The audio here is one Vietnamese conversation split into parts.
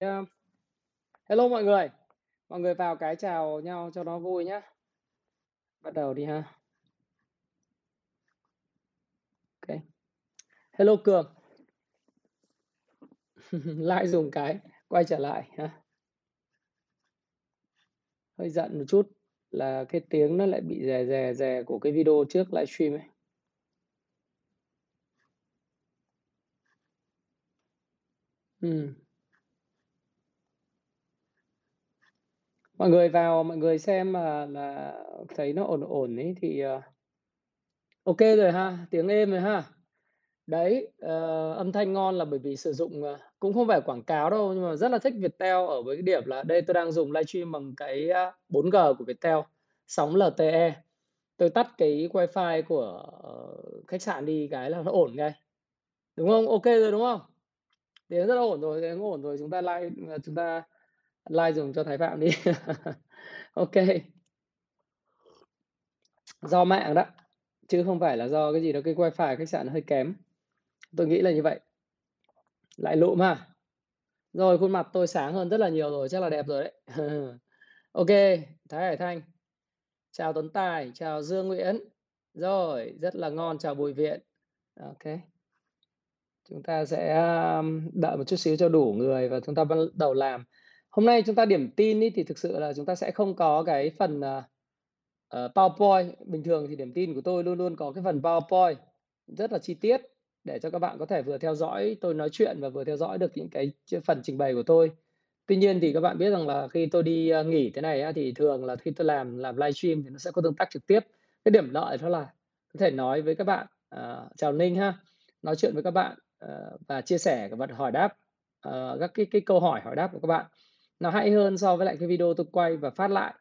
Yeah. Hello mọi người, mọi người vào cái chào nhau cho nó vui nhá. Bắt đầu đi ha. OK. Hello Cường. Lại dùng cái quay trở lại ha. Hơi giận một chút là cái tiếng nó lại bị rè, rè, rè của cái video trước livestream ấy. Ừ. Mọi người vào mọi người xem mà là thấy nó ổn ổn ấy thì, uh, OK rồi ha, tiếng êm rồi ha. Đấy, uh, âm thanh ngon là bởi vì sử dụng, uh, cũng không phải quảng cáo đâu, nhưng mà rất là thích Viettel ở với cái điểm là đây tôi đang dùng livestream bằng cái, a, 4G của Viettel, sóng LTE. Tôi tắt cái wifi của, uh, khách sạn đi cái là nó ổn ngay. Đúng không? OK rồi, đúng không? Tiếng rất là ổn rồi, tiếng ổn rồi, chúng ta live chúng ta Like dùng cho Thái Phạm đi. OK. Do mạng đó, chứ không phải là do cái gì đó cái wifi khách sạn nó hơi kém. Tôi nghĩ là như vậy. Lại lụm ha. Rồi, khuôn mặt tôi sáng hơn rất là nhiều rồi, chắc là đẹp rồi đấy. OK, Thái Hải Thanh. Chào Tuấn Tài, chào Dương Nguyễn. Rồi, rất là ngon, chào Bùi Viện. OK. Chúng ta sẽ, um, đợi một chút xíu cho đủ người và chúng ta bắt đầu làm. Hôm nay chúng ta điểm tin ý, thì thực sự là chúng ta sẽ không có cái phần, uh, PowerPoint. Bình thường thì điểm tin của tôi luôn luôn có cái phần PowerPoint rất là chi tiết để cho các bạn có thể vừa theo dõi tôi nói chuyện và vừa theo dõi được những cái phần trình bày của tôi. Tuy nhiên thì các bạn biết rằng là khi tôi đi, à, nghỉ thế này á, thì thường là khi tôi làm làm livestream thì nó sẽ có tương tác trực tiếp. Cái điểm lợi đó là có thể nói với các bạn, uh, chào Ninh ha, nói chuyện với các bạn, uh, và chia sẻ và hỏi đáp, uh, các cái cái câu hỏi hỏi đáp của các bạn. Nó hay hơn so với lại cái video tôi quay và phát lại.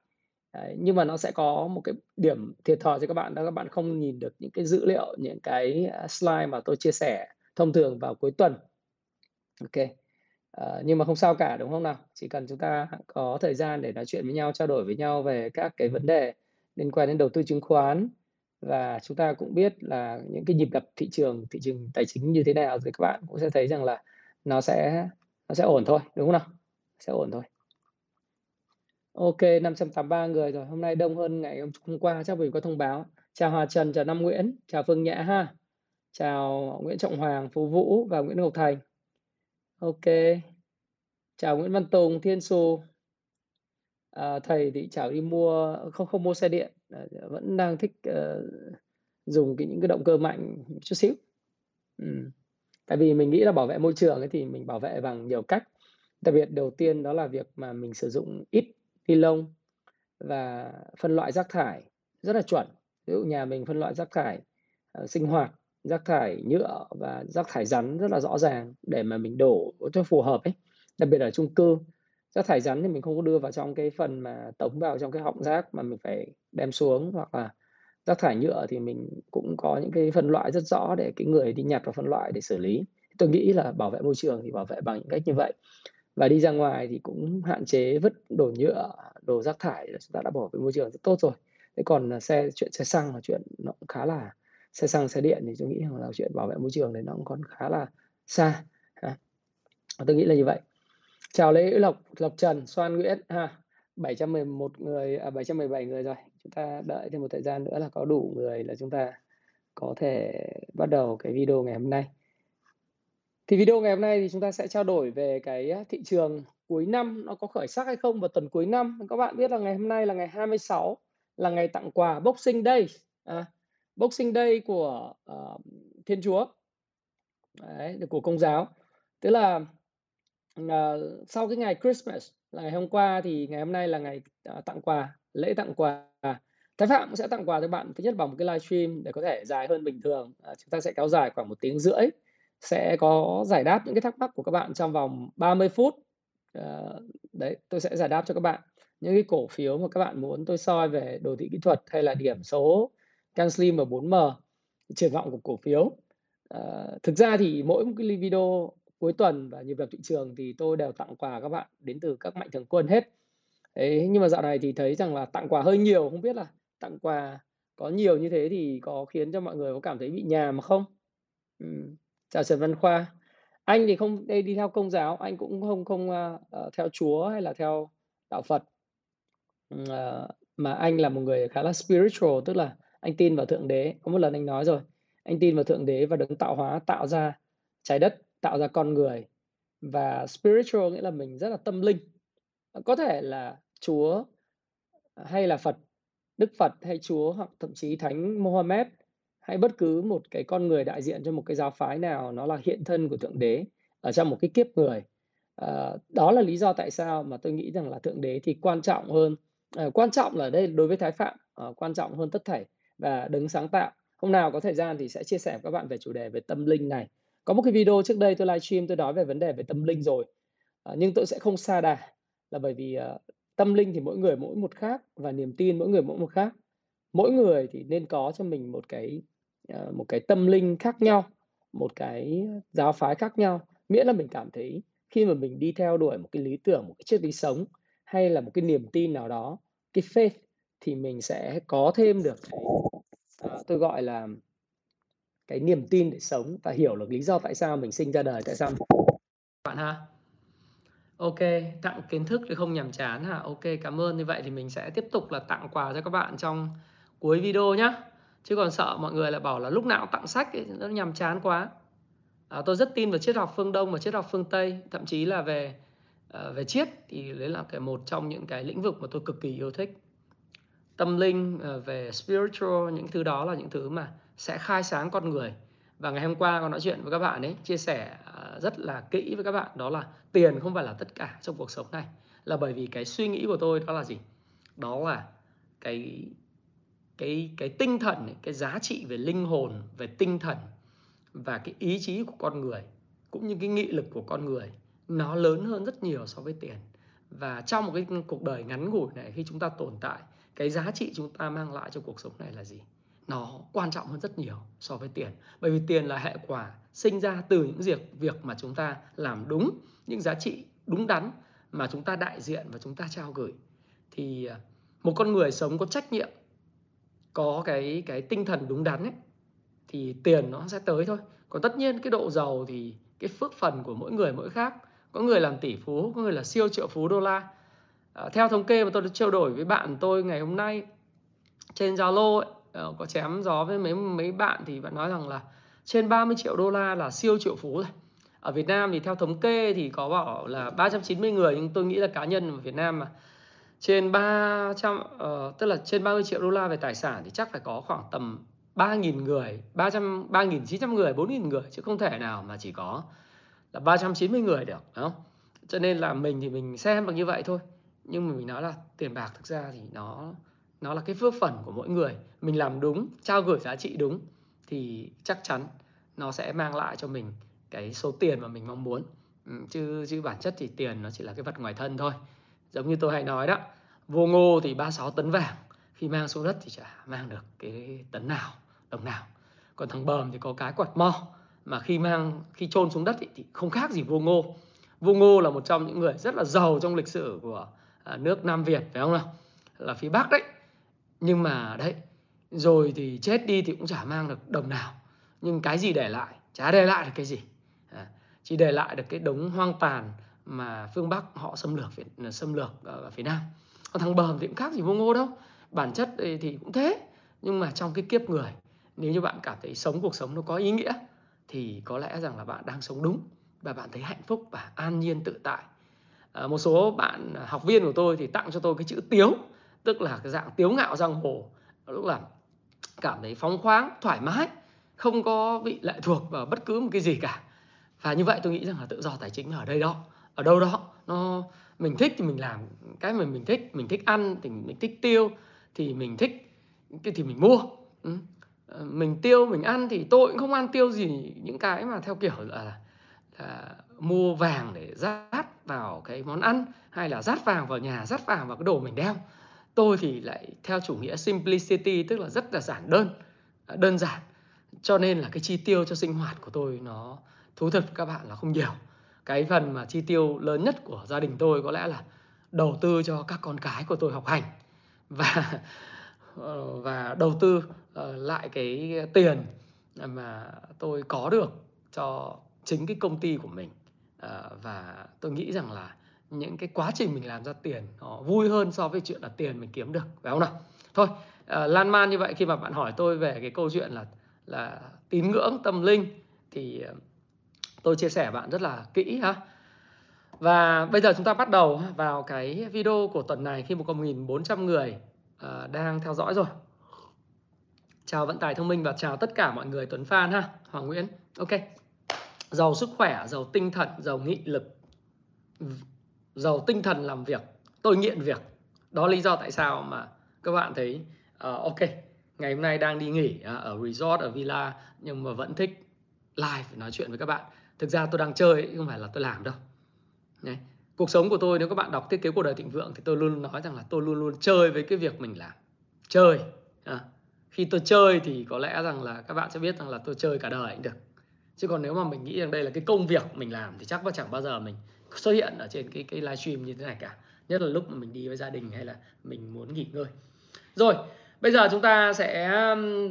Đấy, nhưng mà nó sẽ có một cái điểm thiệt thòi cho các bạn đó các bạn không nhìn được những cái dữ liệu, những cái, à, slide mà tôi chia sẻ thông thường vào cuối tuần. OK. à, nhưng mà không sao cả, đúng không nào? Chỉ cần chúng ta có thời gian để nói chuyện với nhau, trao đổi với nhau về các cái vấn đề liên quan đến đầu tư chứng khoán và chúng ta cũng biết là những cái nhịp đập thị trường thị trường tài chính như thế nào thì các bạn cũng sẽ thấy rằng là nó sẽ nó sẽ ổn thôi, đúng không nào? Sẽ ổn thôi. OK, 583 người rồi, hôm nay đông hơn ngày hôm hôm qua chắc vì có thông báo. Chào Hòa Trần, chào Nam Nguyễn, chào Phương Nhã ha. Chào Nguyễn Trọng Hoàng, Phú Vũ và Nguyễn Ngọc Thành. OK. Chào Nguyễn Văn Tùng, Thiên Xu à, thầy thì chào đi mua không không mua xe điện, à, vẫn đang thích, uh, dùng cái những cái động cơ mạnh chút xíu. ừ. tại vì mình nghĩ là bảo vệ môi trường ấy thì mình bảo vệ bằng nhiều cách. Đặc biệt đầu tiên đó là việc mà mình sử dụng ít ni lông và phân loại rác thải rất là chuẩn. Ví dụ nhà mình phân loại rác thải, uh, sinh hoạt, rác thải nhựa và rác thải rắn rất là rõ ràng để mà mình đổ cho phù hợp ấy. Đặc biệt ở chung cư, rác thải rắn thì mình không có đưa vào trong cái phần mà tống vào trong cái họng rác mà mình phải đem xuống, hoặc là rác thải nhựa thì mình cũng có những cái phân loại rất rõ để cái người đi nhặt và phân loại để xử lý. Tôi nghĩ là bảo vệ môi trường thì bảo vệ bằng những cách như vậy. Và đi ra ngoài thì cũng hạn chế vứt đồ nhựa, đồ rác thải là chúng ta đã bỏ về môi trường rất tốt rồi. Thế còn, à, xe chuyện xe xăng là chuyện nó cũng khá là xe xăng, xe điện thì tôi nghĩ rằng là chuyện bảo vệ môi trường thì nó cũng còn khá là xa ha. Tôi nghĩ là như vậy. Chào lễ Lộc, Lộc Trần, Xoan Nguyễn ha. 711 người, à, 717 người rồi. Chúng ta đợi thêm một thời gian nữa là có đủ người là chúng ta có thể bắt đầu cái video ngày hôm nay. Thì video ngày hôm nay thì chúng ta sẽ trao đổi về cái, thị trường cuối năm nó có khởi sắc hay không vào tuần cuối năm. Các bạn biết là ngày hôm nay là ngày 26 là ngày tặng quà Boxing Day, à, Boxing Day của, uh, Thiên Chúa. Đấy, của Công giáo. Tức là, uh, sau cái ngày Christmas là ngày hôm qua thì ngày hôm nay là ngày, uh, tặng quà, lễ tặng quà. Thái Phạm cũng sẽ tặng quà cho bạn, thứ nhất bằng một cái livestream để có thể dài hơn bình thường, ờ, chúng ta sẽ kéo dài khoảng một tiếng rưỡi, sẽ có giải đáp những cái thắc mắc của các bạn trong vòng 30 phút. Uh, đấy, tôi sẽ giải đáp cho các bạn những cái cổ phiếu mà các bạn muốn tôi soi về đồ thị kỹ thuật hay là điểm số CanSlim và 4M, triển vọng của cổ phiếu. Uh, thực ra thì mỗi một cái video cuối tuần và nhịp đập thị trường thì tôi đều tặng quà các bạn đến từ các mạnh thường quân hết. Đấy, nhưng mà dạo này thì thấy rằng là tặng quà hơi nhiều, không biết là tặng quà có nhiều như thế thì có khiến cho mọi người có cảm thấy bị nhàm không? Ừ chào Trần Văn Khoa. Anh thì không đây đi theo Công giáo, anh cũng không không, uh, theo Chúa hay là theo đạo Phật. Uh, mà anh là một người khá là spiritual, tức là anh tin vào Thượng Đế. Có một lần anh nói rồi, anh tin vào Thượng Đế và Đấng tạo hóa tạo ra trái đất, tạo ra con người. Và spiritual nghĩa là mình rất là tâm linh. Có thể là Chúa hay là Phật, Đức Phật hay Chúa hoặc thậm chí Thánh Mohammed hay bất cứ một cái con người đại diện cho một cái giáo phái nào nó là hiện thân của Thượng Đế ở trong một cái kiếp người. à, đó là lý do tại sao mà tôi nghĩ rằng là Thượng Đế thì quan trọng hơn à, quan trọng là ở đây đối với Thái Phạm, à, quan trọng hơn tất thảy và đứng sáng tạo. Hôm nào có thời gian thì sẽ chia sẻ với các bạn về chủ đề về tâm linh này. Có một cái video trước đây tôi livestream tôi nói về vấn đề về tâm linh rồi, à, nhưng tôi sẽ không sa đà là bởi vì, à, tâm linh thì mỗi người mỗi một khác và niềm tin mỗi người mỗi một khác. Mỗi người thì nên có cho mình một cái, Ờ, một cái tâm linh khác nhau, một cái giáo phái khác nhau, miễn là mình cảm thấy khi mà mình đi theo đuổi một cái lý tưởng, một cái triết lý sống hay là một cái niềm tin nào đó, cái faith thì mình sẽ có thêm được cái, uh, tôi gọi là cái niềm tin để sống và hiểu được lý do tại sao mình sinh ra đời, tại sao bạn ha. OK, tặng kiến thức thì không nhàm chán ha. OK, cảm ơn. Như vậy thì mình sẽ tiếp tục là tặng quà cho các bạn trong cuối video nhé. Chứ còn sợ mọi người lại bảo là lúc nào cũng tặng sách ấy, nó nhàm chán quá. À, tôi rất tin vào triết học phương Đông và triết học phương Tây, thậm chí là về uh, về triết thì đấy là cái một trong những cái lĩnh vực mà tôi cực kỳ yêu thích. Tâm linh, uh, về spiritual, những thứ đó là những thứ mà sẽ khai sáng con người. Và ngày hôm qua con nói chuyện với các bạn ấy, chia sẻ, uh, rất là kỹ với các bạn đó là tiền không phải là tất cả trong cuộc sống này. Là bởi vì cái suy nghĩ của tôi đó là gì? Đó là cái cái cái tinh thần cái giá trị về linh hồn, về tinh thần và cái ý chí của con người, cũng như cái nghị lực của con người nó lớn hơn rất nhiều so với tiền. Và trong một cái cuộc đời ngắn ngủi này khi chúng ta tồn tại, cái giá trị chúng ta mang lại cho cuộc sống này là gì? Nó quan trọng hơn rất nhiều so với tiền. Bởi vì tiền là hệ quả sinh ra từ những việc việc mà chúng ta làm đúng, những giá trị đúng đắn mà chúng ta đại diện và chúng ta trao gửi. Thì à, một con người sống có trách nhiệm, có cái cái tinh thần đúng đắn ấy thì tiền nó sẽ tới thôi. Còn tất nhiên cái độ giàu thì cái phước phần của mỗi người mỗi khác. Có người làm tỷ phú, có người là siêu triệu phú đô la. À, theo thống kê mà tôi đã trao đổi với bạn tôi ngày hôm nay trên Zalo ấy, ờ, có chém gió với mấy mấy bạn thì bạn nói rằng là trên 30 triệu đô la là siêu triệu phú rồi. Ở Việt Nam thì theo thống kê thì có bảo là 390 người nhưng tôi nghĩ là cá nhân ở Việt Nam mà trên 300 uh, ờ, tức là trên 30 triệu đô la về tài sản thì chắc phải có khoảng tầm 3.000 người, 300 3.900 người, 4.000 người chứ không thể nào mà chỉ có là 390 người được, đúng không? Cho nên là mình thì mình xem bằng như vậy thôi. Nhưng mà mình nói là tiền bạc thực ra thì nó nó là cái phước phần của mỗi người. Mình làm đúng, trao gửi giá trị đúng thì chắc chắn nó sẽ mang lại cho mình cái số tiền mà mình mong muốn. Ừ, chứ chứ bản chất thì tiền nó chỉ là cái vật ngoài thân thôi. Giống như tôi hay nói đó, vô ngô thì 36 tấn vàng, khi mang xuống đất thì chả mang được cái tấn nào, đồng nào. Còn thằng bờm thì có cái quạt mo mà khi mang khi chôn xuống đất thì không khác gì vô ngô. Vô ngô là một trong những người rất là giàu trong lịch sử của à, nước Nam Việt phải không nào? Là phía Bắc đấy. Nhưng mà đấy, rồi thì chết đi thì cũng chả mang được đồng nào. Nhưng cái gì để lại? Chả để lại được cái gì. À, chỉ để lại được cái đống hoang tàn mà phương Bắc họ xâm lược Việt, ờ, xâm lược ờ, ở phía Nam. Còn thằng bờm thì cũng khác gì vô ngô đâu. Bản chất thì cũng thế. Nhưng mà trong cái kiếp người, nếu như bạn cảm thấy sống cuộc sống nó có ý nghĩa thì có lẽ rằng là bạn đang sống đúng và bạn thấy hạnh phúc và an nhiên tự tại. À, một số bạn học viên của tôi thì tặng cho tôi cái chữ tiếu, tức là cái dạng tiếu ngạo giang hồ. Lúc là cảm thấy phóng khoáng, thoải mái, không có bị lệ thuộc vào bất cứ một cái gì cả. Và như vậy tôi nghĩ rằng là tự do tài chính ở đây đó, ở đâu đó nó mình thích thì mình làm cái mà mình thích, mình thích ăn thì mình thích tiêu thì mình thích cái thì mình mua. Ừ. Ờ, mình tiêu mình ăn thì tôi cũng không ăn tiêu gì những cái mà theo kiểu là, là mua vàng để rát vào cái món ăn hay là rát vàng vào nhà rát vàng vào cái đồ mình đeo tôi thì lại theo chủ nghĩa simplicity tức là rất là giản đơn à, đơn giản cho nên là cái chi tiêu cho sinh hoạt của tôi nó thú thật các bạn là không nhiều cái phần mà chi tiêu lớn nhất của gia đình tôi có lẽ là đầu tư cho các con cái của tôi học hành. Và ờ, và đầu tư ờ, lại cái tiền mà tôi có được cho chính cái công ty của mình. Ờ, và tôi nghĩ rằng là những cái quá trình mình làm ra tiền nó vui hơn so với chuyện là tiền mình kiếm được, phải không nào? Thôi lan man như vậy khi mà bạn hỏi tôi về cái câu chuyện là là tín ngưỡng tâm linh thì tôi chia sẻ bạn rất là kỹ ha. Và bây giờ chúng ta bắt đầu vào cái video của tuần này khi một 1.400 người uh, đang theo dõi rồi. Chào vận tải thông minh và chào tất cả mọi người Tuấn Phan ha Hoàng Nguyễn. Ok. Giàu sức khỏe giàu tinh thần giàu nghị lực giàu tinh thần làm việc tôi nghiện việc. Đó lý do tại sao mà các bạn thấy uh, ok ngày hôm nay đang đi nghỉ uh, ở resort ở villa nhưng mà vẫn thích live nói chuyện với các bạn thực ra tôi đang chơi không phải là tôi làm đâu. Đấy. cuộc sống của tôi, nếu các bạn đọc thiết kế cuộc đời thịnh vượng thì tôi luôn nói rằng là tôi luôn luôn chơi với cái việc mình làm. Chơi. À. khi tôi chơi thì có lẽ rằng là các bạn sẽ biết rằng là tôi chơi cả đời cũng được. Chứ còn nếu mà mình nghĩ rằng đây là cái công việc mình làm thì chắc là chẳng bao giờ mình xuất hiện ở trên cái cái livestream như thế này cả. Nhất là lúc mà mình đi với gia đình hay là mình muốn nghỉ ngơi. Rồi bây giờ chúng ta sẽ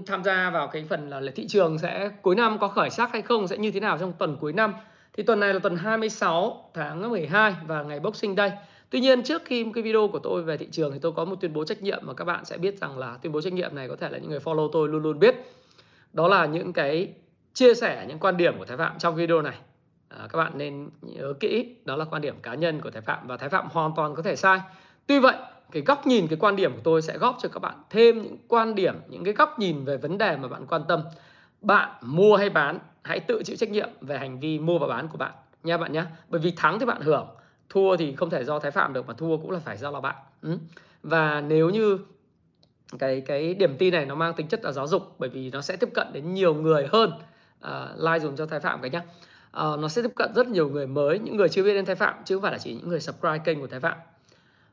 tham gia vào cái phần là thị trường sẽ cuối năm có khởi sắc hay không sẽ như thế nào trong tuần cuối năm. Thì tuần này là tuần 26 tháng 12 và ngày Boxing Day. Tuy nhiên trước khi cái video của tôi về thị trường thì tôi có một tuyên bố trách nhiệm mà các bạn sẽ biết rằng là tuyên bố trách nhiệm này có thể là những người follow tôi luôn luôn biết. Đó là những cái chia sẻ những quan điểm của Thái Phạm trong video này. À, các bạn nên nhớ kỹ đó là quan điểm cá nhân của Thái Phạm và Thái Phạm hoàn toàn có thể sai. Tuy vậy cái góc nhìn cái quan điểm của tôi sẽ góp cho các bạn thêm những quan điểm những cái góc nhìn về vấn đề mà bạn quan tâm. Bạn mua hay bán hãy tự chịu trách nhiệm về hành vi mua và bán của bạn nha bạn nhé bởi vì thắng thì bạn hưởng thua thì không thể do thái phạm được mà thua cũng là phải do là bạn. Ừ. và nếu như cái cái điểm tin này nó mang tính chất là giáo dục bởi vì nó sẽ tiếp cận đến nhiều người hơn uh, like dùng cho thái phạm cái nhá. Uh, nó sẽ tiếp cận rất nhiều người mới những người chưa biết đến thái phạm chứ không phải là chỉ những người subscribe kênh của thái phạm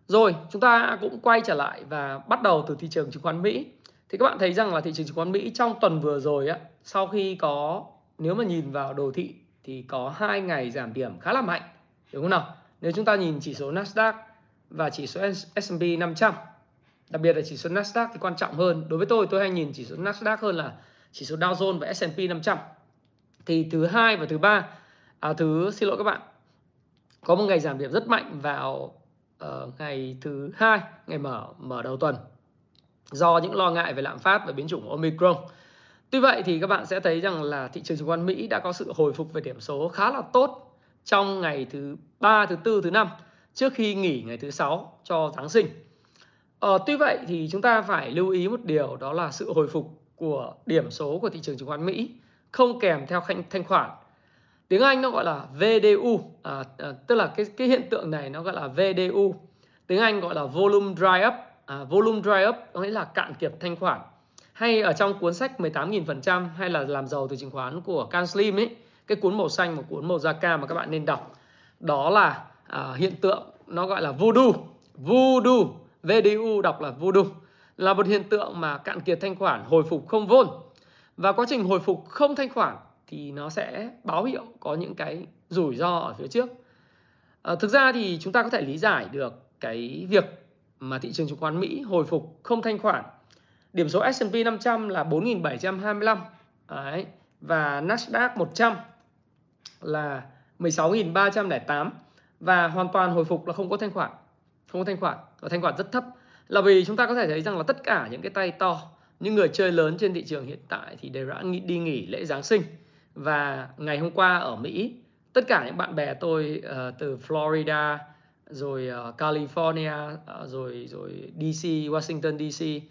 rồi chúng ta cũng quay trở lại và bắt đầu từ thị trường chứng khoán mỹ. Thì các bạn thấy rằng là thị trường chứng khoán mỹ trong tuần vừa rồi á sau khi có nếu mà nhìn vào đồ thị thì có hai ngày giảm điểm khá là mạnh đúng không nào? Nếu chúng ta nhìn chỉ số Nasdaq và chỉ số S&P 500 đặc biệt là chỉ số Nasdaq thì quan trọng hơn. Đối với tôi tôi hay nhìn chỉ số Nasdaq hơn là chỉ số Dow Jones và S&P 500 thì thứ hai và thứ ba à, thứ xin lỗi các bạn có một ngày giảm điểm rất mạnh vào ở ngày thứ hai ngày mở mở đầu tuần do những lo ngại về lạm phát và biến chủng Omicron. Tuy vậy thì các bạn sẽ thấy rằng là thị trường chứng khoán Mỹ đã có sự hồi phục về điểm số khá là tốt trong ngày thứ ba, thứ tư, thứ năm trước khi nghỉ ngày thứ sáu cho Giáng sinh. Ờ, tuy vậy thì chúng ta phải lưu ý một điều đó là sự hồi phục của điểm số của thị trường chứng khoán Mỹ không kèm theo thanh khoản tiếng Anh nó gọi là VDU à, à, tức là cái cái hiện tượng này nó gọi là VDU tiếng Anh gọi là volume dry up à, volume dry up có nghĩa là cạn kiệt thanh khoản. Hay ở trong cuốn sách 18.000% hay là làm giàu từ chứng khoán của Can Slim ấy cái cuốn màu xanh một cuốn màu da cam mà các bạn nên đọc. Đó là à, hiện tượng nó gọi là voodoo. Voodoo VDU đọc là voodoo là một hiện tượng mà cạn kiệt thanh khoản hồi phục không vôn và quá trình hồi phục không thanh khoản thì nó sẽ báo hiệu có những cái rủi ro ở phía trước. À, thực ra thì chúng ta có thể lý giải được cái việc mà thị trường chứng khoán Mỹ hồi phục không thanh khoản. Điểm số S&P 500 là 4.725 Đấy. và Nasdaq 100 là 16.308 và hoàn toàn hồi phục là không có thanh khoản không có thanh khoản và thanh khoản rất thấp. Là vì chúng ta có thể thấy rằng là tất cả những cái tay to những người chơi lớn trên thị trường hiện tại thì đều đã đi nghỉ lễ Giáng sinh và ngày hôm qua ở Mỹ tất cả những bạn bè tôi uh, từ Florida rồi uh, California uh, rồi rồi DC Washington DC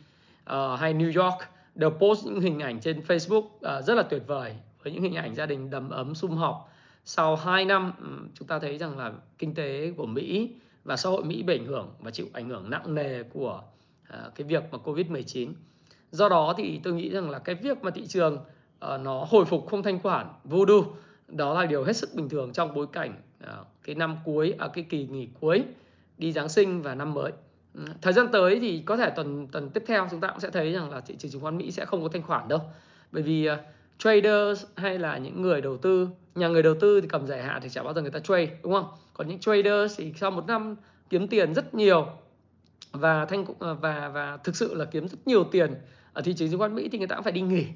uh, hay New York đều post những hình ảnh trên Facebook uh, rất là tuyệt vời với những hình ảnh gia đình đầm ấm sum họp. Sau 2 năm ừ, chúng ta thấy rằng là kinh tế của Mỹ và xã hội Mỹ bị ảnh hưởng và chịu ảnh hưởng nặng nề của uh, cái việc mà Covid-19 do đó thì tôi nghĩ rằng là cái việc mà thị trường uh, nó hồi phục không thanh khoản voodoo đó là điều hết sức bình thường trong bối cảnh uh, cái năm cuối à, cái kỳ nghỉ cuối đi Giáng sinh và năm mới. Ừ, thời gian tới thì có thể tuần tuần tiếp theo chúng ta cũng sẽ thấy rằng là thị trường chứng khoán Mỹ sẽ không có thanh khoản đâu. Bởi vì uh, traders hay là những người đầu tư nhà người đầu tư thì cầm dài hạn thì chả bao giờ người ta trade đúng không? Còn những traders thì sau một năm kiếm tiền rất nhiều và thanh à, và và thực sự là kiếm rất nhiều tiền ở thị trường chứng khoán Mỹ thì người ta cũng phải đi nghỉ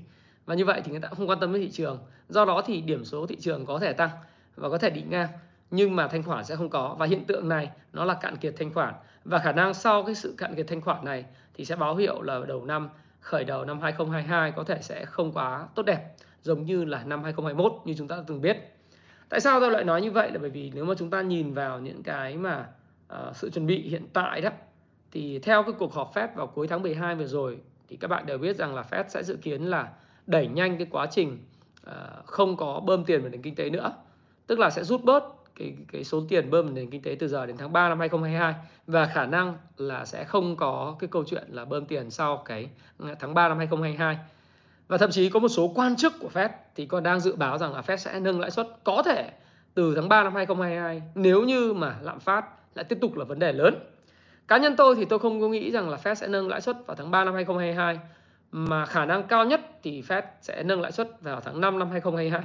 và như vậy thì người ta không quan tâm đến thị trường. Do đó thì điểm số thị trường có thể tăng và có thể định ngang nhưng mà thanh khoản sẽ không có. Và hiện tượng này nó là cạn kiệt thanh khoản. Và khả năng sau cái sự cạn kiệt thanh khoản này thì sẽ báo hiệu là đầu năm khởi đầu năm 2022 có thể sẽ không quá tốt đẹp giống như là năm 2021 như chúng ta từng biết. Tại sao tôi lại nói như vậy? Là bởi vì nếu mà chúng ta nhìn vào những cái mà uh, sự chuẩn bị hiện tại đó thì theo cái cuộc họp Fed vào cuối tháng 12 vừa rồi thì các bạn đều biết rằng là Fed sẽ dự kiến là đẩy nhanh cái quá trình à, không có bơm tiền vào nền kinh tế nữa. Tức là sẽ rút bớt cái cái số tiền bơm vào nền kinh tế từ giờ đến tháng 3 năm 2022 và khả năng là sẽ không có cái câu chuyện là bơm tiền sau cái à, tháng 3 năm 2022. Và thậm chí có một số quan chức của Fed thì còn đang dự báo rằng là Fed sẽ nâng lãi suất có thể từ tháng 3 năm 2022 nếu như mà lạm phát lại tiếp tục là vấn đề lớn. Cá nhân tôi thì tôi không có nghĩ rằng là Fed sẽ nâng lãi suất vào tháng 3 năm 2022 mà khả năng cao nhất thì Fed sẽ nâng lãi suất vào tháng 5 năm 2022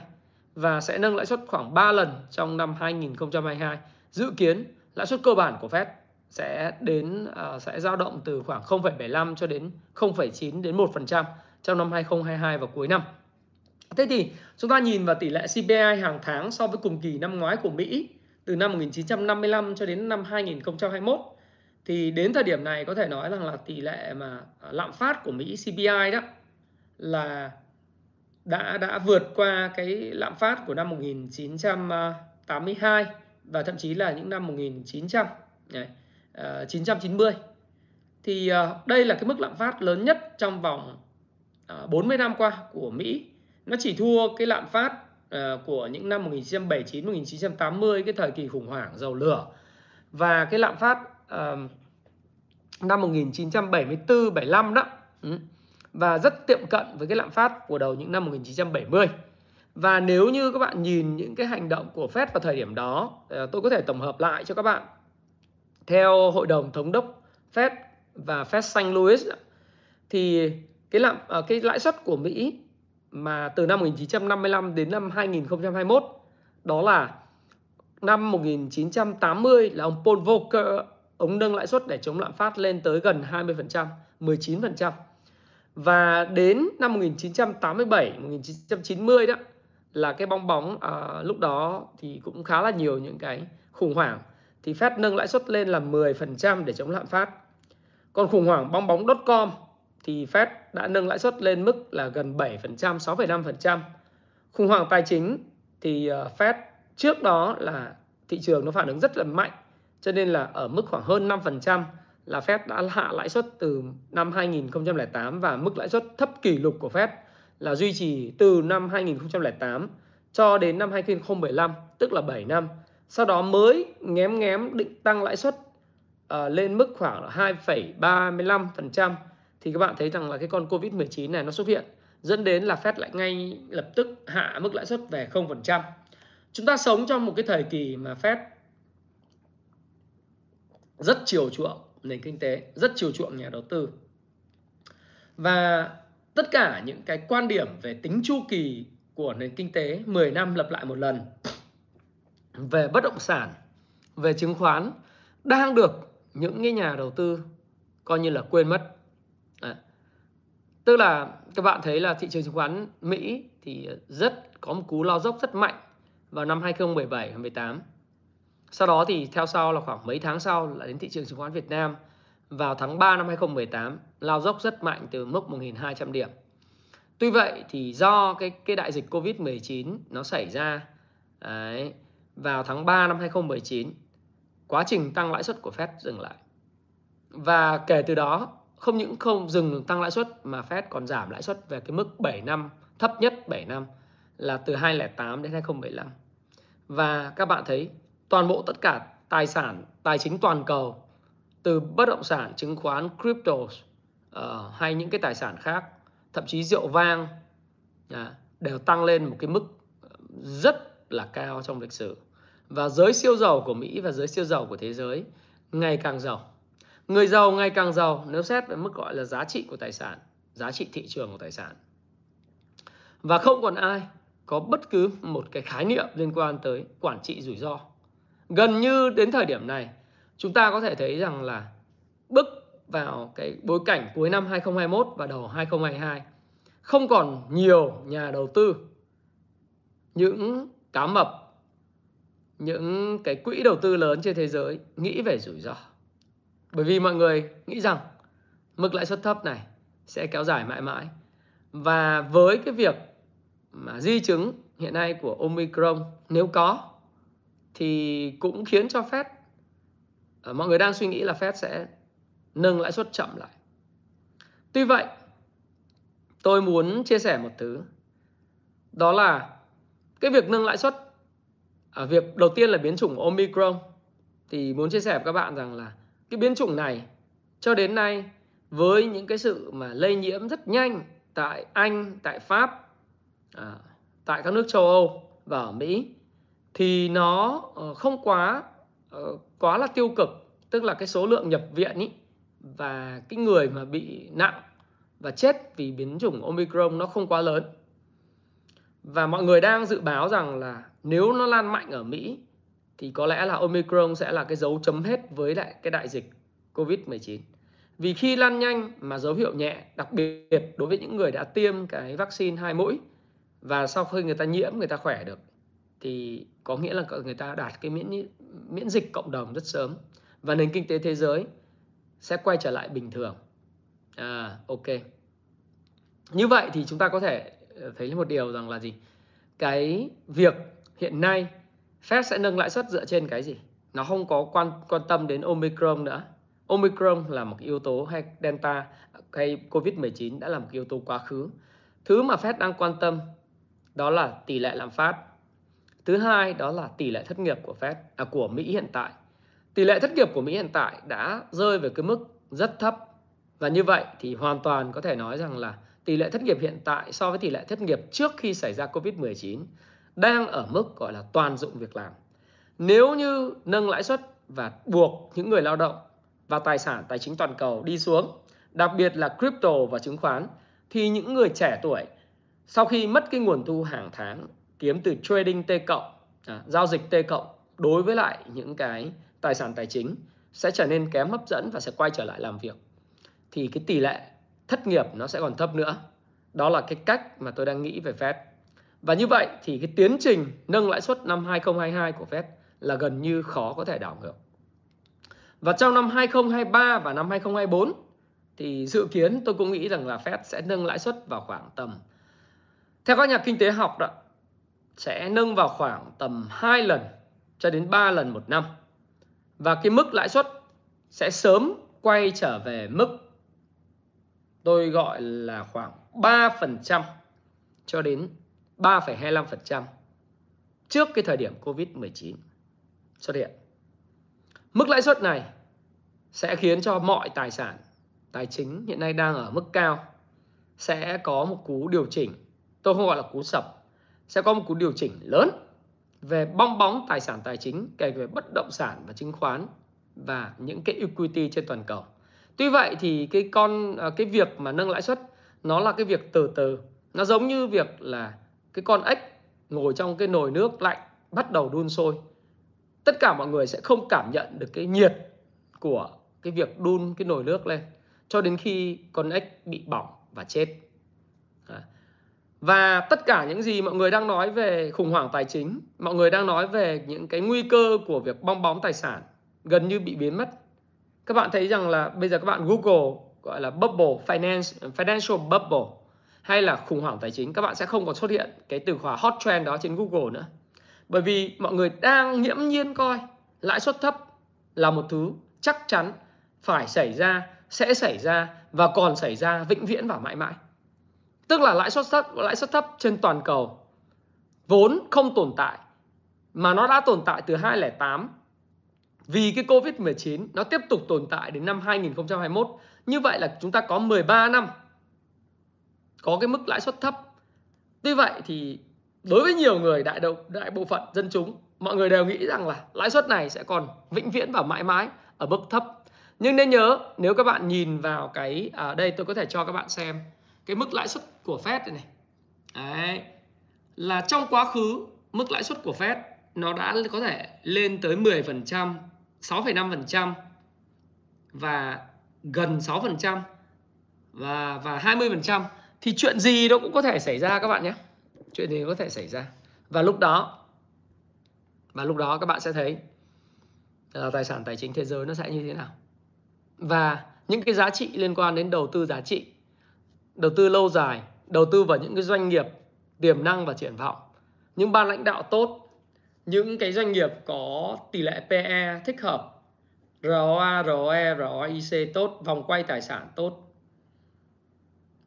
và sẽ nâng lãi suất khoảng 3 lần trong năm 2022. Dự kiến lãi suất cơ bản của Fed sẽ đến uh, sẽ dao động từ khoảng 0,75 cho đến 0,9 đến 1% trong năm 2022 và cuối năm. Thế thì chúng ta nhìn vào tỷ lệ CPI hàng tháng so với cùng kỳ năm ngoái của Mỹ từ năm 1955 cho đến năm 2021 thì đến thời điểm này có thể nói rằng là tỷ lệ mà à, lạm phát của Mỹ CPI đó là đã đã vượt qua cái lạm phát của năm 1982 và thậm chí là những năm 1900 này, uh, 990 thì uh, đây là cái mức lạm phát lớn nhất trong vòng ờ, uh, 40 năm qua của Mỹ. Nó chỉ thua cái lạm phát uh, của những năm 1979 1980 cái thời kỳ khủng hoảng dầu lửa. Và cái lạm phát năm 1974 75 đó ừ. và rất tiệm cận với cái lạm phát của đầu những năm 1970. Và nếu như các bạn nhìn những cái hành động của Fed vào thời điểm đó, ờ, tôi có thể tổng hợp lại cho các bạn. Theo Hội đồng Thống đốc Fed và Fed St. Louis thì cái lạm ờ, cái lãi suất của Mỹ mà từ năm 1955 đến năm 2021 đó là năm 1980 là ông Paul Volcker ống nâng lãi suất để chống lạm phát lên tới gần 20%, 19%. Và đến năm 1987, 1990 đó là cái bong bóng à, lúc đó thì cũng khá là nhiều những cái khủng hoảng thì Fed nâng lãi suất lên là 10% để chống lạm phát. Còn khủng hoảng bong bóng .com thì Fed đã nâng lãi suất lên mức là gần 7%, 6,5%. Khủng hoảng tài chính thì ờ, Fed trước đó là thị trường nó phản ứng rất là mạnh cho nên là ở mức khoảng hơn 5% là Fed đã hạ lãi suất từ năm 2008 và mức lãi suất thấp kỷ lục của Fed là duy trì từ năm 2008 cho đến năm 2015, tức là 7 năm. Sau đó mới ngém ngém định tăng lãi suất uh, lên mức khoảng 2,35% thì các bạn thấy rằng là cái con Covid-19 này nó xuất hiện dẫn đến là Fed lại ngay lập tức hạ mức lãi suất về 0%. Chúng ta sống trong một cái thời kỳ mà Fed rất chiều chuộng nền kinh tế, rất chiều chuộng nhà đầu tư. Và tất cả những cái quan điểm về tính chu kỳ của nền kinh tế 10 năm lặp lại một lần, về bất động sản, về chứng khoán, đang được những cái nhà đầu tư coi như là quên mất. À. tức là các bạn thấy là thị trường chứng khoán Mỹ thì rất có một cú lao dốc rất mạnh vào năm 2017 và 2018 sau đó thì theo sau là khoảng mấy tháng sau là đến thị trường chứng khoán Việt Nam vào tháng 3 năm 2018 lao dốc rất mạnh từ mức 1.200 điểm. Tuy vậy thì do cái cái đại dịch Covid-19 nó xảy ra đấy, vào tháng 3 năm 2019 quá trình tăng lãi suất của Fed dừng lại. Và kể từ đó không những không dừng tăng lãi suất mà Fed còn giảm lãi suất về cái mức 7 năm thấp nhất 7 năm là từ 2008 đến 2015. Và các bạn thấy toàn bộ tất cả tài sản tài chính toàn cầu từ bất động sản chứng khoán crypto uh, ờ, hay những cái tài sản khác thậm chí rượu vang uh, đều tăng lên một cái mức ờ, rất là cao trong lịch sử. Và giới siêu giàu của Mỹ và giới siêu giàu của thế giới ngày càng giàu. Người giàu ngày càng giàu nếu xét về mức gọi là giá trị của tài sản giá trị thị trường của tài sản. Và không còn ai có bất cứ một cái khái niệm liên quan tới quản trị rủi ro gần như đến thời điểm này, chúng ta có thể thấy rằng là bước vào cái bối cảnh cuối năm 2021 và đầu 2022 không còn nhiều nhà đầu tư, những cá mập, những cái quỹ đầu tư lớn trên thế giới nghĩ về rủi ro. Bởi vì mọi người nghĩ rằng mức lãi suất thấp này sẽ kéo dài mãi mãi. Và với cái việc mà di chứng hiện nay của Omicron, nếu có thì cũng khiến cho Fed à, mọi người đang suy nghĩ là Fed sẽ nâng lãi suất chậm lại. Tuy vậy, tôi muốn chia sẻ một thứ đó là cái việc nâng lãi suất ở việc đầu tiên là biến chủng Omicron thì muốn chia sẻ với các bạn rằng là cái biến chủng này cho đến nay với những cái sự mà lây nhiễm rất nhanh tại Anh, tại Pháp, à, tại các nước châu Âu và ở Mỹ thì nó ờ, không quá ờ, quá là tiêu cực, tức là cái số lượng nhập viện ý và cái người mà bị nặng và chết vì biến chủng Omicron nó không quá lớn. Và mọi người đang dự báo rằng là nếu nó lan mạnh ở Mỹ thì có lẽ là Omicron sẽ là cái dấu chấm hết với lại cái đại dịch Covid-19. Vì khi lan nhanh mà dấu hiệu nhẹ, đặc biệt đối với những người đã tiêm cái vaccine hai mũi và sau khi người ta nhiễm người ta khỏe được thì có nghĩa là người ta đạt cái miễn miễn dịch cộng đồng rất sớm và nền kinh tế thế giới sẽ quay trở lại bình thường. À ok. Như vậy thì chúng ta có thể ờ, thấy một điều rằng là gì? Cái việc hiện nay Fed sẽ nâng lãi suất dựa trên cái gì? Nó không có quan quan tâm đến Omicron nữa. Omicron là một yếu tố hay Delta hay Covid-19 đã là một yếu tố quá khứ. Thứ mà Fed đang quan tâm đó là tỷ lệ lạm phát. Thứ hai đó là tỷ lệ thất nghiệp của Fed à, của Mỹ hiện tại. Tỷ lệ thất nghiệp của Mỹ hiện tại đã rơi về cái mức rất thấp và như vậy thì hoàn toàn có thể nói rằng là tỷ lệ thất nghiệp hiện tại so với tỷ lệ thất nghiệp trước khi xảy ra Covid-19 đang ở mức gọi là toàn dụng việc làm. Nếu như nâng lãi suất và buộc những người lao động và tài sản tài chính toàn cầu đi xuống, đặc biệt là crypto và chứng khoán thì những người trẻ tuổi sau khi mất cái nguồn thu hàng tháng kiếm từ trading T cộng, à, giao dịch T cộng đối với lại những cái tài sản tài chính sẽ trở nên kém hấp dẫn và sẽ quay trở lại làm việc. Thì cái tỷ lệ thất nghiệp nó sẽ còn thấp nữa. Đó là cái cách mà tôi đang nghĩ về Fed. Và như vậy thì cái tiến trình nâng lãi suất năm 2022 của Fed là gần như khó có thể đảo ngược. Và trong năm 2023 và năm 2024 thì dự kiến tôi cũng nghĩ rằng là Fed sẽ nâng lãi suất vào khoảng tầm theo các nhà kinh tế học đó sẽ nâng vào khoảng tầm 2 lần cho đến 3 lần một năm. Và cái mức lãi suất sẽ sớm quay trở về mức tôi gọi là khoảng 3% cho đến 3,25% trước cái thời điểm Covid-19 xuất hiện. Mức lãi suất này sẽ khiến cho mọi tài sản tài chính hiện nay đang ở mức cao sẽ có một cú điều chỉnh, tôi không gọi là cú sập, sẽ có một cú điều chỉnh lớn về bong bóng tài sản tài chính kể về bất động sản và chứng khoán và những cái equity trên toàn cầu. Tuy vậy thì cái con à, cái việc mà nâng lãi suất nó là cái việc từ từ, nó giống như việc là cái con ếch ngồi trong cái nồi nước lạnh bắt đầu đun sôi. Tất cả mọi người sẽ không cảm nhận được cái nhiệt của cái việc đun cái nồi nước lên cho đến khi con ếch bị bỏng và chết. Và tất cả những gì mọi người đang nói về khủng hoảng tài chính, mọi người đang nói về những cái nguy cơ của việc bong bóng tài sản gần như bị biến mất. Các bạn thấy rằng là bây giờ các bạn Google gọi là bubble finance financial bubble hay là khủng hoảng tài chính các bạn sẽ không còn xuất hiện cái từ khóa hot trend đó trên Google nữa. Bởi vì mọi người đang nghiễm nhiên coi lãi suất thấp là một thứ chắc chắn phải xảy ra, sẽ xảy ra và còn xảy ra vĩnh viễn và mãi mãi. Tức là lãi suất thấp, lãi suất thấp trên toàn cầu vốn không tồn tại mà nó đã tồn tại từ 2008 vì cái Covid-19 nó tiếp tục tồn tại đến năm 2021. Như vậy là chúng ta có 13 năm có cái mức lãi suất thấp. Tuy vậy thì đối với nhiều người đại đầu đại bộ phận dân chúng mọi người đều nghĩ rằng là lãi suất này sẽ còn vĩnh viễn và mãi mãi ở mức thấp. Nhưng nên nhớ nếu các bạn nhìn vào cái ở à, đây tôi có thể cho các bạn xem cái mức lãi suất của Fed này, này. Đấy. Là trong quá khứ mức lãi suất của Fed nó đã có thể lên tới 10%, 6,5% và gần 6% và và 20% thì chuyện gì nó cũng có thể xảy ra các bạn nhé chuyện gì có thể xảy ra và lúc đó và lúc đó các bạn sẽ thấy là tài sản tài chính thế giới nó sẽ như thế nào và những cái giá trị liên quan đến đầu tư giá trị đầu tư lâu dài đầu tư vào những cái doanh nghiệp tiềm năng và triển vọng. Những ban lãnh đạo tốt những cái doanh nghiệp có tỷ lệ PE thích hợp ROA, ROE, ROIC tốt vòng quay tài sản tốt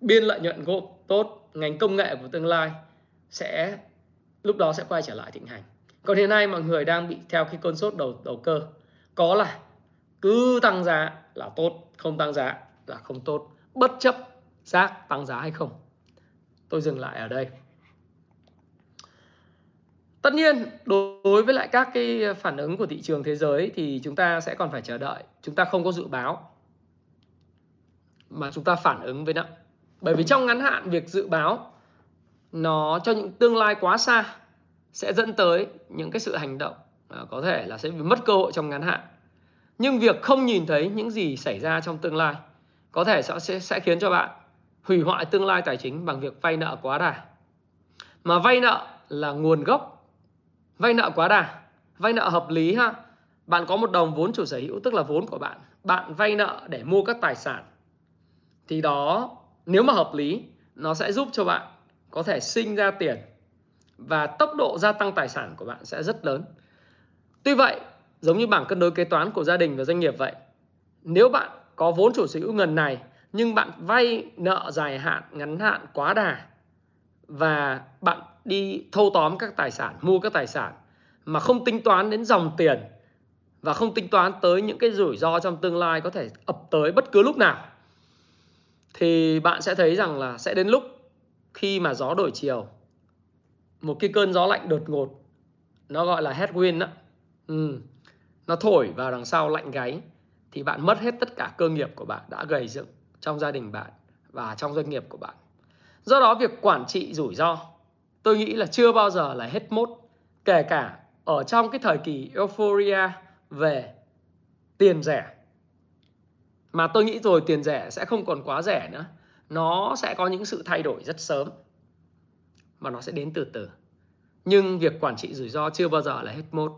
biên lợi nhuận gộp tốt ngành công nghệ của tương lai sẽ lúc đó sẽ quay trở lại thịnh hành. Còn hiện nay mọi người đang bị theo cái cơn sốt đầu đầu cơ. Có là cứ tăng giá là tốt không tăng giá là không tốt. Bất chấp giá tăng giá hay không? Tôi dừng lại ở đây. Tất nhiên, đối với lại các cái phản ứng của thị trường thế giới thì chúng ta sẽ còn phải chờ đợi. Chúng ta không có dự báo, mà chúng ta phản ứng với nó. Bởi vì trong ngắn hạn, việc dự báo nó cho những tương lai quá xa sẽ dẫn tới những cái sự hành động à, có thể là sẽ bị mất cơ hội trong ngắn hạn. Nhưng việc không nhìn thấy những gì xảy ra trong tương lai có thể sẽ sẽ khiến cho bạn hủy hoại tương lai tài chính bằng việc vay nợ quá đà. Mà vay nợ là nguồn gốc. Vay nợ quá đà. Vay nợ hợp lý ha. Bạn có một đồng vốn chủ sở hữu tức là vốn của bạn. Bạn vay nợ để mua các tài sản. Thì đó nếu mà hợp lý nó sẽ giúp cho bạn có thể sinh ra tiền và tốc độ gia tăng tài sản của bạn sẽ rất lớn. Tuy vậy, giống như bảng cân đối kế toán của gia đình và doanh nghiệp vậy, nếu bạn có vốn chủ sở hữu ngần này nhưng bạn vay nợ dài hạn, ngắn hạn quá đà và bạn đi thâu tóm các tài sản, mua các tài sản mà không tính toán đến dòng tiền và không tính toán tới những cái rủi ro trong tương lai có thể ập tới bất cứ lúc nào thì bạn sẽ thấy rằng là sẽ đến lúc khi mà gió đổi chiều một cái cơn gió lạnh đột ngột nó gọi là headwind đó ừ. nó thổi vào đằng sau lạnh gáy thì bạn mất hết tất cả cơ nghiệp của bạn đã gầy dựng trong gia đình bạn và trong doanh nghiệp của bạn. Do đó, việc quản trị rủi ro, tôi nghĩ là chưa bao giờ là hết mốt, kể cả ở trong cái thời kỳ euphoria về tiền rẻ. Mà tôi nghĩ rồi, tiền rẻ sẽ không còn quá rẻ nữa. Nó sẽ có những sự thay đổi rất sớm, mà nó sẽ đến từ từ. Nhưng việc quản trị rủi ro chưa bao giờ là hết mốt,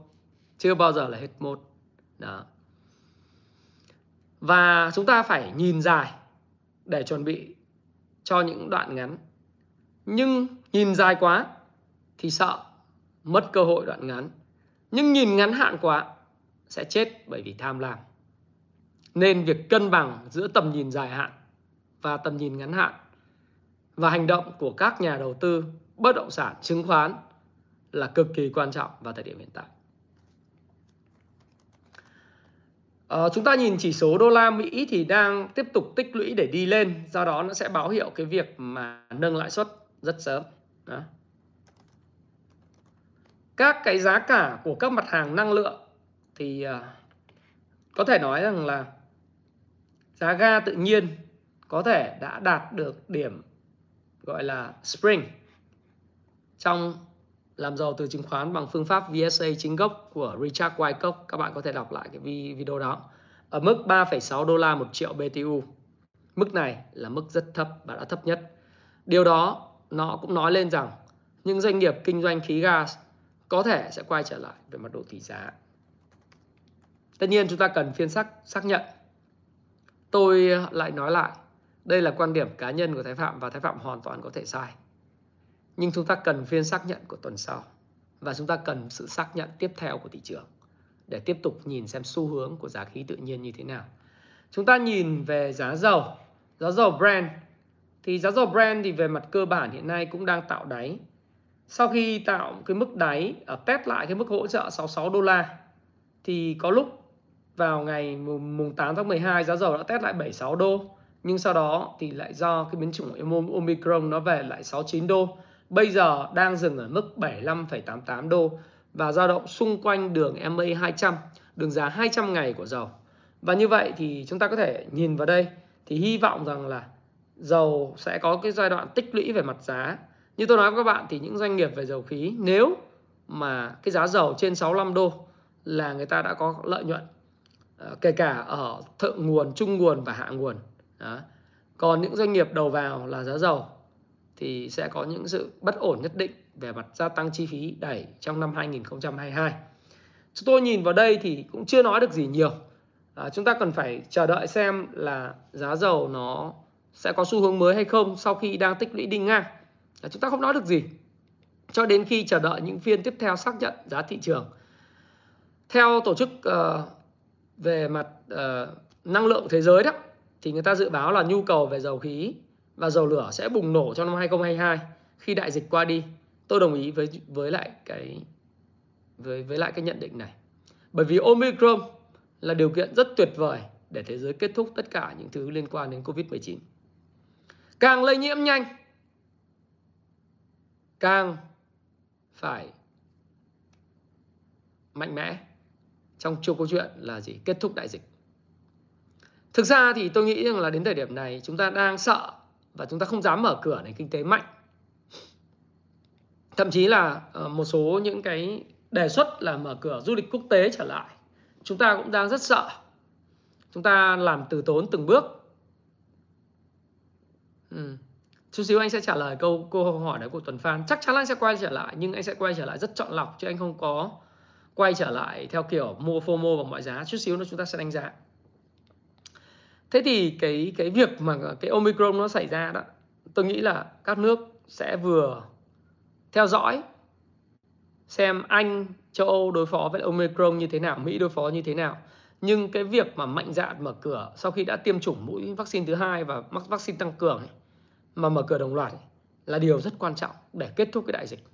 chưa bao giờ là hết mốt. Đó. Và chúng ta phải nhìn dài để chuẩn bị cho những đoạn ngắn. Nhưng nhìn dài quá thì sợ mất cơ hội đoạn ngắn. Nhưng nhìn ngắn hạn quá sẽ chết bởi vì tham lam. Nên việc cân bằng giữa tầm nhìn dài hạn và tầm nhìn ngắn hạn và hành động của các nhà đầu tư bất động sản chứng khoán là cực kỳ quan trọng vào thời điểm hiện tại. À, chúng ta nhìn chỉ số đô la Mỹ thì đang tiếp tục tích lũy để đi lên, do đó nó sẽ báo hiệu cái việc mà nâng lãi suất rất sớm. Đó. Các cái giá cả của các mặt hàng năng lượng thì uh, có thể nói rằng là giá ga tự nhiên có thể đã đạt được điểm gọi là spring trong làm giàu từ chứng khoán bằng phương pháp VSA chính gốc của Richard Wyckoff. Các bạn có thể đọc lại cái video đó. Ở mức 3,6 đô la một triệu BTU mức này là mức rất thấp và đã thấp nhất. Điều đó nó cũng nói lên rằng những doanh nghiệp kinh doanh khí gas có thể sẽ quay trở lại về mặt độ tỷ giá. Tất nhiên chúng ta cần phiên xác xác nhận. Tôi lại nói lại đây là quan điểm cá nhân của Thái Phạm và Thái Phạm hoàn toàn có thể sai nhưng chúng ta cần phiên xác nhận của tuần sau. Và chúng ta cần sự xác nhận tiếp theo của thị trường để tiếp tục nhìn xem xu hướng của giá khí tự nhiên như thế nào. Chúng ta nhìn về giá dầu, giá dầu Brent. Thì giá dầu Brent thì về mặt cơ bản hiện nay cũng đang tạo đáy. Sau khi tạo cái mức đáy ở test lại cái mức hỗ trợ 66 đô la thì có lúc vào ngày mùng 8 tháng 12 giá dầu đã test lại 76 đô. Nhưng sau đó thì lại do cái biến chủng Omicron nó về lại 69 đô bây giờ đang dừng ở mức 75,88 đô và dao động xung quanh đường MA 200, đường giá 200 ngày của dầu. Và như vậy thì chúng ta có thể nhìn vào đây thì hy vọng rằng là dầu sẽ có cái giai đoạn tích lũy về mặt giá. Như tôi nói với các bạn thì những doanh nghiệp về dầu khí nếu mà cái giá dầu trên 65 đô là người ta đã có lợi nhuận ờ, kể cả ở thượng nguồn, trung nguồn và hạ nguồn. Đó. Còn những doanh nghiệp đầu vào là giá dầu thì sẽ có những sự bất ổn nhất định về mặt gia tăng chi phí đẩy trong năm 2022. Chúng tôi nhìn vào đây thì cũng chưa nói được gì nhiều. À, chúng ta cần phải chờ đợi xem là giá dầu nó sẽ có xu hướng mới hay không sau khi đang tích lũy đi ngang. À, chúng ta không nói được gì cho đến khi chờ đợi những phiên tiếp theo xác nhận giá thị trường. Theo tổ chức uh, về mặt uh, năng lượng thế giới đó thì người ta dự báo là nhu cầu về dầu khí và dầu lửa sẽ bùng nổ trong năm 2022 khi đại dịch qua đi. Tôi đồng ý với với lại cái, với với lại cái nhận định này. Bởi vì Omicron là điều kiện rất tuyệt vời để thế giới kết thúc tất cả những thứ liên quan đến Covid-19. Càng lây nhiễm nhanh, càng phải mạnh mẽ trong chiều câu chuyện là gì? Kết thúc đại dịch. Thực ra thì tôi nghĩ rằng là đến thời điểm này chúng ta đang sợ và chúng ta không dám mở cửa nền kinh tế mạnh. Thậm chí là ờ, một số những cái đề xuất là mở cửa du lịch quốc tế trở lại. Chúng ta cũng đang rất sợ. Chúng ta làm từ tốn từng bước. Ừ. Chút xíu anh sẽ trả lời câu câu hỏi đấy của Tuần Phan. Chắc chắn anh sẽ quay trở lại, nhưng anh sẽ quay trở lại rất chọn lọc, chứ anh không có quay trở lại theo kiểu mua FOMO bằng mọi giá. Chút xíu nữa chúng ta sẽ đánh giá. Thế thì cái cái việc mà cái Omicron nó xảy ra đó, tôi nghĩ là các nước sẽ vừa theo dõi xem Anh, châu Âu đối phó với Omicron như thế nào, Mỹ đối phó như thế nào. Nhưng cái việc mà mạnh dạn mở cửa sau khi đã tiêm chủng mũi vaccine thứ hai và mắc vaccine tăng cường ấy, mà mở cửa đồng loạt ấy, là điều rất quan trọng để kết thúc cái đại dịch.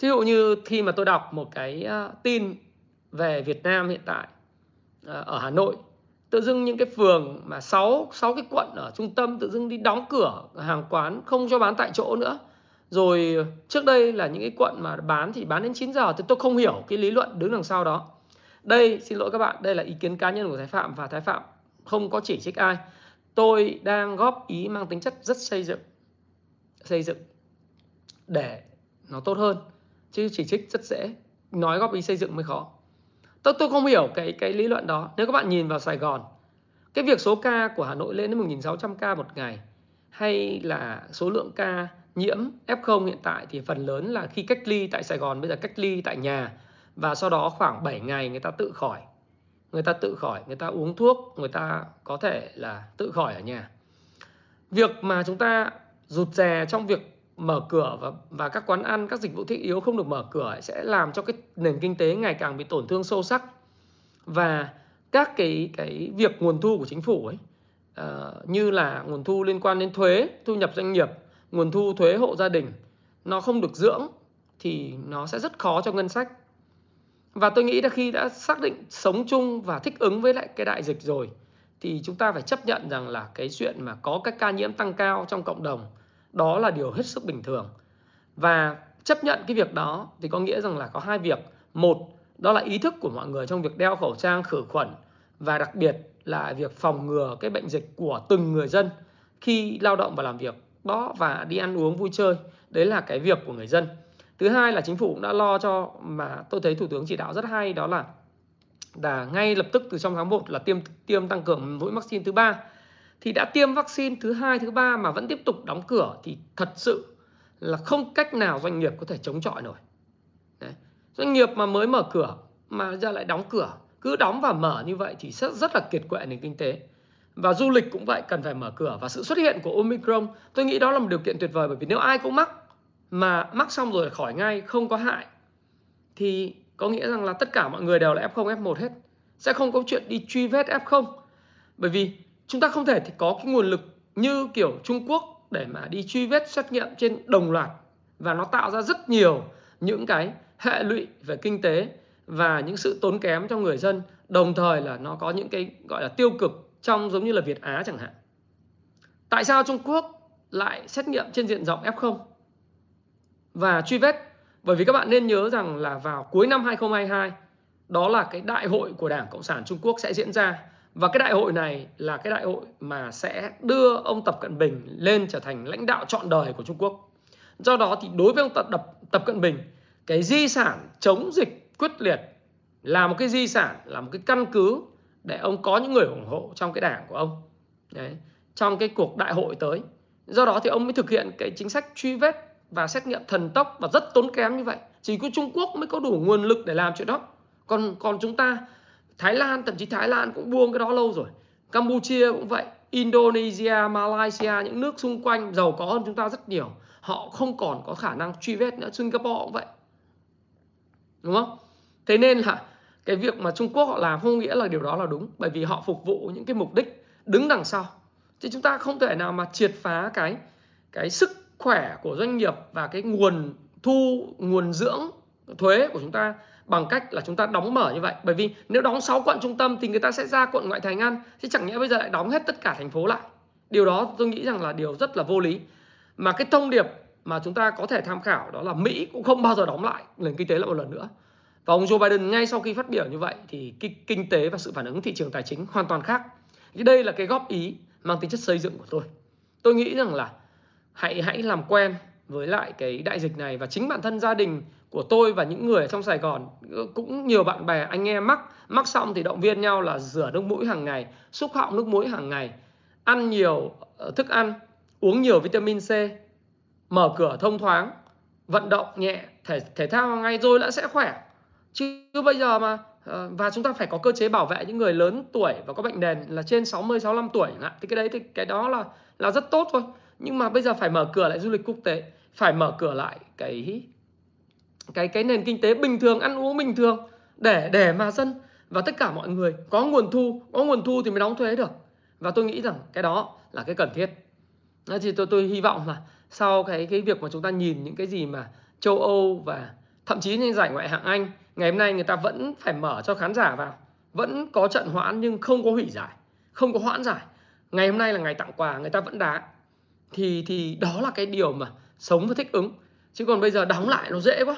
Ví dụ như khi mà tôi đọc một cái à, tin về Việt Nam hiện tại à, ở Hà Nội tự dưng những cái phường mà 6 sáu cái quận ở trung tâm tự dưng đi đóng cửa hàng quán không cho bán tại chỗ nữa. Rồi trước đây là những cái quận mà bán thì bán đến 9 giờ thì tôi không hiểu cái lý luận đứng đằng sau đó. Đây, xin lỗi các bạn, đây là ý kiến cá nhân của thái phạm và thái phạm không có chỉ trích ai. Tôi đang góp ý mang tính chất rất xây dựng xây dựng để nó tốt hơn, chứ chỉ trích rất dễ, nói góp ý xây dựng mới khó tôi tôi không hiểu cái cái lý luận đó. Nếu các bạn nhìn vào Sài Gòn, cái việc số ca của Hà Nội lên đến 1.600 ca một ngày, hay là số lượng ca nhiễm F0 hiện tại, thì phần lớn là khi cách ly tại Sài Gòn, bây giờ cách ly tại nhà, và sau đó khoảng 7 ngày người ta tự khỏi. Người ta tự khỏi, người ta uống thuốc, người ta có thể là tự khỏi ở nhà. Việc mà chúng ta rụt rè trong việc mở cửa và và các quán ăn các dịch vụ thiết yếu không được mở cửa sẽ làm cho cái nền kinh tế ngày càng bị tổn thương sâu sắc. Và các cái cái việc nguồn thu của chính phủ ấy uh, như là nguồn thu liên quan đến thuế thu nhập doanh nghiệp nguồn thu thuế hộ gia đình nó không được dưỡng thì nó sẽ rất khó cho ngân sách. Và tôi nghĩ là khi đã xác định sống chung và thích ứng với lại cái đại dịch rồi thì chúng ta phải chấp nhận rằng là cái chuyện mà có các ca nhiễm tăng cao trong cộng đồng đó là điều hết sức bình thường. Và chấp nhận cái việc đó thì có nghĩa rằng là có hai việc. Một, đó là ý thức của mọi người trong việc đeo khẩu trang, khử khuẩn và đặc biệt là việc phòng ngừa cái bệnh dịch của từng người dân khi lao động và làm việc đó và đi ăn uống, vui chơi. Đấy là cái việc của người dân. Thứ hai là chính phủ cũng đã lo cho mà tôi thấy thủ tướng chỉ đạo rất hay, đó là là ngay lập tức từ trong tháng 1 là tiêm tiêm tăng cường mũi vaccine thứ ba thì đã tiêm vaccine thứ hai, thứ ba mà vẫn tiếp tục đóng cửa thì thật sự là không cách nào doanh nghiệp có thể chống chọi nổi. Đấy. doanh nghiệp mà mới mở cửa, mà ra lại đóng cửa, cứ đóng và mở như vậy thì rất rất là kiệt quệ nền kinh tế. Và du lịch cũng vậy, cần phải mở cửa. Và sự xuất hiện của omicron, tôi nghĩ đó là một điều kiện tuyệt vời, bởi vì nếu ai cũng mắc, mà mắc xong rồi khỏi ngay, không có hại, thì có nghĩa rằng là tất cả mọi người đều là f0 f1 hết. Sẽ không có chuyện đi truy vết f0 bởi vì chúng ta không thể thì có cái nguồn lực như kiểu Trung Quốc để mà đi truy vết xét nghiệm trên đồng loạt và nó tạo ra rất nhiều những cái hệ lụy về kinh tế và những sự tốn kém cho người dân đồng thời là nó có những cái, gọi là, tiêu cực trong giống như là Việt Á chẳng hạn. Tại sao Trung Quốc lại xét nghiệm trên diện rộng F0 và truy vết? Bởi vì các bạn nên nhớ rằng là vào cuối năm 2022 đó là cái đại hội của Đảng Cộng sản Trung Quốc sẽ diễn ra và cái đại hội này là cái đại hội mà sẽ đưa ông Tập Cận Bình lên trở thành lãnh đạo trọn đời của Trung Quốc. Do đó thì đối với ông Tập, Tập, Tập Cận Bình, cái di sản chống dịch quyết liệt là một cái di sản, là một cái căn cứ để ông có những người ủng hộ trong cái đảng của ông. Đấy, trong cái cuộc đại hội tới. do đó thì ông mới thực hiện cái chính sách truy vết và xét nghiệm thần tốc và rất tốn kém như vậy chỉ có Trung Quốc mới có đủ nguồn lực để làm chuyện đó còn còn chúng ta Thái Lan, thậm chí Thái Lan cũng buông cái đó lâu rồi. Campuchia cũng vậy, Indonesia, Malaysia, những nước xung quanh giàu có hơn chúng ta rất nhiều. Họ không còn có khả năng truy vết nữa. Singapore cũng vậy. Đúng không? Thế nên là cái việc mà Trung Quốc họ làm không nghĩa là điều đó là đúng, bởi vì họ phục vụ những cái mục đích đứng đằng sau. Chứ chúng ta không thể nào mà triệt phá cái cái sức khỏe của doanh nghiệp và cái nguồn thu, nguồn dưỡng thuế của chúng ta bằng cách là chúng ta đóng mở như vậy. Bởi vì nếu đóng 6 quận trung tâm thì người ta sẽ ra quận ngoại thành ăn chứ chẳng nhẽ bây giờ lại đóng hết tất cả thành phố lại. Điều đó tôi nghĩ rằng là điều rất là vô lý. Mà cái thông điệp mà chúng ta có thể tham khảo đó là Mỹ cũng không bao giờ đóng lại nền kinh tế lại một lần nữa. Và ông Joe Biden ngay sau khi phát biểu như vậy thì cái kinh tế và sự phản ứng thị trường tài chính hoàn toàn khác. Thì đây là cái góp ý mang tính chất xây dựng của tôi. Tôi nghĩ rằng là hãy hãy làm quen với lại cái đại dịch này và chính bản thân gia đình của tôi và những người ở trong Sài Gòn ờ, cũng nhiều bạn bè, anh em mắc mắc xong thì động viên nhau là rửa nước mũi hàng ngày, xúc họng nước mũi hàng ngày, ăn nhiều ờ, thức ăn, uống nhiều vitamin C, mở cửa thông thoáng, vận động nhẹ, thể thể thao ngay rồi đã sẽ khỏe. Chứ bây giờ mà ờ, và chúng ta phải có cơ chế bảo vệ những người lớn tuổi và có bệnh nền là trên 60 65 tuổi thì cái đấy thì cái đó là là rất tốt thôi. Nhưng mà bây giờ phải mở cửa lại du lịch quốc tế, phải mở cửa lại cái cái cái nền kinh tế bình thường, ăn uống bình thường, để để mà dân và tất cả mọi người có nguồn thu, có nguồn thu thì mới đóng thuế được. Và tôi nghĩ rằng cái đó là cái cần thiết. Đó thì tôi tôi hy vọng là sau cái cái việc mà chúng ta nhìn những cái gì mà châu Âu và thậm chí những giải ngoại hạng Anh, ngày hôm nay người ta vẫn phải mở cho khán giả vào, vẫn có trận hoãn nhưng không có hủy giải, không có hoãn giải. Ngày hôm nay là ngày tặng quà, người ta vẫn đá. Thì thì đó là cái điều mà sống và thích ứng. Chứ còn bây giờ đóng lại nó dễ quá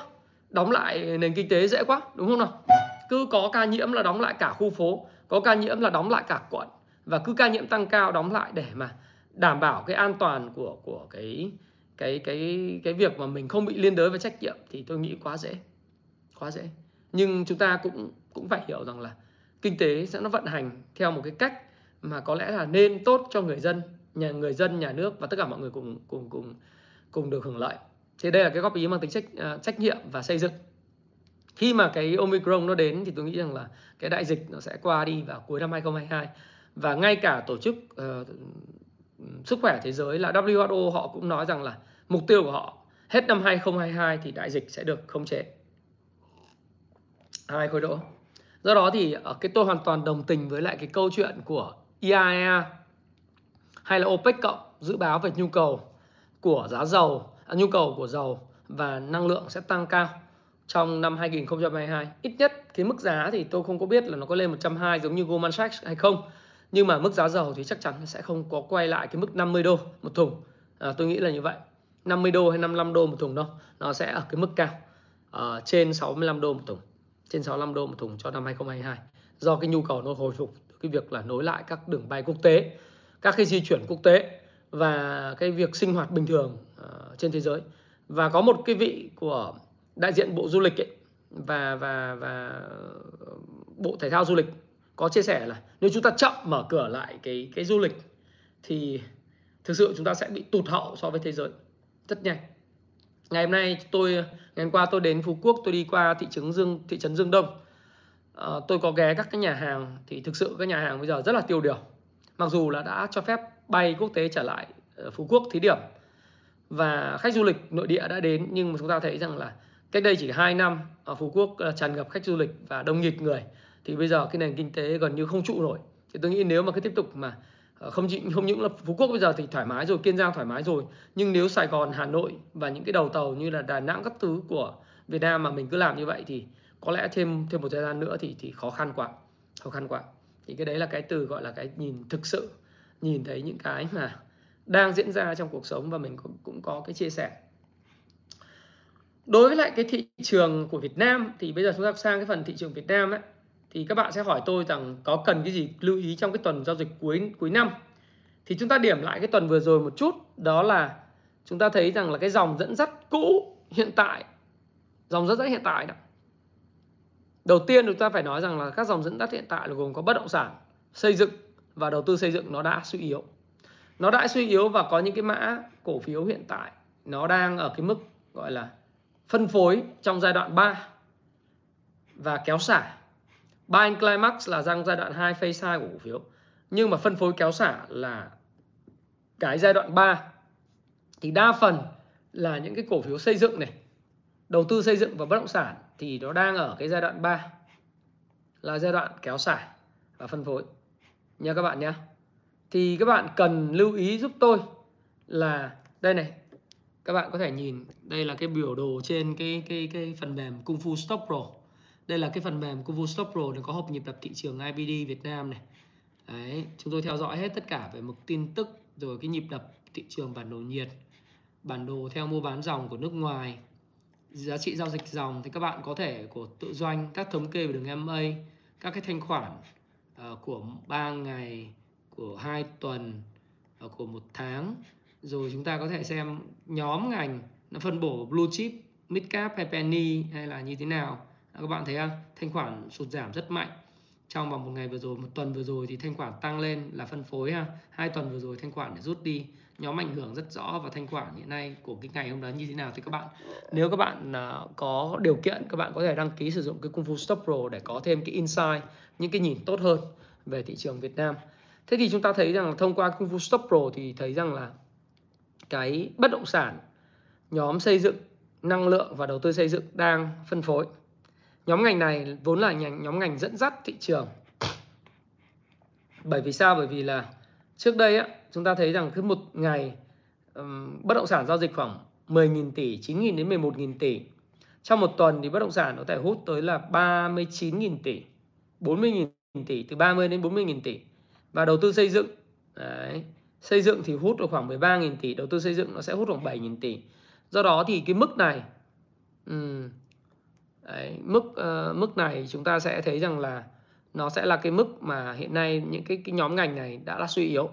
đóng lại nền kinh tế dễ quá, đúng không nào? Cứ có ca nhiễm là đóng lại cả khu phố, có ca nhiễm là đóng lại cả quận, và cứ ca nhiễm tăng cao đóng lại để mà đảm bảo cái an toàn của của cái cái cái cái việc mà mình không bị liên đới với trách nhiệm thì tôi nghĩ quá dễ quá dễ. Nhưng chúng ta cũng cũng phải hiểu rằng là kinh tế sẽ, nó vận hành theo một cái cách mà có lẽ là nên tốt cho người dân, nhà, người dân, nhà nước và tất cả mọi người cùng cùng cùng cùng được hưởng lợi thì đây là cái góp ý mang tính trách uh, trách nhiệm và xây dựng. Khi mà cái omicron nó đến thì tôi nghĩ rằng là cái đại dịch nó sẽ qua đi vào cuối năm 2022 và ngay cả tổ chức uh, sức khỏe thế giới là WHO họ cũng nói rằng là mục tiêu của họ hết năm 2022 thì đại dịch sẽ được khống chế. Hai khối đỗ. Do đó thì ở cái tôi hoàn toàn đồng tình với lại cái câu chuyện của IAEA hay là OPEC cộng dự báo về nhu cầu của giá dầu nhu cầu của dầu và năng lượng sẽ tăng cao trong năm 2022 ít nhất cái mức giá thì tôi không có biết là nó có lên 120 giống như Goldman Sachs hay không nhưng mà mức giá dầu thì chắc chắn sẽ không có quay lại cái mức 50 đô một thùng. À, tôi nghĩ là như vậy. 50 đô hay 55 đô một thùng đâu nó sẽ ở cái mức cao À, trên 65 đô một thùng trên 65 đô một thùng cho năm 2022 do cái nhu cầu nó hồi phục cái việc là nối lại các đường bay quốc tế các cái di chuyển quốc tế và cái việc sinh hoạt bình thường Ờ, trên thế giới. Và có một cái vị của đại diện bộ du lịch ấy, và và và bộ thể thao du lịch có chia sẻ là nếu chúng ta chậm mở cửa lại cái cái du lịch thì thực sự chúng ta sẽ bị tụt hậu so với thế giới rất nhanh. Ngày hôm nay tôi ngày hôm qua tôi đến phú quốc tôi đi qua thị trấn dương thị trấn dương đông. À, tôi có ghé các cái nhà hàng thì thực sự các nhà hàng bây giờ rất là tiêu điều. Mặc dù là đã cho phép bay quốc tế trở lại ờ, phú quốc thí điểm và khách du lịch nội địa đã đến, nhưng mà chúng ta thấy rằng là cách đây chỉ 2 năm ở phú quốc ờ, tràn ngập khách du lịch và đông nghịch người, thì bây giờ cái nền kinh tế gần như không trụ nổi. Thì tôi nghĩ nếu mà cứ tiếp tục mà ờ, không chỉ, không những là phú quốc bây giờ thì thoải mái rồi, kiên giang thoải mái rồi, nhưng nếu sài gòn, hà nội và những cái đầu tàu như là đà nẵng các thứ của việt nam mà mình cứ làm như vậy thì có lẽ thêm thêm một thời gian nữa thì thì khó khăn quá, khó khăn quá. Thì cái đấy là cái từ gọi là cái nhìn thực sự, nhìn thấy những cái mà đang diễn ra trong cuộc sống và mình cũng, cũng có cái chia sẻ. Đối với lại cái thị trường của Việt Nam thì bây giờ chúng ta sang cái phần thị trường Việt Nam ấy thì các bạn sẽ hỏi tôi rằng có cần cái gì lưu ý trong cái tuần giao dịch cuối cuối năm? Thì chúng ta điểm lại cái tuần vừa rồi một chút đó là chúng ta thấy rằng là cái dòng dẫn dắt cũ hiện tại dòng dẫn dắt hiện tại đó. Đầu tiên chúng ta phải nói rằng là các dòng dẫn dắt hiện tại là gồm có bất động sản xây dựng và đầu tư xây dựng nó đã suy yếu nó đã suy yếu và có những cái mã cổ phiếu hiện tại nó đang ở cái mức gọi là phân phối trong giai đoạn 3 và kéo xả. Buy climax là rằng giai đoạn 2 phase 2 của cổ phiếu. Nhưng mà phân phối kéo xả là cái giai đoạn 3 thì đa phần là những cái cổ phiếu xây dựng này, đầu tư xây dựng và bất động sản thì nó đang ở cái giai đoạn 3 là giai đoạn kéo xả và phân phối nha các bạn nhé. Thì các bạn cần lưu ý giúp tôi là đây này, các bạn có thể nhìn đây là cái biểu đồ trên cái cái cái phần mềm Kung Fu Stop Pro. Đây là cái phần mềm Kung Fu Stop Pro để có hộp nhịp đập thị trường IBD Việt Nam này. Đấy, chúng tôi theo dõi hết tất cả về mục tin tức rồi cái nhịp đập thị trường bản đồ nhiệt, bản đồ theo mua bán dòng của nước ngoài, giá trị giao dịch dòng thì các bạn có thể của tự doanh các thống kê về đường MA, các cái thanh khoản uh, của ba ngày, của hai tuần, uh, của một tháng. Rồi chúng ta có thể xem nhóm ngành nó phân bổ blue chip mid cap hay penny hay là như thế nào. À, các bạn thấy không? Thanh khoản sụt giảm rất mạnh. Trong vòng một ngày vừa rồi một tuần vừa rồi thì thanh khoản tăng lên là phân phối ha. Hai tuần vừa rồi thanh khoản để rút đi. Nhóm ảnh hưởng rất rõ và thanh khoản hiện nay của cái ngày hôm đó như thế nào thì các bạn? Nếu các bạn à, có điều kiện các bạn có thể đăng ký sử dụng cái Kung Fu Stop Pro để có thêm cái insight những cái nhìn tốt hơn về thị trường Việt Nam thế thì chúng ta thấy rằng thông qua Kung Fu Stop Pro thì thấy rằng là cái bất động sản nhóm xây dựng năng lượng và đầu tư xây dựng đang phân phối. Nhóm ngành này vốn là nhóm ngành dẫn dắt thị trường. Bởi vì sao? Bởi vì là trước đây á, chúng ta thấy rằng cứ một ngày um, bất động sản giao dịch khoảng 10.000 tỷ 9.000 đến 11.000 tỷ. Trong một tuần thì bất động sản có thể hút tới là 39.000 tỷ 40.000 tỷ từ 30 đến 40.000 tỷ và đầu tư xây dựng. Đấy, xây dựng thì hút được khoảng 13.000 tỷ đầu tư xây dựng nó sẽ hút khoảng 7.000 tỷ. Do đó thì cái mức này um, đấy, mức uh, mức này chúng ta sẽ thấy rằng là nó sẽ là cái mức mà hiện nay những cái, cái nhóm ngành này đã là suy yếu.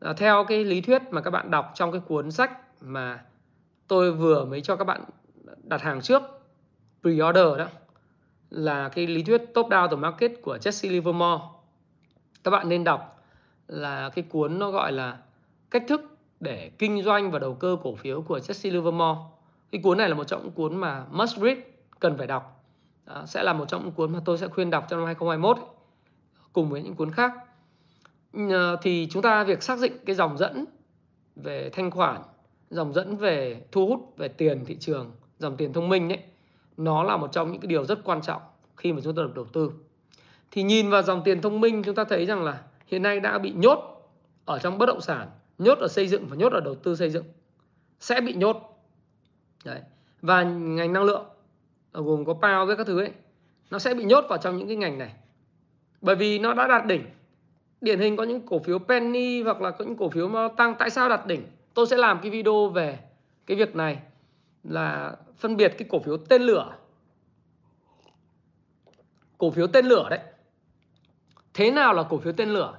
À, theo cái lý thuyết mà các bạn đọc trong cái cuốn sách mà tôi vừa mới cho các bạn đặt hàng trước pre-order đó là cái lý thuyết top down the market của Jesse Livermore các bạn nên đọc là cái cuốn nó gọi là cách thức để kinh doanh và đầu cơ cổ phiếu của Jesse Livermore. Cái cuốn này là một trong những cuốn mà must read cần phải đọc. Đó, sẽ là một trong những cuốn mà tôi sẽ khuyên đọc trong năm 2021 cùng với những cuốn khác. Ờ, thì chúng ta việc xác định cái dòng dẫn về thanh khoản, dòng dẫn về thu hút về tiền thị trường, dòng tiền thông minh ấy, nó là một trong những cái điều rất quan trọng khi mà chúng ta được đầu tư. Thì nhìn vào dòng tiền thông minh chúng ta thấy rằng là hiện nay đã bị nhốt ở trong bất động sản, nhốt ở xây dựng và nhốt ở đầu tư xây dựng sẽ bị nhốt. Đấy. Và ngành năng lượng gồm có power với các thứ ấy nó sẽ bị nhốt vào trong những cái ngành này. Bởi vì nó đã đạt đỉnh. Điển hình có những cổ phiếu penny hoặc là có những cổ phiếu mà tăng tại sao đạt đỉnh? Tôi sẽ làm cái video về cái việc này là phân biệt cái cổ phiếu tên lửa. Cổ phiếu tên lửa đấy thế nào là cổ phiếu tên lửa?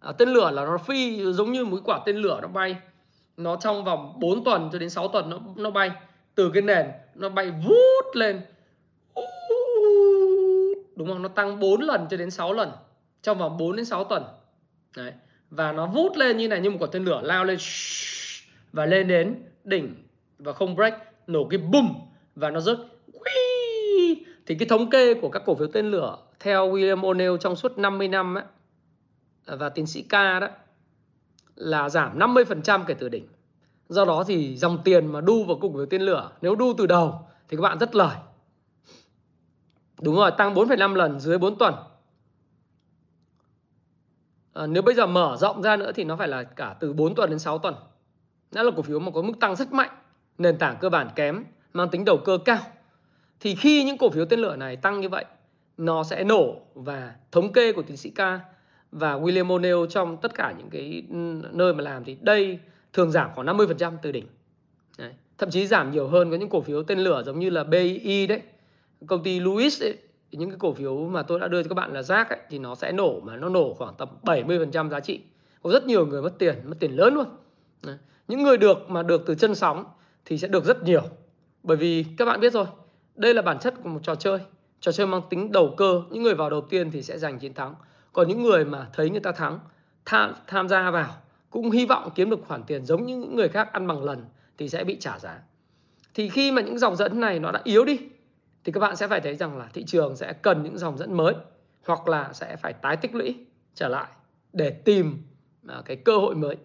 À, tên lửa là nó phi giống như một quả tên lửa nó bay. Nó trong vòng 4 tuần cho đến 6 tuần nó nó bay. Từ cái nền nó bay vút lên. Đúng không? Nó tăng 4 lần cho đến 6 lần. Trong vòng 4 đến 6 tuần. Đấy. và nó vút lên như này như một quả tên lửa lao lên và lên đến đỉnh và không break. Nổ cái bùm và nó rớt thì cái thống kê của các cổ phiếu tên lửa theo William O'Neill trong suốt 50 năm ấy, và tiến sĩ K đó là giảm 50% kể từ đỉnh. Do đó thì dòng tiền mà đu vào cổ phiếu tên lửa nếu đu từ đầu thì các bạn rất lời. Đúng rồi, tăng 4,5 lần dưới 4 tuần. À, nếu bây giờ mở rộng ra nữa thì nó phải là cả từ 4 tuần đến 6 tuần. Đó là cổ phiếu mà có mức tăng rất mạnh, nền tảng cơ bản kém, mang tính đầu cơ cao. Thì khi những cổ phiếu tên lửa này tăng như vậy nó sẽ nổ và thống kê của tiến sĩ K và William O'Neill trong tất cả những cái nơi mà làm thì đây thường giảm khoảng 50% từ đỉnh. Đấy. Thậm chí giảm nhiều hơn có những cổ phiếu tên lửa giống như là BI đấy, công ty Louis ấy, những cái cổ phiếu mà tôi đã đưa cho các bạn là rác ấy, thì nó sẽ nổ mà nó nổ khoảng tầm 70% giá trị. Có rất nhiều người mất tiền, mất tiền lớn luôn. Đấy. Những người được mà được từ chân sóng thì sẽ được rất nhiều. Bởi vì các bạn biết rồi, đây là bản chất của một trò chơi. Trò chơi mang tính đầu cơ. Những người vào đầu tiên thì sẽ giành chiến thắng. Còn những người mà thấy người ta thắng tham, tham gia vào cũng hy vọng kiếm được khoản tiền giống như những người khác ăn bằng lần thì sẽ bị trả giá. Thì khi mà những dòng dẫn này nó đã yếu đi thì các bạn sẽ phải thấy rằng là thị trường sẽ cần những dòng dẫn mới hoặc là sẽ phải tái tích lũy trở lại để tìm à, cái cơ hội mới.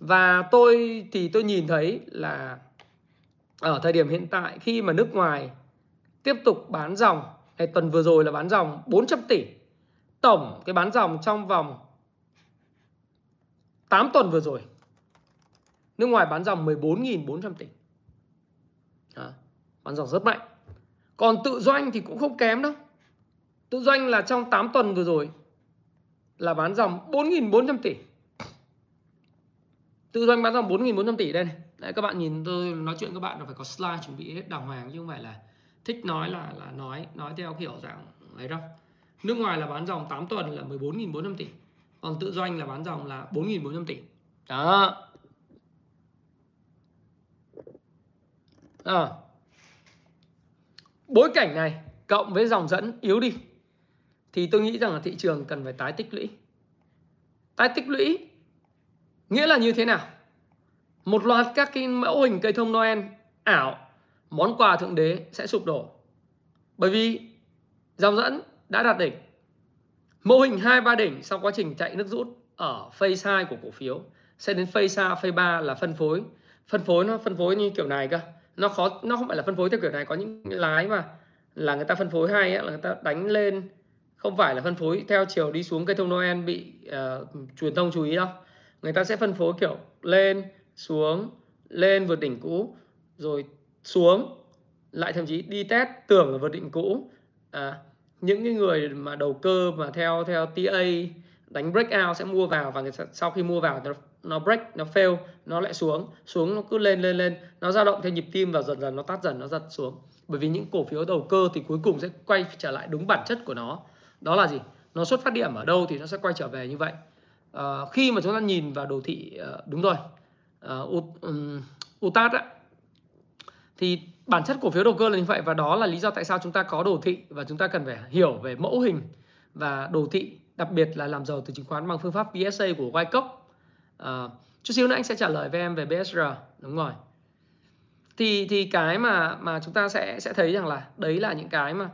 Và tôi thì tôi nhìn thấy là ở thời điểm hiện tại khi mà nước ngoài tiếp tục bán dòng. Hay tuần vừa rồi là bán dòng 400 tỷ. Tổng cái bán dòng trong vòng 8 tuần vừa rồi. Nước ngoài bán dòng 14.400 tỷ. Đó, bán dòng rất mạnh. Còn tự doanh thì cũng không kém đâu. Tự doanh là trong 8 tuần vừa rồi là bán dòng 4.400 tỷ. Tự doanh bán dòng 4.400 tỷ đây này. Đấy, các bạn nhìn tôi nói chuyện các bạn là phải có slide chuẩn bị hết đàng hoàng chứ không phải là thích nói là là nói nói theo kiểu dạng ấy đâu. Nước ngoài là bán dòng 8 tuần là 14.400 tỷ, còn tự doanh là bán dòng là 4.400 tỷ. Đó. À. bối cảnh này cộng với dòng dẫn yếu đi, thì tôi nghĩ rằng là thị trường cần phải tái tích lũy. Tái tích lũy nghĩa là như thế nào? Một loạt các cái mẫu hình cây thông Noel, ảo món quà thượng đế sẽ sụp đổ. Bởi vì dòng dẫn đã đạt đỉnh mô hình hai ba đỉnh sau quá trình chạy nước rút ở phase 2 của cổ phiếu sẽ đến phase 3 phase 3 là phân phối. Phân phối nó phân phối như kiểu này cơ. Nó khó nó không phải là phân phối theo kiểu này có những lái mà là người ta phân phối hay ấy, là người ta đánh lên. Không phải là phân phối theo chiều đi xuống cây thông Noel bị uh, truyền thông chú ý đâu. Người ta sẽ phân phối kiểu lên xuống lên vượt đỉnh cũ rồi xuống lại thậm chí đi test tưởng là vượt đỉnh cũ. À, những cái người mà đầu cơ mà theo theo TA đánh breakout sẽ mua vào và người sau khi mua vào nó, nó break nó fail nó lại xuống. Xuống nó cứ lên lên lên nó dao động theo nhịp tim và dần dần nó tắt dần nó giật xuống. Bởi vì những cổ phiếu đầu cơ thì cuối cùng sẽ quay trở lại đúng bản chất của nó. Đó là gì? Nó xuất phát điểm ở đâu thì nó sẽ quay trở về như vậy. À, khi mà chúng ta nhìn vào đồ thị ờ, đúng rồi ờ, uh, um, UTAT á, thì bản chất cổ phiếu đầu cơ là như vậy và đó là lý do tại sao chúng ta có đồ thị và chúng ta cần phải hiểu về mẫu hình và đồ thị đặc biệt là làm giàu từ chứng khoán bằng phương pháp BSA của Wyckoff à, chút xíu nữa anh sẽ trả lời với em về BSR đúng rồi. Thì thì cái mà mà chúng ta sẽ sẽ thấy rằng là đấy là những cái mà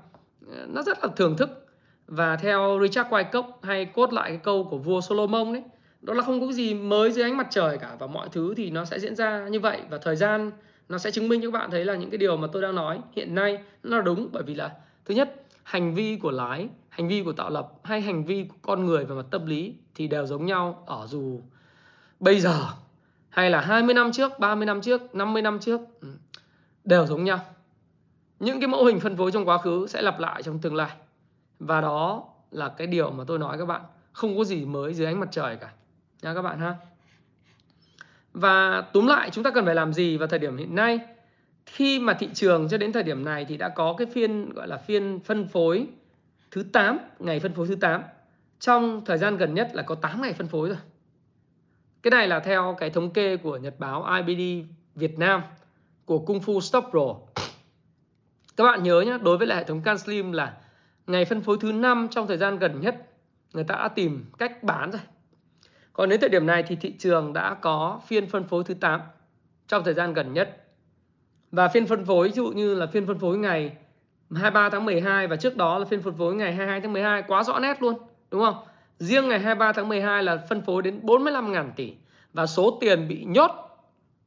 ờ, nó rất là thưởng thức. Và theo Richard Wyckoff hay cốt lại cái câu của vua Solomon đấy đó là không có gì mới dưới ánh mặt trời cả và mọi thứ thì nó sẽ diễn ra như vậy. Và thời gian nó sẽ chứng minh cho các bạn thấy là những cái điều mà tôi đang nói hiện nay nó đúng bởi vì là thứ nhất hành vi của lái hành vi của tạo lập hay hành vi của con người về mặt tâm lý thì đều giống nhau ở dù bây giờ hay là 20 năm trước, 30 năm trước, 50 năm trước ừ, đều giống nhau. Những cái mẫu hình phân phối trong quá khứ sẽ lặp lại trong tương lai. Và đó là cái điều mà tôi nói các bạn, không có gì mới dưới ánh mặt trời cả. Nha các bạn ha. Và túm lại chúng ta cần phải làm gì vào thời điểm hiện nay? Khi mà thị trường cho đến thời điểm này thì đã có cái phiên gọi là phiên phân phối thứ 8, ngày phân phối thứ 8. Trong thời gian gần nhất là có 8 ngày phân phối rồi. Cái này là theo cái thống kê của nhật báo IBD Việt Nam của Kung Fu Stop Pro. Các bạn nhớ nhé, đối với lại hệ thống CanSlim là ngày phân phối thứ 5 trong thời gian gần nhất người ta đã tìm cách bán rồi. Còn đến thời điểm này thì thị trường đã có phiên phân phối thứ 8 trong thời gian gần nhất. Và phiên phân phối ví dụ như là phiên phân phối ngày 23 tháng 12 và trước đó là phiên phân phối ngày 22 tháng 12 quá rõ nét luôn, đúng không? Riêng ngày 23 tháng 12 là phân phối đến 45.000 tỷ và số tiền bị nhốt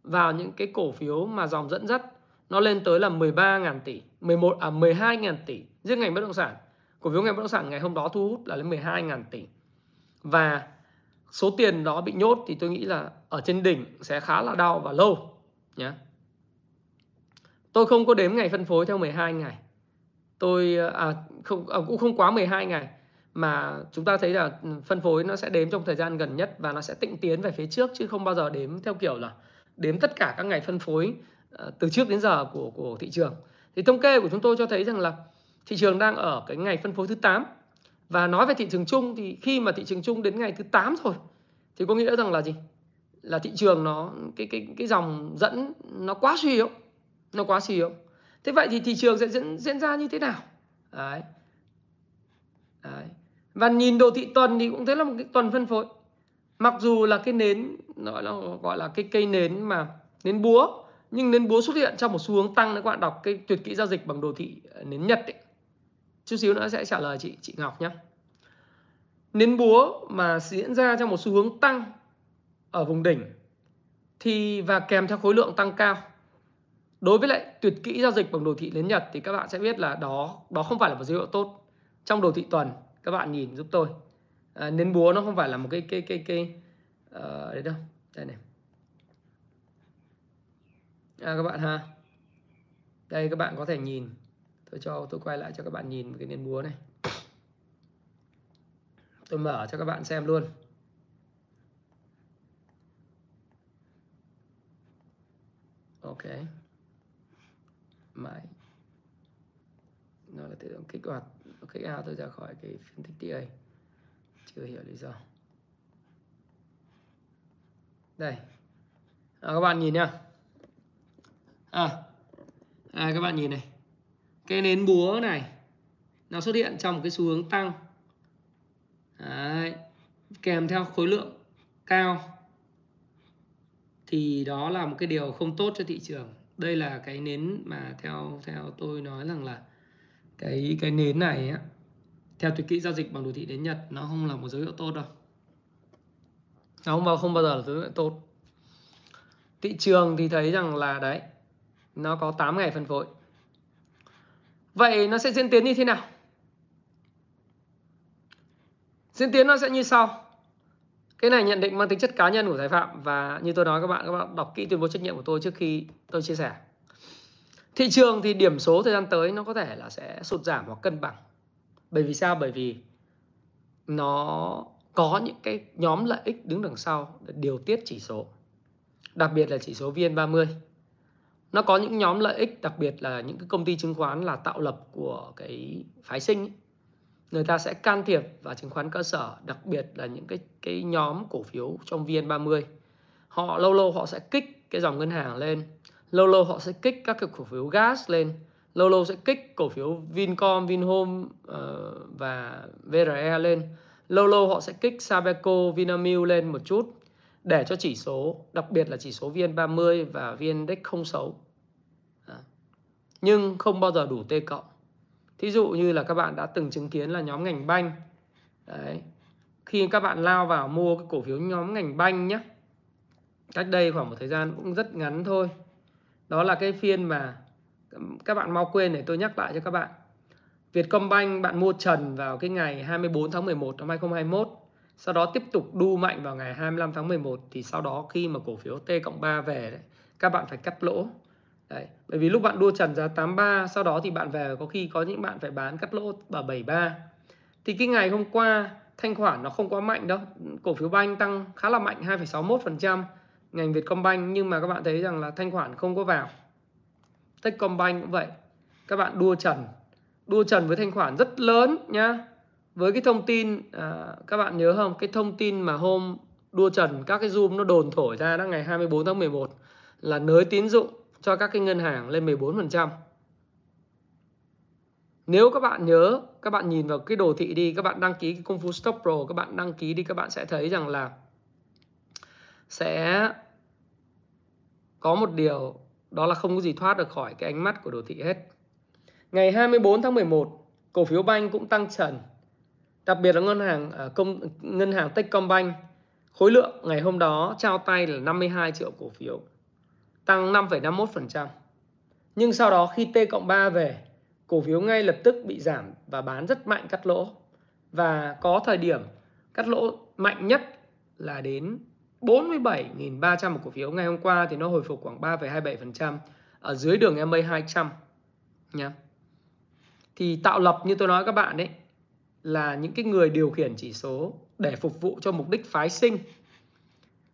vào những cái cổ phiếu mà dòng dẫn dắt nó lên tới là 13.000 tỷ, 11 à 12.000 tỷ. Riêng ngành bất động sản, cổ phiếu ngành bất động sản ngày hôm đó thu hút là lên 12.000 tỷ. Và số tiền đó bị nhốt thì tôi nghĩ là ở trên đỉnh sẽ khá là đau và lâu nhé. Tôi không có đếm ngày phân phối theo 12 ngày. Tôi à, không à, cũng không quá 12 ngày mà chúng ta thấy là ừ, phân phối nó sẽ đếm trong thời gian gần nhất và nó sẽ tịnh tiến về phía trước chứ không bao giờ đếm theo kiểu là đếm tất cả các ngày phân phối à, từ trước đến giờ của của thị trường. Thì thống kê của chúng tôi cho thấy rằng là thị trường đang ở cái ngày phân phối thứ 8 và nói về thị trường chung thì khi mà thị trường chung đến ngày thứ 8 rồi, thì có nghĩa rằng là gì? Là thị trường nó, cái cái cái dòng dẫn nó quá suy yếu. Nó quá suy yếu. Thế vậy thì thị trường sẽ diễn diễn ra như thế nào? Đấy. Đấy. Và nhìn đồ thị tuần thì cũng thấy là một cái tuần phân phối. mặc dù là cái nến gọi là gọi là cái cây nến mà, nến búa, nhưng nến búa xuất hiện trong một xu hướng tăng các bạn đọc cái tuyệt kỹ giao dịch bằng đồ thị ờ, nến nhật ấy chút xíu nữa sẽ trả lời chị chị Ngọc nhé. Nến búa mà diễn ra trong một xu hướng tăng ở vùng đỉnh thì và kèm theo khối lượng tăng cao. Đối với lại tuyệt kỹ giao dịch bằng đồ thị nến nhật thì các bạn sẽ biết là đó đó không phải là một dấu hiệu tốt trong đồ thị tuần các bạn nhìn giúp tôi. À, nến búa nó không phải là một cái cái cái cái uh, đấy đâu đây này. À, các bạn ha. Đây các bạn có thể nhìn tôi cho tôi quay lại cho các bạn nhìn cái nến búa này. Tôi mở cho các bạn xem luôn. Ok. Mãi nó là tự động kích hoạt kích out tôi ra khỏi cái phân tích TA chưa hiểu lý do. Đây. À, các bạn nhìn nhá. À, à các bạn nhìn này cái nến búa này, nó xuất hiện trong một cái xu hướng tăng. Đấy. kèm theo khối lượng cao, thì đó là một cái điều không tốt cho thị trường. Đây là cái nến mà theo theo tôi nói rằng là cái cái nến này á, theo tuyệt kỹ giao dịch bằng đồ thị đến Nhật, nó không là một dấu hiệu tốt đâu. Nó không bao không bao giờ là dấu hiệu tốt. Thị trường thì thấy rằng là đấy, nó có 8 ngày phân phối vậy nó sẽ diễn tiến như thế nào? Diễn tiến nó sẽ như sau. Cái này nhận định mang tính chất cá nhân của giải Phạm và như tôi nói các bạn các bạn đọc kỹ tuyên bố trách nhiệm của tôi trước khi tôi chia sẻ. Thị trường thì điểm số thời gian tới nó có thể là sẽ sụt giảm hoặc cân bằng. Bởi vì sao? Bởi vì nó có những cái nhóm lợi ích đứng đằng sau để điều tiết chỉ số. Đặc biệt là chỉ số VN30 nó có những nhóm lợi ích đặc biệt là những cái công ty chứng khoán là tạo lập của cái phái sinh ấy. người ta sẽ can thiệp vào chứng khoán cơ sở đặc biệt là những cái cái nhóm cổ phiếu trong VN30 họ lâu lâu họ sẽ kích cái dòng ngân hàng lên lâu lâu họ sẽ kích các cái cổ phiếu gas lên lâu lâu sẽ kích cổ phiếu Vincom, Vinhome uh, và VRE lên. Lâu lâu họ sẽ kích Sabeco, Vinamilk lên một chút để cho chỉ số, đặc biệt là chỉ số VN30 và VN Index không xấu à. nhưng không bao giờ đủ T cộng. Thí dụ như là các bạn đã từng chứng kiến là nhóm ngành banh. Đấy. Khi các bạn lao vào mua cái cổ phiếu nhóm ngành banh nhé cách đây khoảng một thời gian cũng rất ngắn thôi. Đó là cái phiên mà các bạn mau quên để tôi nhắc lại cho các bạn. Vietcombank, bạn mua trần vào cái ngày 24 tháng 11 năm 2021 sau đó tiếp tục đu mạnh vào ngày 25 tháng 11 thì sau đó khi mà cổ phiếu T cộng 3 về đấy các bạn phải cắt lỗ. Đấy bởi vì lúc bạn đua trần giá 83 sau đó thì bạn về có khi có những bạn phải bán cắt lỗ ở 73 thì cái ngày hôm qua thanh khoản nó không quá mạnh đâu. Cổ phiếu banh tăng khá là mạnh 2,61% ngành Vietcombank nhưng mà các bạn thấy rằng là thanh khoản không có vào. Techcombank cũng vậy các bạn đua trần đua trần với thanh khoản rất lớn nhá với cái thông tin à, các bạn nhớ không cái thông tin mà hôm đua trần các cái zoom nó đồn thổi ra đó ngày 24 tháng 11 là nới tín dụng cho các cái ngân hàng lên 14% nếu các bạn nhớ các bạn nhìn vào cái đồ thị đi các bạn đăng ký cái công phu stop pro các bạn đăng ký đi các bạn sẽ thấy rằng là sẽ có một điều đó là không có gì thoát được khỏi cái ánh mắt của đồ thị hết. Ngày 24 tháng 11, cổ phiếu banh cũng tăng trần. Đặc biệt là ngân hàng à, công ngân hàng Techcombank khối lượng ngày hôm đó trao tay là 52 triệu cổ phiếu, tăng 5,51%. Nhưng sau đó khi T cộng 3 về, cổ phiếu ngay lập tức bị giảm và bán rất mạnh cắt lỗ. Và có thời điểm cắt lỗ mạnh nhất là đến 47.300 một cổ phiếu ngày hôm qua thì nó hồi phục khoảng 3,27% ở dưới đường MA 200 nhá. Thì tạo lập như tôi nói các bạn đấy là những cái người điều khiển chỉ số để phục vụ cho mục đích phái sinh.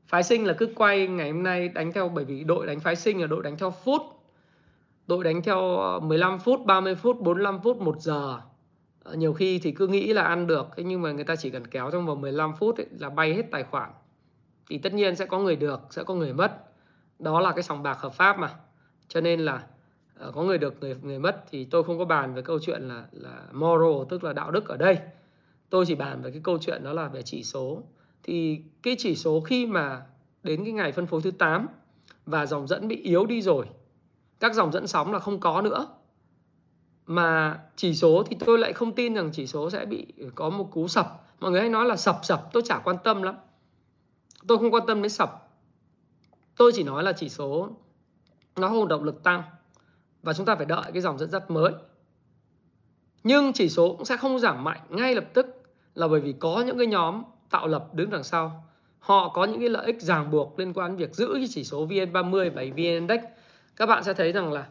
Phái sinh là cứ quay ngày hôm nay đánh theo bởi vì đội đánh phái sinh là đội đánh theo phút. Đội đánh theo ờ, 15 phút, 30 phút, 45 phút, 1 giờ. Ờ, nhiều khi thì cứ nghĩ là ăn được nhưng mà người ta chỉ cần kéo trong vòng 15 phút ấy, là bay hết tài khoản thì tất nhiên sẽ có người được sẽ có người mất đó là cái sòng bạc hợp pháp mà cho nên là Ờ, có người được người người mất thì tôi không có bàn về câu chuyện là là moral, tức là đạo đức ở đây. Tôi chỉ bàn về cái câu chuyện đó là về chỉ số. Thì cái chỉ số khi mà đến cái ngày phân phối thứ 8 và dòng dẫn bị yếu đi rồi, các dòng dẫn sóng là không có nữa, mà chỉ số thì tôi lại không tin rằng chỉ số sẽ bị có một cú sập. Mọi người hay nói là sập sập, tôi chả quan tâm lắm. Tôi không quan tâm đến sập. Tôi chỉ nói là chỉ số nó không động lực tăng và chúng ta phải đợi cái dòng dẫn dắt mới. Nhưng chỉ số cũng sẽ không giảm mạnh ngay lập tức là bởi vì có những cái nhóm tạo lập đứng đằng sau. Họ có những cái lợi ích ràng buộc liên quan đến việc giữ cái chỉ số VN30 và VN Index. Các bạn sẽ thấy rằng là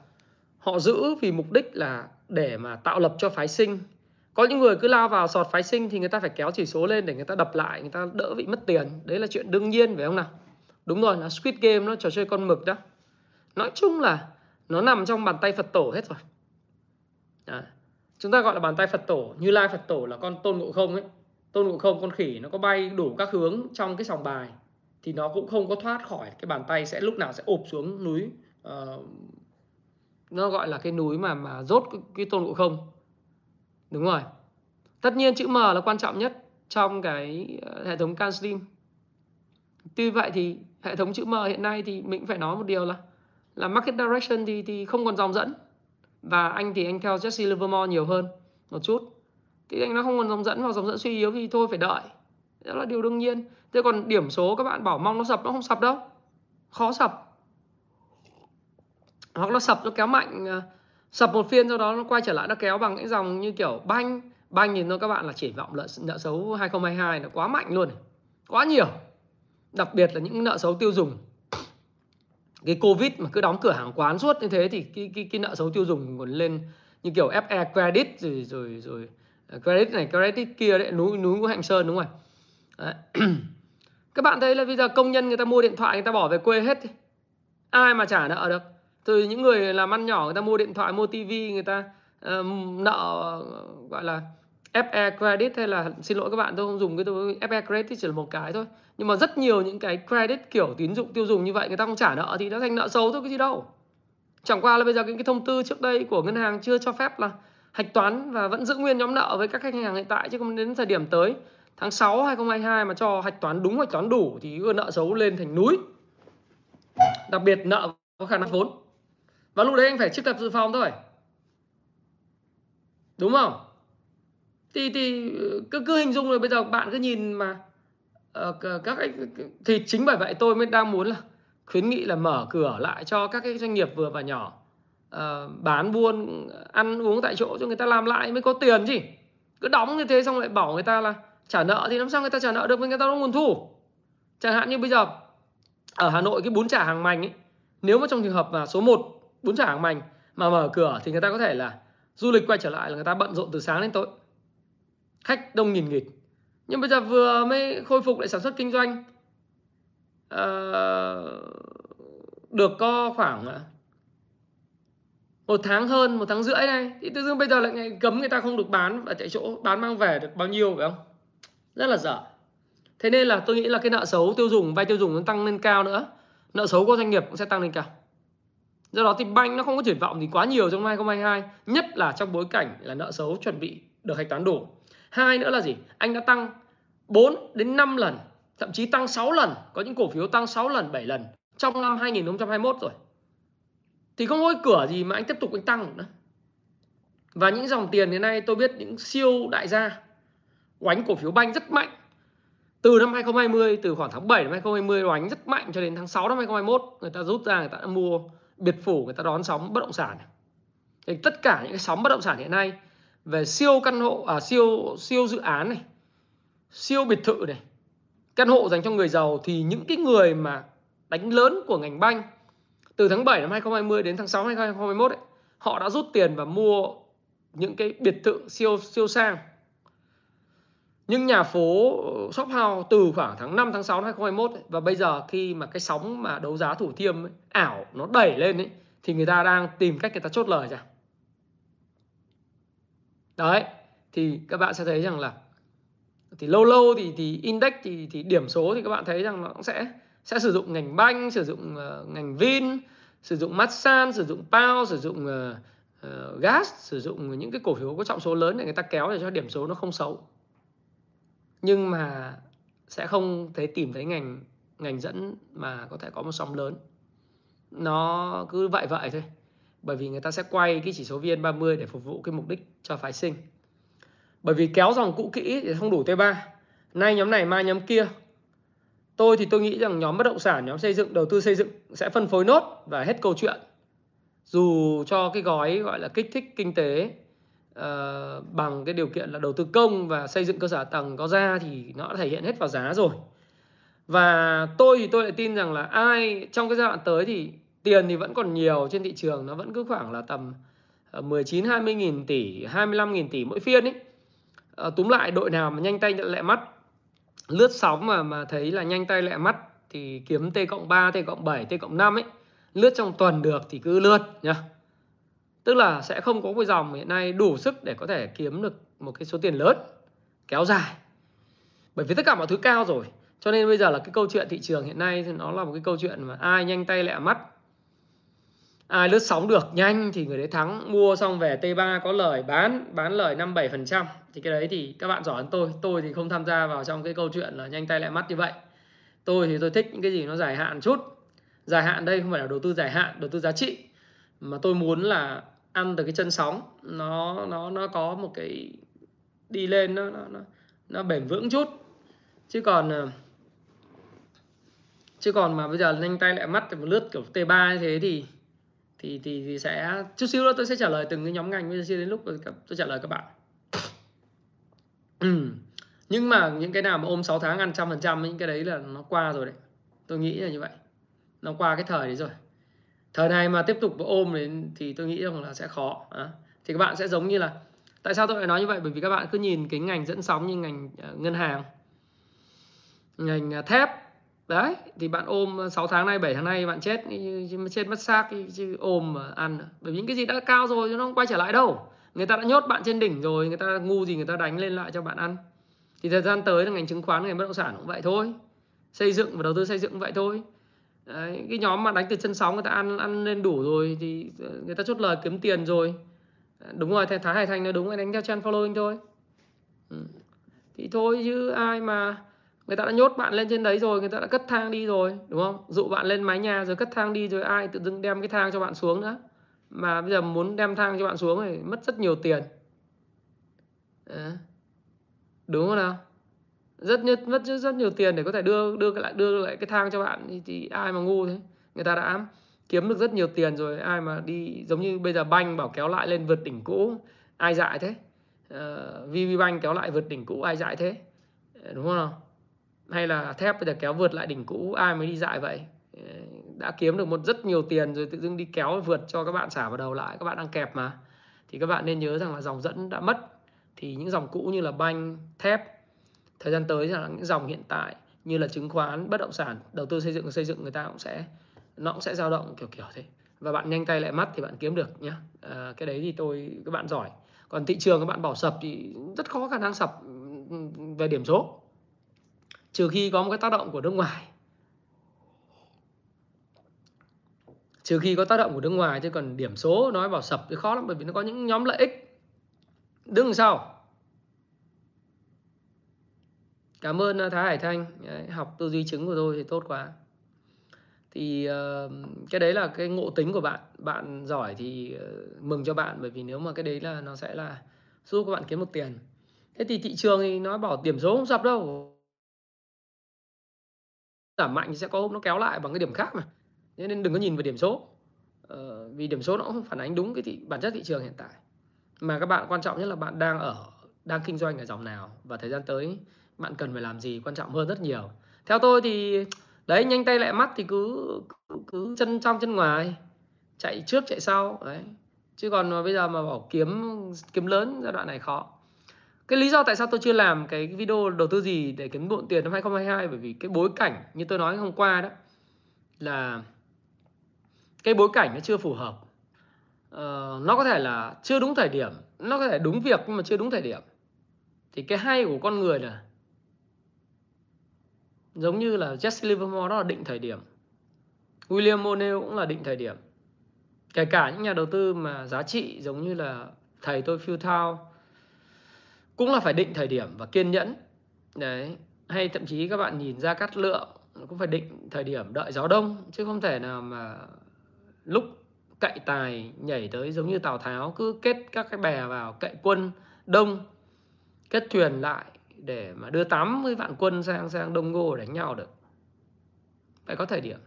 họ giữ vì mục đích là để mà tạo lập cho phái sinh. Có những người cứ lao vào sọt phái sinh thì người ta phải kéo chỉ số lên để người ta đập lại, người ta đỡ bị mất tiền. Đấy là chuyện đương nhiên, phải không nào? Đúng rồi, là Squid Game nó trò chơi con mực đó. Nói chung là nó nằm trong bàn tay Phật tổ hết rồi. À, chúng ta gọi là bàn tay Phật tổ. Như lai Phật tổ là con tôn ngộ không ấy. Tôn ngộ không con khỉ nó có bay đủ các hướng trong cái sòng bài. Thì nó cũng không có thoát khỏi. Cái bàn tay sẽ lúc nào sẽ ụp xuống núi uh, nó gọi là cái núi mà mà rốt cái, cái tôn ngộ không. Đúng rồi. Tất nhiên chữ M là quan trọng nhất trong cái ờ, hệ thống CanSlim tuy vậy thì hệ thống chữ M hiện nay thì mình phải nói một điều là là market direction thì thì không còn dòng dẫn. Và anh thì anh theo Jesse Livermore nhiều hơn một chút. Thì anh nó không còn dòng dẫn hoặc dòng dẫn suy yếu thì thôi phải đợi. Đó là điều đương nhiên. Thế còn điểm số các bạn bảo mong nó sập nó không sập đâu. Khó sập. Hoặc nó sập nó kéo mạnh à, sập một phiên sau đó nó quay trở lại nó kéo bằng cái dòng như kiểu banh. Banh nhìn thôi các bạn là triển vọng nợ, nợ xấu 2022 nó quá mạnh luôn. Quá nhiều. Đặc biệt là những nợ xấu tiêu dùng cái covid mà cứ đóng cửa hàng quán suốt như thế thì cái cái, cái nợ xấu tiêu dùng còn lên như kiểu FE credit rồi rồi rồi à, credit này credit kia đấy núi núi của Hạnh Sơn đúng không đấy. các bạn thấy là bây giờ công nhân người ta mua điện thoại người ta bỏ về quê hết ai mà trả nợ được từ những người làm ăn nhỏ người ta mua điện thoại mua tivi người ta uh, nợ gọi là FE credit hay là xin lỗi các bạn tôi không dùng cái tôi FE credit chỉ là một cái thôi. Nhưng mà rất nhiều những cái credit kiểu tín dụng tiêu dùng như vậy người ta không trả nợ thì nó thành nợ xấu thôi cái gì đâu. Chẳng qua là bây giờ cái, cái thông tư trước đây của ngân hàng chưa cho phép là hạch toán và vẫn giữ nguyên nhóm nợ với các khách hàng hiện tại chứ không đến thời điểm tới. Tháng 6 2022 mà cho hạch toán đúng hạch toán đủ thì nợ xấu lên thành núi. Đặc biệt nợ có khả năng vốn. Và lúc đấy anh phải trích lập dự phòng thôi. Đúng không? Thì thì ừ, cứ cứ hình dung rồi bây giờ bạn cứ nhìn mà uh, các cái thì chính bởi vậy tôi mới đang muốn là khuyến nghị là mở cửa lại cho các cái doanh nghiệp vừa và nhỏ. Uh, bán buôn ăn uống tại chỗ cho người ta làm lại mới có tiền chứ. Cứ đóng như thế xong lại bảo người ta là trả nợ thì làm sao người ta trả nợ được với người ta có nguồn thu. Chẳng hạn như bây giờ ở Hà Nội cái bún chả hàng mành ấy nếu mà trong trường hợp mà số 1 bún chả hàng mành mà mở cửa thì người ta có thể là du lịch quay trở lại là người ta bận rộn từ sáng đến tối khách đông nghìn nghịt. Nhưng bây giờ vừa mới khôi phục lại sản xuất kinh doanh à, được có khoảng ờ, một tháng hơn một tháng rưỡi này thì tự dưng bây giờ lại cấm người ta không được bán và chạy chỗ bán mang về được bao nhiêu phải không? Rất là dở. Thế nên là tôi nghĩ là cái nợ xấu tiêu dùng vay tiêu dùng nó tăng lên cao nữa. Nợ xấu của doanh nghiệp cũng sẽ tăng lên cao. Do đó thì banh nó không có triển vọng gì quá nhiều trong năm 2022 nhất là trong bối cảnh là nợ xấu chuẩn bị được hạch toán đủ hai nữa là gì? Anh đã tăng 4 đến 5 lần, thậm chí tăng 6 lần. Có những cổ phiếu tăng 6 lần 7 lần trong năm 2021 rồi. Thì không có cửa gì mà anh tiếp tục anh tăng nữa? Và những dòng tiền hiện nay tôi biết những siêu đại gia oánh cổ phiếu banh rất mạnh. Từ năm 2020 từ khoảng tháng 7 năm 2020 oánh rất mạnh cho đến tháng 6 năm 2021 người ta rút ra, người ta đã mua biệt phủ, người ta đón sóng bất động sản. Thì tất cả những cái sóng bất động sản hiện nay về siêu căn hộ à, siêu siêu dự án này siêu biệt thự này căn hộ dành cho người giàu thì những cái người mà đánh lớn của ngành banh từ tháng 7 năm 2020 đến tháng 6 năm 2021 ấy, họ đã rút tiền và mua những cái biệt thự siêu siêu sang. Nhưng nhà phố uh, shop house từ khoảng tháng 5 tháng 6 năm 2021 ấy, và bây giờ khi mà cái sóng mà đấu giá thủ thiêm ấy, ảo nó đẩy lên ấy thì người ta đang tìm cách người ta chốt lời ra đấy thì các bạn sẽ thấy rằng là thì lâu lâu thì thì index thì thì điểm số thì các bạn thấy rằng nó cũng sẽ sẽ sử dụng ngành banh sử dụng uh, ngành vin sử dụng Masan sử dụng Pao sử dụng uh, uh, gas sử dụng những cái cổ phiếu có trọng số lớn để người ta kéo để cho điểm số nó không xấu. Nhưng mà sẽ không thấy tìm thấy ngành ngành dẫn mà có thể có một sóng lớn. Nó cứ vậy vậy thôi bởi vì người ta sẽ quay cái chỉ số VN30 để phục vụ cái mục đích cho phái sinh. Bởi vì kéo dòng cũ kỹ thì không đủ T3 nay nhóm này mai nhóm kia. Tôi thì tôi nghĩ rằng nhóm bất động sản nhóm xây dựng đầu tư xây dựng sẽ phân phối nốt và hết câu chuyện. Dù cho cái gói gọi là kích thích kinh tế uh, bằng cái điều kiện là đầu tư công và xây dựng cơ sở tầng có ra thì nó đã thể hiện hết vào giá rồi. Và tôi thì tôi lại tin rằng là ai trong cái giai đoạn tới thì tiền thì vẫn còn nhiều trên thị trường nó vẫn cứ khoảng là tầm ờ, 19 20 nghìn tỷ 25 nghìn tỷ mỗi phiên ấy. À, túm lại đội nào mà nhanh tay lẹ mắt. Lướt sóng mà mà thấy là nhanh tay lẹ mắt thì kiếm T cộng 3, T cộng 7, T cộng 5 ấy. Lướt trong tuần được thì cứ lướt nhá. Tức là sẽ không có cái dòng hiện nay đủ sức để có thể kiếm được một cái số tiền lớn kéo dài. Bởi vì tất cả mọi thứ cao rồi cho nên bây giờ là cái câu chuyện thị trường hiện nay thì nó là một cái câu chuyện mà ai nhanh tay lẹ mắt ai lướt sóng được nhanh thì người đấy thắng. Mua xong về T3 có lời bán bán lời 5 7% thì cái đấy thì các bạn giỏi hơn tôi. Tôi thì không tham gia vào trong cái câu chuyện là nhanh tay lại mắt như vậy. Tôi thì tôi thích những cái gì nó dài hạn chút. Dài hạn đây không phải là đầu tư dài hạn đầu tư giá trị. Mà tôi muốn là ăn từ cái chân sóng. Nó nó nó có một cái đi lên nó nó nó, nó bền vững chút. Chứ còn ờ, chứ còn mà bây giờ nhanh tay lại mắt thì một lướt kiểu T3 như thế thì thì thì, thì sẽ chút xíu nữa tôi sẽ trả lời từng cái nhóm ngành bây giờ chưa đến lúc tôi trả lời các bạn. Nhưng mà những cái nào mà ôm 6 tháng ăn trăm phần trăm những cái đấy là nó qua rồi đấy. Tôi nghĩ là như vậy. Nó qua cái thời đấy rồi. Thời này mà tiếp tục ôm đến thì tôi nghĩ rằng là sẽ khó à. thì các bạn sẽ giống như là tại sao tôi lại nói như vậy? Bởi vì các bạn cứ nhìn cái ngành dẫn sóng như ngành ờ, ngân hàng ngành ờ, thép đấy thì bạn ôm ờ, 6 tháng nay 7 tháng nay bạn chết chết mất xác chứ ôm mà ăn à. bởi vì những cái gì đã cao rồi nó không quay trở lại đâu. Người ta đã nhốt bạn trên đỉnh rồi người ta ngu gì người ta đánh lên lại cho bạn ăn. Thì thời gian tới là ngành chứng khoán ngành bất động sản cũng vậy thôi. Xây dựng và đầu tư xây dựng cũng vậy thôi. Đấy, cái nhóm mà đánh từ chân sóng người ta ăn ăn lên đủ rồi thì ờ, người ta chốt lời kiếm tiền rồi. Ờ, đúng rồi thái hải thành nó đúng anh đánh theo trend following thôi. Ừ. thì thôi chứ ai mà người ta đã nhốt bạn lên trên đấy rồi người ta đã cất thang đi rồi đúng không? Dụ bạn lên mái nhà rồi cất thang đi rồi ai tự dưng đem cái thang cho bạn xuống nữa. Mà bây giờ muốn đem thang cho bạn xuống thì mất rất nhiều tiền. À. đúng không nào? Rất nhất mất rất, rất nhiều tiền để có thể đưa đưa lại đưa lại cái thang cho bạn thì, thì ai mà ngu thế? Người ta đã kiếm được rất nhiều tiền rồi ai mà đi giống như bây giờ banh bảo kéo lại lên vượt đỉnh cũ ai dại thế? Uh, VB banh kéo lại vượt đỉnh cũ ai dại thế? Đúng không nào? Hay là thép bây giờ kéo vượt lại đỉnh cũ ai mới đi dại vậy? Ờ, đã kiếm được một rất nhiều tiền rồi tự dưng đi kéo vượt cho các bạn xả vào đầu lại các bạn đang kẹp mà. Thì các bạn nên nhớ rằng là dòng dẫn đã mất. Thì những dòng cũ như là banh thép thời gian tới là những dòng hiện tại như là chứng khoán bất động sản đầu tư xây dựng xây dựng người ta cũng sẽ nó cũng sẽ dao động kiểu kiểu thế. Và bạn nhanh tay lại mắt thì bạn kiếm được nhé à, ờ, cái đấy thì tôi các bạn giỏi. Còn thị trường các bạn bảo sập thì rất khó khả năng sập ừ, ừ, về điểm số trừ khi có một cái tác động của nước ngoài. Trừ khi có tác động của nước ngoài chứ còn điểm số nói bảo sập thì khó lắm bởi vì nó có những nhóm lợi ích. Đứng sau. Cảm ơn à, Thái Hải Thanh. Đấy, học tư duy chứng của tôi thì tốt quá. Thì uh, cái đấy là cái ngộ tính của bạn. Bạn giỏi thì uh, mừng cho bạn bởi vì nếu mà cái đấy là nó sẽ là giúp các bạn kiếm được tiền. Thế thì thị trường thì nó bảo điểm số không sập đâu giảm mạnh thì sẽ có hôm nó kéo lại bằng cái điểm khác mà. Thế nên đừng có nhìn vào điểm số. Ờ, vì điểm số nó không phản ánh đúng cái thị, bản chất thị trường hiện tại. Mà các bạn quan trọng nhất là bạn đang ở đang kinh doanh ở dòng nào và thời gian tới bạn cần phải làm gì quan trọng hơn rất nhiều. Theo tôi thì đấy nhanh tay lại mắt thì cứ cứ, cứ chân trong chân ngoài chạy trước chạy sau đấy. Chứ còn bây giờ mà bảo kiếm kiếm lớn giai đoạn này khó cái lý do tại sao tôi chưa làm cái video đầu tư gì để kiếm bộn tiền năm 2022 bởi vì cái bối cảnh như tôi nói hôm qua đó là cái bối cảnh nó chưa phù hợp. Ờ, nó có thể là chưa đúng thời điểm nó có thể đúng việc nhưng mà chưa đúng thời điểm. Thì cái hay của con người là giống như là Jesse Livermore đó là định thời điểm. William O'Neill cũng là định thời điểm. Kể cả những nhà đầu tư mà giá trị giống như là thầy tôi Phil Thao cũng là phải định thời điểm và kiên nhẫn. Đấy, hay thậm chí các bạn nhìn ra cát lượng, cũng phải định thời điểm đợi gió đông, chứ không thể nào mà lúc cậy tài nhảy tới giống như Tào Tháo, cứ kết các cái bè vào, cậy quân đông, kết thuyền lại để mà đưa 80 vạn quân sang sang Đông Ngô đánh nhau được. Phải có thời điểm.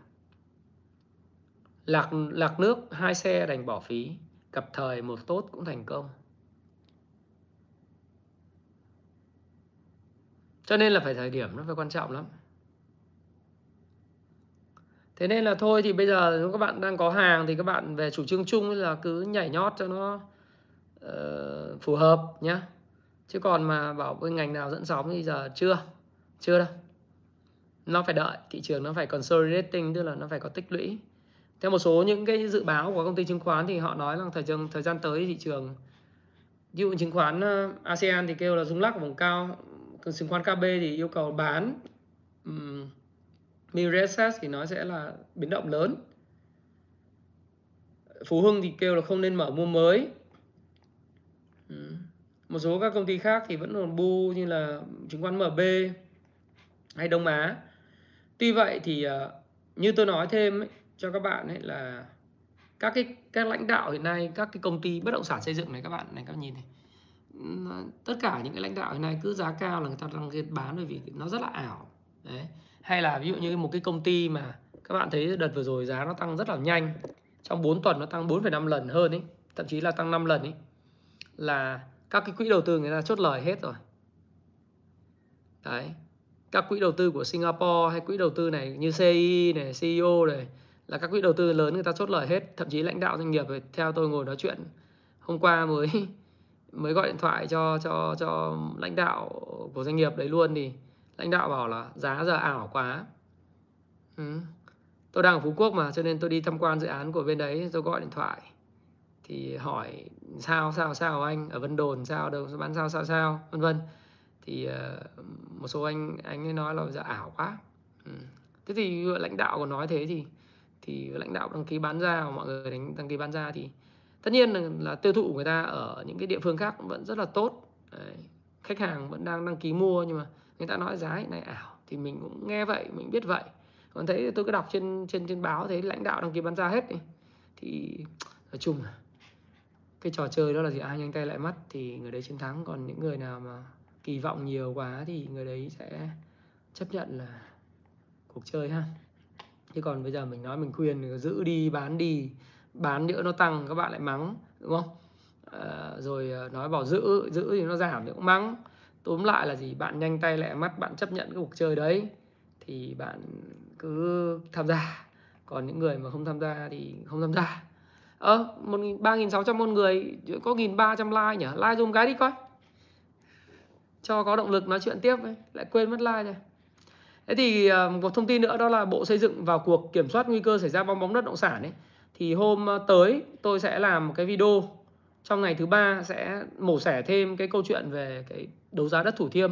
Lạc lạc nước, hai xe đành bỏ phí. Cặp thời một tốt cũng thành công. Cho nên là phải thời điểm nó phải quan trọng lắm. Thế nên là thôi thì bây giờ nếu các bạn đang có hàng thì các bạn về chủ trương chung là cứ nhảy nhót cho nó uh, phù hợp nhé chứ còn mà bảo với ngành nào dẫn sóng thì giờ chưa chưa đâu. Nó phải đợi thị trường nó phải consolidating tức là nó phải có tích lũy. Theo một số những cái dự báo của công ty chứng khoán thì họ nói rằng thời gian thời gian tới thị trường ví dụ chứng khoán ờ, ASEAN thì kêu là rung lắc ở vùng cao chứng khoán KB thì yêu cầu bán um, Mireses thì nó sẽ là biến động lớn. Phú Hưng thì kêu là không nên mở mua mới. Một số các công ty khác thì vẫn còn bu như là chứng khoán MB hay Đông Á. Tuy vậy thì ờ, như tôi nói thêm ấy, cho các bạn ấy là các cái các lãnh đạo hiện nay các cái công ty bất động sản xây dựng này các bạn này các bạn nhìn này tất cả những cái lãnh đạo hiện nay cứ giá cao là người ta đang bán bởi vì nó rất là ảo. Đấy. Hay là ví dụ như một cái công ty mà các bạn thấy đợt vừa rồi giá nó tăng rất là nhanh trong 4 tuần nó tăng 4,5 lần hơn ấy thậm chí là tăng 5 lần ấy là các cái quỹ đầu tư người ta chốt lời hết rồi. Đấy. Các quỹ đầu tư của Singapore hay quỹ đầu tư này như CI này CEO này là các quỹ đầu tư lớn người ta chốt lời hết. Thậm chí lãnh đạo doanh nghiệp theo tôi ngồi nói chuyện hôm qua mới mới gọi điện thoại cho cho cho lãnh đạo của doanh nghiệp đấy luôn thì lãnh đạo bảo là giá giờ ảo quá. Ừ. tôi đang ở phú quốc mà cho nên tôi đi tham quan dự án của bên đấy tôi gọi điện thoại. Thì hỏi sao sao sao anh? Ở vân đồn sao đâu? Bán sao sao sao? Vân vân. Thì uh, một số anh anh ấy nói là giờ ảo quá. Ừ. thế thì lãnh đạo còn nói thế thì thì lãnh đạo đăng ký bán ra mọi người đánh đăng ký bán ra thì tất nhiên là, là tiêu thụ của người ta ở những cái địa phương khác vẫn rất là tốt. Đấy. khách hàng vẫn đang đăng ký mua nhưng mà người ta nói giá này ảo thì mình cũng nghe vậy mình biết vậy. Còn thấy tôi cứ đọc trên trên trên báo thấy lãnh đạo đăng ký bán ra hết đi thì nói chung là cái trò chơi đó là gì? Ai nhanh tay lại mắt thì người đấy chiến thắng. Còn những người nào mà kỳ vọng nhiều quá thì người đấy sẽ chấp nhận là cuộc chơi ha. Chứ còn bây giờ mình nói mình khuyên giữ đi bán đi bán nữa nó tăng các bạn lại mắng đúng không? À, rồi ờ, nói bảo giữ giữ thì nó giảm thì cũng mắng. Tóm lại là gì? Bạn nhanh tay lẹ mắt bạn chấp nhận cái cuộc chơi đấy thì bạn cứ tham gia. Còn những người mà không tham gia thì không tham gia. Ơ một ba nghìn sáu trăm con người có nghìn ba trăm like nhỉ? Like dùm cái đi coi. Cho có động lực nói chuyện tiếp ấy. lại quên mất like này thế thì ờ, một thông tin nữa đó là bộ xây dựng vào cuộc kiểm soát nguy cơ xảy ra bong bóng đất động sản ấy thì hôm ờ, tới tôi sẽ làm một cái video. Trong ngày thứ ba sẽ mổ xẻ thêm cái câu chuyện về cái đấu giá đất Thủ Thiêm.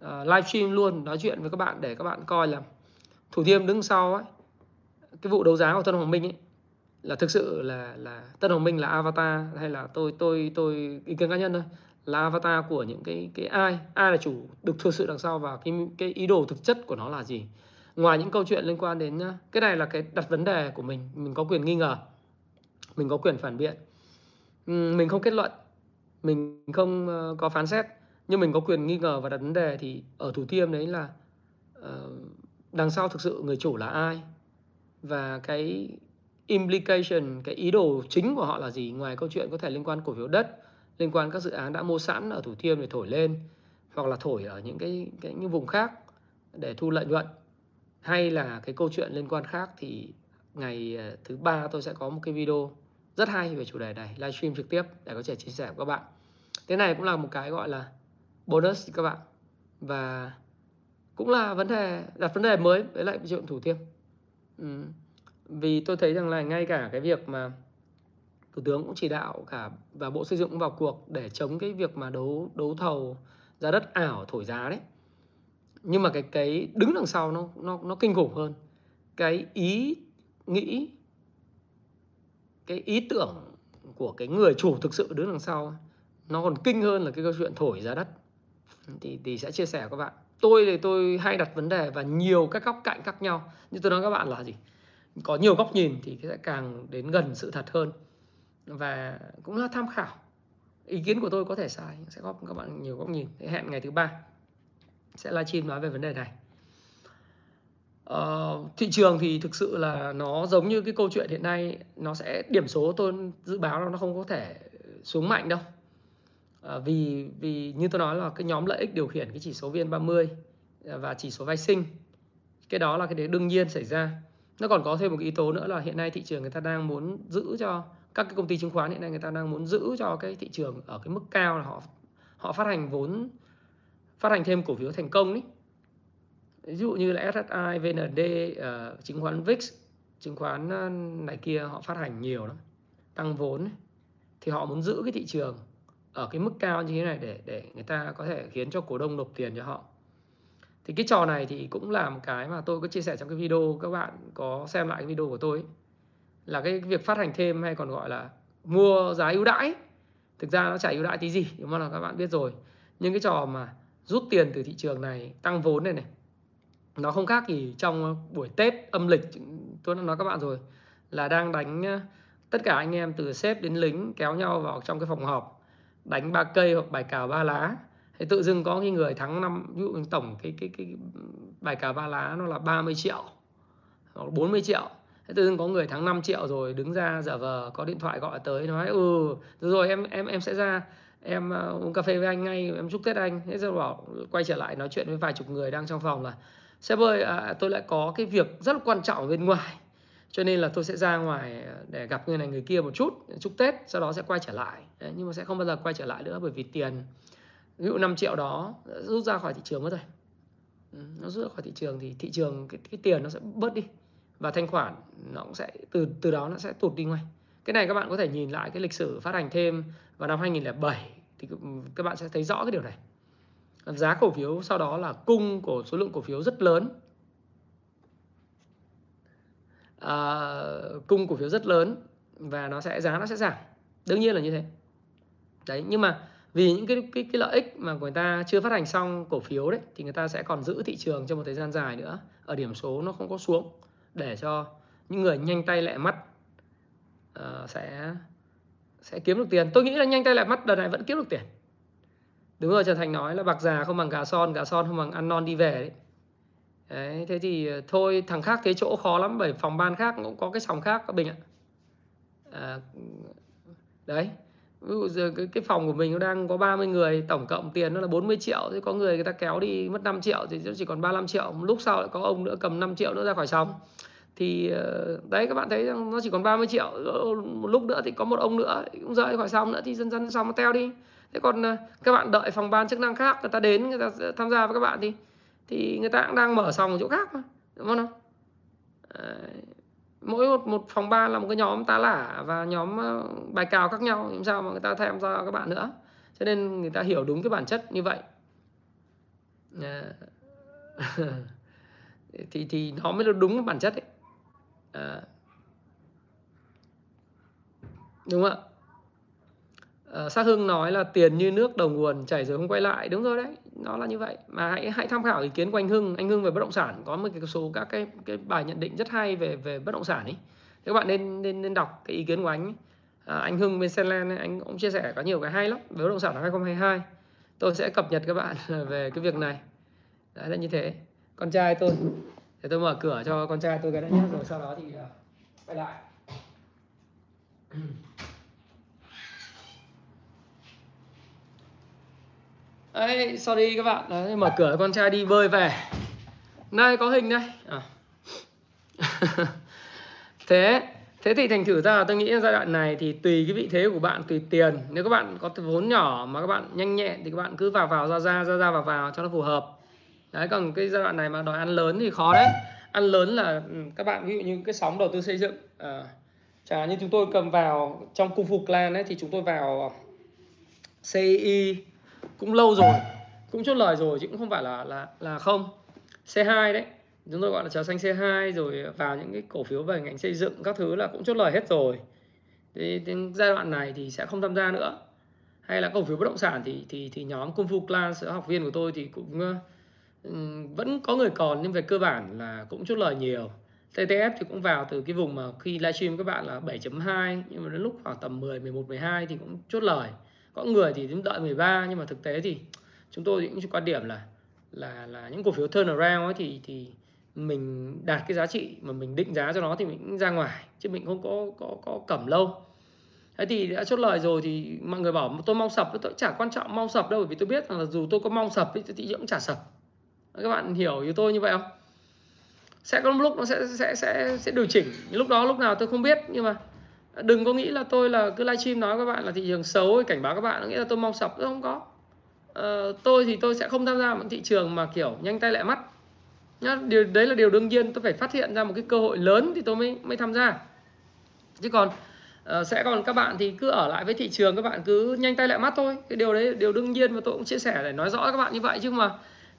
Ờ, uh, livestream luôn nói chuyện với các bạn để các bạn coi là Thủ Thiêm đứng sau ấy cái vụ đấu giá của Tân Hoàng Minh ấy là thực sự là là Tân Hoàng Minh là avatar hay là tôi tôi tôi ý kiến cá nhân thôi là avatar của những cái cái ai ai là chủ được thực sự đằng sau và cái cái ý đồ thực chất của nó là gì? Ngoài những câu chuyện liên quan đến cái này là cái đặt vấn đề của mình mình có quyền nghi ngờ mình có quyền phản biện. Mình không kết luận mình không có phán xét nhưng mình có quyền nghi ngờ và đặt vấn đề thì ở thủ thiêm đấy là uh, đằng sau thực sự người chủ là ai và cái implication cái ý đồ chính của họ là gì ngoài câu chuyện có thể liên quan cổ phiếu đất liên quan các dự án đã mua sẵn ở thủ thiêm để thổi lên hoặc là thổi ở những cái, cái những vùng khác để thu lợi nhuận hay là cái câu chuyện liên quan khác thì ngày ờ, thứ ba tôi sẽ có một cái video rất hay về chủ đề này, livestream trực tiếp để có thể chia sẻ với các bạn. Thế này cũng là một cái gọi là bonus các bạn. Và cũng là vấn đề, đặt vấn đề mới với lại chuyện thủ thiêm. Ừ. vì tôi thấy rằng là ngay cả cái việc mà thủ tướng cũng chỉ đạo cả và bộ xây dựng cũng vào cuộc để chống cái việc mà đấu đấu thầu giá đất ảo thổi giá đấy nhưng mà cái cái đứng đằng sau nó nó nó kinh khủng hơn. Cái ý nghĩ, cái ý tưởng của cái người chủ thực sự đứng đằng sau nó còn kinh hơn là cái câu chuyện thổi giá đất. Thì thì sẽ chia sẻ với các bạn. Tôi thì tôi hay đặt vấn đề và nhiều các góc cạnh khác nhau. Như tôi nói các bạn là gì? Có nhiều góc nhìn thì sẽ càng đến gần sự thật hơn. Và cũng là tham khảo. Ý kiến của tôi có thể sai, sẽ góp các bạn nhiều góc nhìn. Hẹn ngày thứ ba sẽ livestream nói về vấn đề này. Uh, thị trường thì thực sự là nó giống như cái câu chuyện hiện nay nó sẽ điểm số tôi dự báo nó không có thể xuống mạnh đâu. Uh, vì vì như tôi nói là cái nhóm lợi ích điều khiển cái chỉ số VN30 ờ, và chỉ số vay sinh cái đó là cái đấy đương nhiên xảy ra. Nó còn có thêm một cái yếu tố nữa là hiện nay thị trường người ta đang muốn giữ cho các cái công ty chứng khoán hiện nay người ta đang muốn giữ cho cái thị trường ở cái mức cao là họ họ phát hành vốn phát hành thêm cổ phiếu thành công ấy ví dụ như là SSI, VND, uh, ờ, chứng khoán VIX, chứng khoán ờ, này kia họ phát hành nhiều lắm, tăng vốn ấy. thì họ muốn giữ cái thị trường ở cái mức cao như thế này để để người ta có thể khiến cho cổ đông nộp tiền cho họ. Thì cái trò này thì cũng là một cái mà tôi có chia sẻ trong cái video các bạn có xem lại cái video của tôi ấy. là cái việc phát hành thêm hay còn gọi là mua giá ưu đãi. Thực ra nó chả ưu đãi tí gì, đúng không là các bạn biết rồi. Nhưng cái trò mà rút tiền từ thị trường này, tăng vốn này này. Nó không khác gì trong buổi Tết âm lịch tôi đã nói các bạn rồi là đang đánh ờ, tất cả anh em từ sếp đến lính kéo nhau vào trong cái phòng họp đánh ba cây hoặc bài cào ba lá. Thì tự dưng có cái người thắng năm ví dụ tổng cái cái cái bài cào ba lá nó là 30 triệu hoặc 40 triệu. Thế tự dưng có người thắng 5 triệu rồi đứng ra giả vờ có điện thoại gọi tới nói ừ rồi em em em sẽ ra em uh, uống cà phê với anh ngay em chúc tết anh. Thế rồi bảo quay trở lại nói chuyện với vài chục người đang trong phòng là sếp ơi à, tôi lại có cái việc rất là quan trọng ở bên ngoài cho nên là tôi sẽ ra ngoài ờ, để gặp người này người kia một chút chúc tết sau đó sẽ quay trở lại. Đấy, nhưng mà sẽ không bao giờ quay trở lại nữa bởi vì tiền ví dụ 5 triệu đó ờ, rút ra khỏi thị trường mất rồi. Ừ, nó rút ra khỏi thị trường thì thị trường cái, cái tiền nó sẽ bớt đi và thanh khoản nó cũng sẽ từ từ đó nó sẽ tụt đi ngoài cái này các bạn có thể nhìn lại cái lịch sử phát hành thêm vào năm 2007 thì các bạn sẽ thấy rõ cái điều này. Giá cổ phiếu sau đó là cung của số lượng cổ phiếu rất lớn. À, cung cổ phiếu rất lớn và nó sẽ giá nó sẽ giảm. Đương nhiên là như thế. Đấy nhưng mà vì những cái cái, cái lợi ích mà người ta chưa phát hành xong cổ phiếu đấy thì người ta sẽ còn giữ thị trường trong một thời gian dài nữa. Ở điểm số nó không có xuống để cho những người nhanh tay lẹ mắt uh, sẽ sẽ kiếm được tiền. Tôi nghĩ là nhanh tay lại mắt đợt này vẫn kiếm được tiền. Đúng rồi trần thành nói là bạc già không bằng gà son gà son không bằng ăn non đi về đấy. Đấy, thế thì ờ, thôi thằng khác thế chỗ khó lắm bởi phòng ban khác cũng có cái sòng khác các bình ạ. À, đấy ví dụ giờ cái, cái phòng của mình nó đang có 30 người tổng cộng tiền nó là 40 triệu thì có người người ta kéo đi mất 5 triệu thì nó chỉ còn 35 triệu. Lúc sau lại có ông nữa cầm 5 triệu nữa ra khỏi sòng thì ờ, đấy các bạn thấy rằng nó chỉ còn 30 triệu một lúc nữa thì có một ông nữa cũng rơi khỏi xong nữa thì dần dần xong nó teo đi. Thế còn ờ, các bạn đợi phòng ban chức năng khác người ta đến người ta tham gia với các bạn thì thì người ta cũng đang mở sòng ở chỗ khác mà đúng không mỗi một, một phòng ban là một cái nhóm tá lả và nhóm ờ, bài cào khác nhau làm sao mà người ta tham gia các bạn nữa. Cho nên người ta hiểu đúng cái bản chất như vậy. À, thì thì nó mới là đúng cái bản chất ấy à. đúng không ạ? À, Sát Hưng nói là tiền như nước đầu nguồn chảy rồi không quay lại. Đúng rồi đấy nó là như vậy. Mà hãy hãy tham khảo ý kiến của anh Hưng. Anh Hưng về bất động sản có một cái số các cái cái bài nhận định rất hay về về bất động sản ấy. Thì các bạn nên nên nên đọc cái ý kiến của anh ấy. À, anh Hưng bên Senland anh cũng chia sẻ có nhiều cái hay lắm về bất động sản năm 2022 tôi sẽ cập nhật các bạn về cái việc này. Đấy là như thế. Con trai tôi thế tôi mở cửa cho con trai tôi cái đã nhé rồi sau đó thì à, quay lại. Đấy, sorry các bạn. Đấy, mở cửa con trai đi bơi về. Đây có hình đây. À. Thế Thế thì thành thử ra tôi nghĩ giai đoạn này thì tùy cái vị thế của bạn tùy tiền. Nếu các bạn có vốn nhỏ mà các bạn nhanh nhẹn thì các bạn cứ vào vào ra ra ra ra vào vào cho nó phù hợp. Đấy còn cái giai đoạn này mà đòi ăn lớn thì khó đấy. Ăn lớn là ừ, các bạn ví dụ như cái sóng đầu tư xây dựng ờ, à, Chả như chúng tôi cầm vào trong cung phục clan ấy thì chúng tôi vào CI cũng lâu rồi cũng chốt lời rồi chứ cũng không phải là là là không. C2 đấy chúng tôi gọi là trà xanh C2 rồi vào những cái cổ phiếu về ngành xây dựng các thứ là cũng chốt lời hết rồi. Thì đến giai đoạn này thì sẽ không tham gia nữa. Hay là cổ phiếu bất động sản thì thì thì nhóm Kung Fu Clan sự học viên của tôi thì cũng vẫn có người còn nhưng về cơ bản là cũng chốt lời nhiều. TTF thì cũng vào từ cái vùng mà khi livestream các bạn là 7.2 nhưng mà đến lúc khoảng tầm 10, 11, 12 thì cũng chốt lời. Có người thì đến đợi 13 nhưng mà thực tế thì chúng tôi cũng quan điểm là là là những cổ phiếu turnaround ấy thì thì mình đạt cái giá trị mà mình định giá cho nó thì mình cũng ra ngoài chứ mình không có có có cẩm lâu thế thì đã chốt lời rồi thì mọi người bảo tôi mong sập tôi chả quan trọng mong sập đâu bởi vì tôi biết rằng là dù tôi có mong sập thì thị trường cũng chả sập các bạn hiểu ý tôi như vậy không? Sẽ có lúc nó sẽ sẽ sẽ sẽ điều chỉnh. Lúc đó lúc nào tôi không biết nhưng mà đừng có nghĩ là tôi là cứ livestream nói các bạn là thị trường xấu cảnh báo các bạn. Nghĩa là tôi mong sập tôi không có. Ờ, tôi thì tôi sẽ không tham gia một thị trường mà kiểu nhanh tay lẹ mắt. Nhá điều đấy là điều đương nhiên. Tôi phải phát hiện ra một cái cơ hội lớn thì tôi mới mới tham gia. Chứ còn uh, sẽ còn các bạn thì cứ ở lại với thị trường các bạn cứ nhanh tay lẹ mắt thôi. Cái điều đấy điều đương nhiên và tôi cũng chia sẻ để nói rõ các bạn như vậy. Chứ mà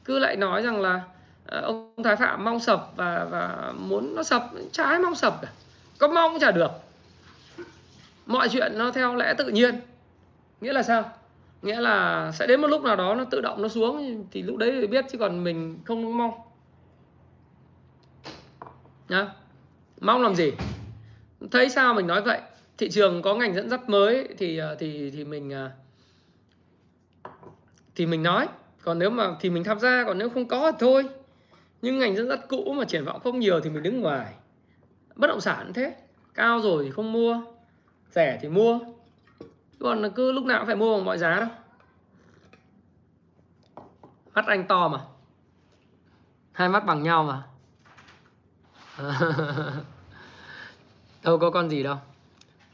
cứ lại nói rằng là ờ, ông Thái Phạm mong sập và và muốn nó sập trái mong sập cả. Có mong cũng chả được. Mọi chuyện nó theo lẽ tự nhiên. Nghĩa là sao? Nghĩa là sẽ đến một lúc nào đó nó tự động nó xuống, thì lúc đấy thì biết chứ còn mình không mong. Nhá. Mong làm gì? Thấy sao mình nói vậy? Thị trường có ngành dẫn dắt mới thì ờ, thì thì mình ờ, thì mình nói còn nếu mà thì mình tham gia, còn nếu không có thì thôi. Nhưng ngành dẫn dắt cũ mà triển vọng không nhiều thì mình đứng ngoài. Bất động sản thế. Cao rồi thì không mua, rẻ thì mua. Còn cứ lúc nào cũng phải mua bằng mọi giá đâu. Mắt anh to mà. Hai mắt bằng nhau mà. Đâu có con gì đâu.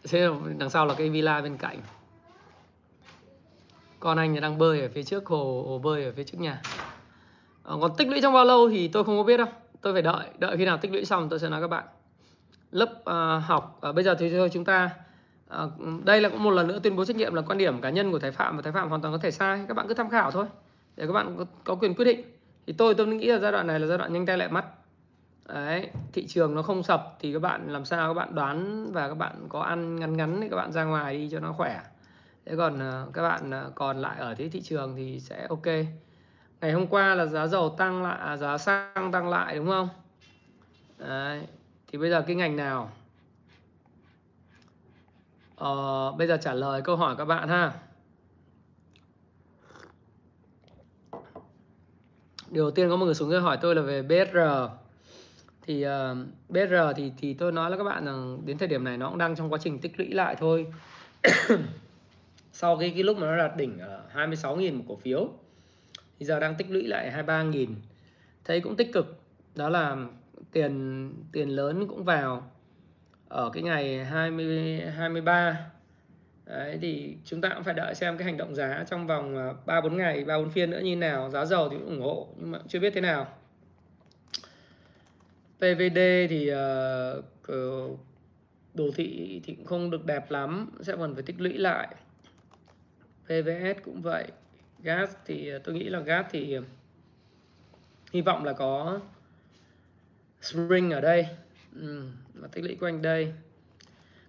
Thế đằng sau là cái villa bên cạnh con anh đang bơi ở phía trước hồ, hồ bơi ở phía trước nhà. À, còn tích lũy trong bao lâu thì tôi không có biết đâu. Tôi phải đợi đợi khi nào tích lũy xong tôi sẽ nói các bạn. Lớp uh, học uh, bây giờ thì thôi chúng ta uh, đây là cũng một lần nữa tuyên bố trách nhiệm là quan điểm cá nhân của thái phạm và thái phạm hoàn toàn có thể sai. Các bạn cứ tham khảo thôi để các bạn có, có quyền quyết định. Thì tôi tôi nghĩ là giai đoạn này là giai đoạn nhanh tay lại mắt. Đấy, thị trường nó không sập thì các bạn làm sao các bạn đoán và các bạn có ăn ngắn ngắn thì các bạn ra ngoài đi cho nó khỏe. Thế còn ờ, các bạn ờ, còn lại ở thế thị trường thì sẽ ok. Ngày hôm qua là giá dầu tăng lại, à, giá xăng tăng lại đúng không? Đấy, thì bây giờ cái ngành nào? Ờ, bây giờ trả lời câu hỏi các bạn ha. Điều đầu tiên có một người xuống hỏi tôi là về BSR thì ờ, uh, BR thì thì tôi nói là các bạn rằng đến thời điểm này nó cũng đang trong quá trình tích lũy lại thôi sau cái cái lúc mà nó đạt đỉnh ở 26.000 một cổ phiếu thì giờ đang tích lũy lại 23.000 thấy cũng tích cực. Đó là tiền tiền lớn cũng vào ở cái ngày 20 23 Đấy, thì chúng ta cũng phải đợi xem cái hành động giá trong vòng à, 3 4 ngày, 3 4 phiên nữa như nào. Giá dầu thì cũng ủng hộ nhưng mà chưa biết thế nào. PVD thì uh, đồ thị thì cũng không được đẹp lắm. Sẽ còn phải tích lũy lại. PVS cũng vậy. Gas thì ờ, tôi nghĩ là gas thì ờ, hy vọng là có spring ở đây ừ, tích lũy quanh đây.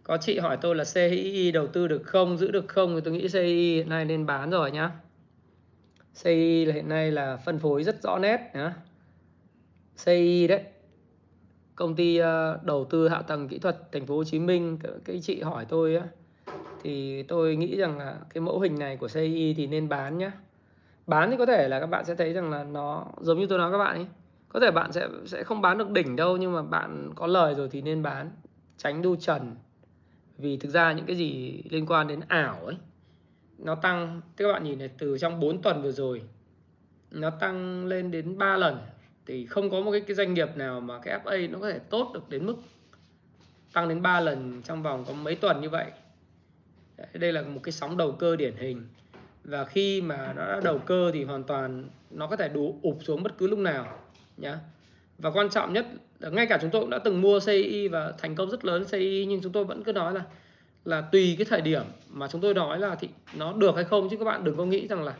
Có chị hỏi tôi là CII đầu tư được không giữ được không thì tôi nghĩ CII hiện nay nên bán rồi nhá. CII là hiện nay là phân phối rất rõ nét nhá. CII đấy công ty ờ, đầu tư hạ tầng kỹ thuật thành phố Hồ Chí Minh cái chị hỏi tôi á thì tôi nghĩ rằng là cái mẫu hình này của CI thì nên bán nhá. Bán thì có thể là các bạn sẽ thấy rằng là nó giống như tôi nói các bạn ấy. Có thể bạn sẽ sẽ không bán được đỉnh đâu nhưng mà bạn có lời rồi thì nên bán. Tránh đu trần. Vì thực ra những cái gì liên quan đến ảo ấy nó tăng các bạn nhìn này từ trong 4 tuần vừa rồi nó tăng lên đến 3 lần. Thì không có một cái, cái doanh nghiệp nào mà cái FA nó có thể tốt được đến mức tăng đến 3 lần trong vòng có mấy tuần như vậy đây là một cái sóng đầu cơ điển hình. Và khi mà nó đã đầu cơ thì hoàn toàn nó có thể đủ ụp xuống bất cứ lúc nào, nhá. Và quan trọng nhất là ngay cả chúng tôi cũng đã từng mua CI và thành công rất lớn CI nhưng chúng tôi vẫn cứ nói là là tùy cái thời điểm mà chúng tôi nói là thì nó được hay không, chứ các bạn đừng có nghĩ rằng là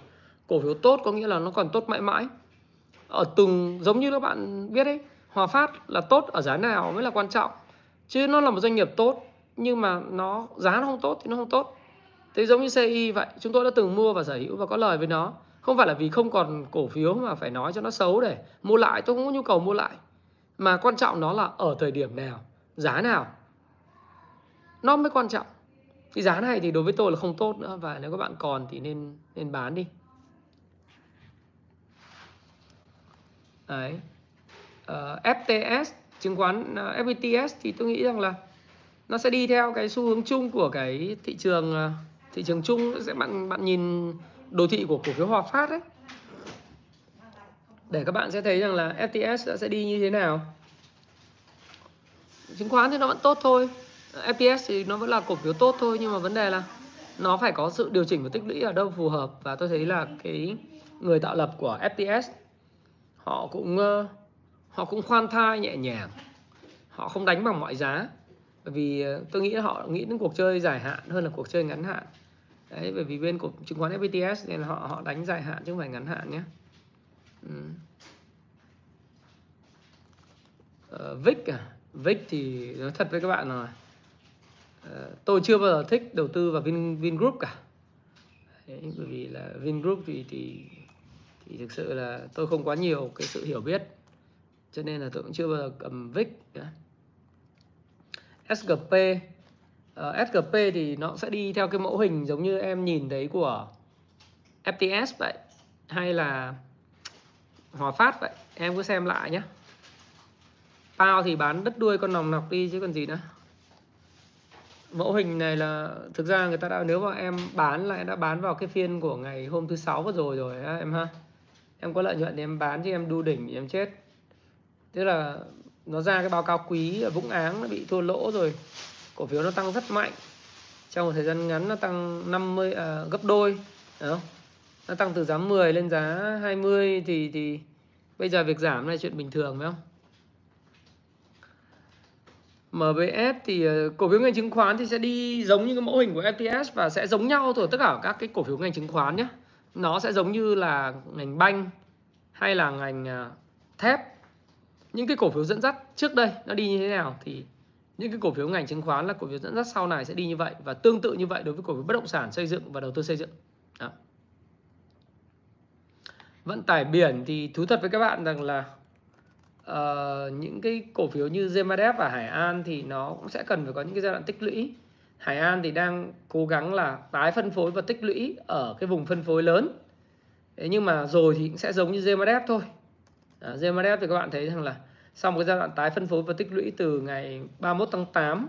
cổ phiếu tốt có nghĩa là nó còn tốt mãi mãi. Ở từng, giống như các bạn biết đấy, Hòa Phát là tốt ở giá nào mới là quan trọng, chứ nó là một doanh nghiệp tốt nhưng mà nó giá nó không tốt thì nó không tốt. Thế giống như CI vậy chúng tôi đã từng mua và sở hữu và có lời với nó. Không phải là vì không còn cổ phiếu mà phải nói cho nó xấu để mua lại tôi không có nhu cầu mua lại. Mà quan trọng nó là ở thời điểm nào giá nào. Nó mới quan trọng. Cái giá này thì đối với tôi là không tốt nữa và nếu các bạn còn thì nên nên bán đi. Đấy. Ờ, uh, FTS chứng khoán ờ, uh, FPTS thì tôi nghĩ rằng là nó sẽ đi theo cái xu hướng chung của cái thị trường ờ, thị trường chung. Sẽ bạn bạn nhìn đồ thị của cổ phiếu Hòa Phát đấy. Để các bạn sẽ thấy rằng là FTS sẽ đi như thế nào. Chứng khoán thì nó vẫn tốt thôi. FTS thì nó vẫn là cổ phiếu tốt thôi, nhưng mà vấn đề là nó phải có sự điều chỉnh và tích lũy ở đâu phù hợp. Và tôi thấy là cái người tạo lập của FTS họ cũng ờ, họ cũng khoan thai nhẹ nhàng. Họ không đánh bằng mọi giá vì ờ, tôi nghĩ họ nghĩ đến cuộc chơi dài hạn hơn là cuộc chơi ngắn hạn. Đấy bởi vì bên cổ chứng khoán FPTS nên họ họ đánh dài hạn chứ không phải ngắn hạn nhé. Ừ. uh, ờ, VIX à? VIX thì nói thật với các bạn rồi. Uh, tôi chưa bao giờ thích đầu tư vào Vin Vingroup cả. Đấy, bởi vì là Vingroup thì thì thì thực sự là tôi không quá nhiều cái sự hiểu biết. Cho nên là tôi cũng chưa bao giờ cầm VIX nữa. SGP uh, ờ, SGP thì nó sẽ đi theo cái mẫu hình giống như em nhìn thấy của FTS vậy hay là Hòa Phát vậy. Em cứ xem lại nhé Pao thì bán đất đuôi con nòng nọc đi chứ còn gì nữa. Mẫu hình này là thực ra người ta đã nếu mà em bán lại đã bán vào cái phiên của ngày hôm thứ sáu vừa rồi rồi em ha. Em có lợi nhuận thì em bán chứ em đu đỉnh thì em chết. Tức là nó ra cái báo cáo quý ở Vũng Áng nó bị thua lỗ rồi. Cổ phiếu nó tăng rất mạnh. Trong một thời gian ngắn nó tăng 50 à, gấp đôi đúng không? nó tăng từ giá 10 lên giá 20 thì thì bây giờ việc giảm là chuyện bình thường phải không? MBS thì à, cổ phiếu ngành chứng khoán thì sẽ đi giống như cái mẫu hình của FTS và sẽ giống nhau thôi. Tất cả các cái cổ phiếu ngành chứng khoán nhé nó sẽ giống như là ngành banh hay là ngành à, thép những cái cổ phiếu dẫn dắt trước đây nó đi như thế nào thì những cái cổ phiếu ngành chứng khoán là cổ phiếu dẫn dắt sau này sẽ đi như vậy và tương tự như vậy đối với cổ phiếu bất động sản xây dựng và đầu tư xây dựng. Đó. vận tải biển thì thú thật với các bạn rằng là uh, những cái cổ phiếu như Gemadep và Hải An thì nó cũng sẽ cần phải có những cái giai đoạn tích lũy. Hải An thì đang cố gắng là tái phân phối và tích lũy ở cái vùng phân phối lớn. Thế nhưng mà rồi thì cũng sẽ giống như Gemadep thôi à, thì các bạn thấy rằng là sau một cái giai đoạn tái phân phối và tích lũy từ ngày 31 tháng 8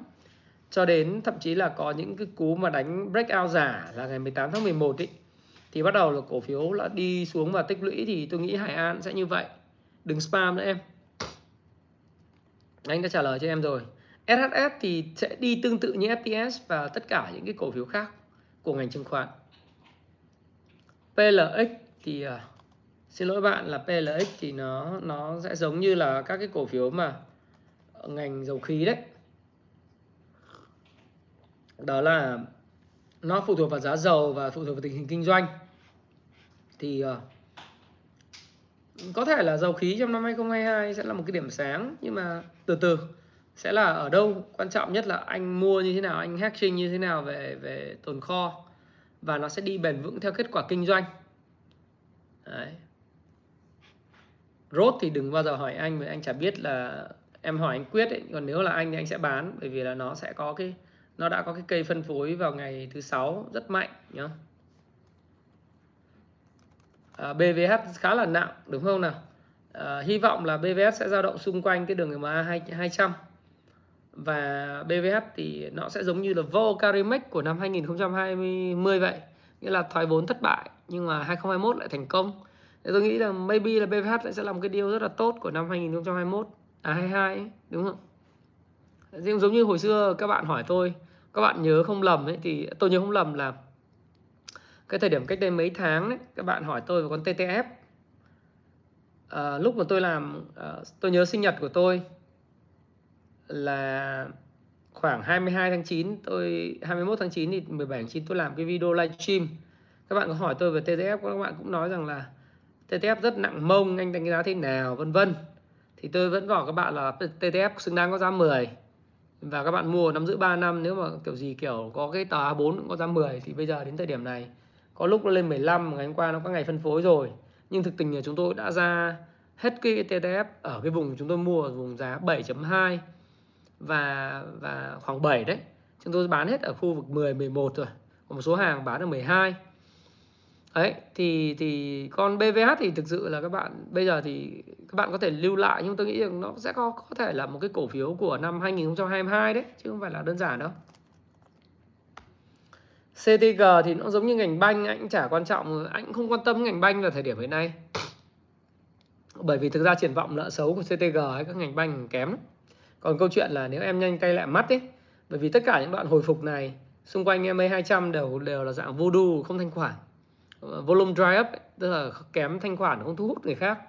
cho đến thậm chí là có những cái cú mà đánh breakout giả là ngày 18 tháng 11 ý, thì bắt đầu là cổ phiếu là đi xuống và tích lũy thì tôi nghĩ Hải An sẽ như vậy. Đừng spam nữa em. Anh đã trả lời cho em rồi. SHS thì sẽ đi tương tự như FTS và tất cả những cái cổ phiếu khác của ngành chứng khoán. PLX thì uh, xin lỗi bạn là PLX thì nó nó sẽ giống như là các cái cổ phiếu mà ngành dầu khí đấy. Đó là nó phụ thuộc vào giá dầu và phụ thuộc vào tình hình kinh doanh. Thì uh, có thể là dầu khí trong năm 2022 sẽ là một cái điểm sáng nhưng mà từ từ sẽ là ở đâu? Quan trọng nhất là anh mua như thế nào anh hedging như thế nào về về tồn kho và nó sẽ đi bền vững theo kết quả kinh doanh. Đấy. Rốt thì đừng bao giờ hỏi anh vì anh chả biết là em hỏi anh quyết ấy. còn nếu là anh thì anh sẽ bán bởi vì là nó sẽ có cái nó đã có cái cây phân phối vào ngày thứ sáu rất mạnh nhá. À, BVH khá là nặng đúng không nào? À, hy vọng là BVH sẽ dao động xung quanh cái đường MA 200 và BVH thì nó sẽ giống như là vô Carimex của năm 2020 vậy nghĩa là thoái vốn thất bại nhưng mà 2021 lại thành công thế tôi nghĩ là maybe là BVH lại sẽ làm cái điều rất là tốt của năm 2021 à 22 ấy, đúng không? Riêng giống như hồi xưa các bạn hỏi tôi các bạn nhớ không lầm ấy thì tôi nhớ không lầm là cái thời điểm cách đây mấy tháng đấy các bạn hỏi tôi về con TTF à, lúc mà tôi làm à, tôi nhớ sinh nhật của tôi là khoảng 22 tháng 9 tôi 21 tháng 9 thì 17 tháng 9 tôi làm cái video livestream. Các bạn có hỏi tôi về TTF các bạn cũng nói rằng là TTF rất nặng mông, anh đánh giá thế nào, vân vân. Thì tôi vẫn bảo các bạn là TTF xứng đáng có giá 10 và các bạn mua nắm giữ 3 năm, nếu mà kiểu gì kiểu có cái tờ A4 cũng có giá 10 thì bây giờ đến thời điểm này, có lúc nó lên 15 ngày hôm qua nó có ngày phân phối rồi. Nhưng thực tình là chúng tôi đã ra hết cái TTF ở cái vùng chúng tôi mua ở vùng giá 7.2 và và khoảng 7 đấy. Chúng tôi bán hết ở khu vực 10 11 rồi. Còn một số hàng bán ở 12 đấy, thì thì con BVH thì thực sự là các bạn, bây giờ thì các bạn có thể lưu lại, nhưng tôi nghĩ rằng nó sẽ có có thể là một cái cổ phiếu của năm 2022 đấy, chứ không phải là đơn giản đâu. CTG thì nó giống như ngành banh, anh chả quan trọng, anh không quan tâm ngành banh vào thời điểm hiện nay. Bởi vì thực ra triển vọng nợ xấu của CTG hay các ngành banh kém còn câu chuyện là nếu em nhanh tay lại mắt ấy, bởi vì tất cả những đoạn hồi phục này, xung quanh MA 200 đều đều là dạng voodoo không thanh khoản volume dry up tức là kém thanh khoản không thu hút người khác.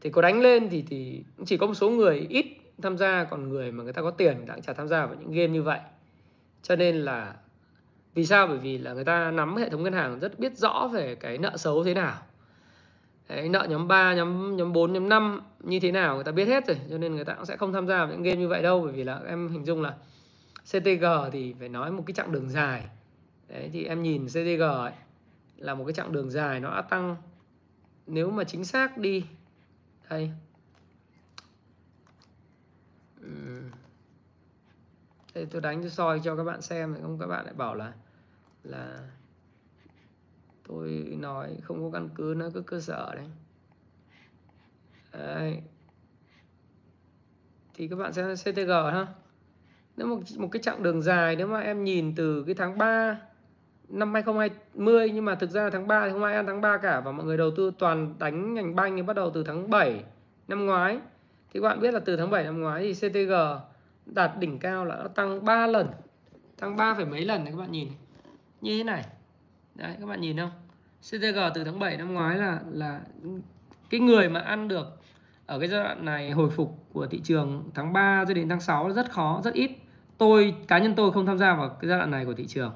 Thì có đánh lên thì thì chỉ có một số người ít tham gia còn người mà người ta có tiền đã trả chả tham gia vào những game như vậy. Cho nên là vì sao? Bởi vì là người ta nắm hệ thống ngân hàng rất biết rõ về cái nợ xấu thế nào. Đấy, nợ nhóm 3, nhóm nhóm 4, nhóm 5 như thế nào người ta biết hết rồi cho nên người ta cũng sẽ không tham gia vào những game như vậy đâu. Bởi vì là em hình dung là CTG thì phải nói một cái chặng đường dài. Đấy thì em nhìn CTG ấy, là một cái chặng đường dài, nó đã tăng. Nếu mà chính xác đi, đây. Đây, tôi đánh, tôi soi cho các bạn xem, không các bạn lại bảo là là tôi nói không có căn cứ, nó cứ cơ sở đấy. Đấy. Thì các bạn xem CTG ha. Nếu một một cái chặng đường dài, nếu mà em nhìn từ cái tháng 3 năm 2020 nhưng mà thực ra là tháng 3 thì không ai ăn tháng 3 cả. Và mọi người đầu tư toàn đánh ngành banh thì bắt đầu từ tháng 7 năm ngoái. Thì các bạn biết là từ tháng 7 năm ngoái thì CTG đạt đỉnh cao là nó tăng 3 lần, tăng 3 phải mấy lần này, các bạn nhìn như thế này. Đấy, các bạn nhìn không? CTG từ tháng 7 năm ngoái là là cái người mà ăn được ở cái giai đoạn này hồi phục của thị trường tháng 3 cho đến tháng 6 rất khó, rất ít. Tôi, cá nhân tôi không tham gia vào cái giai đoạn này của thị trường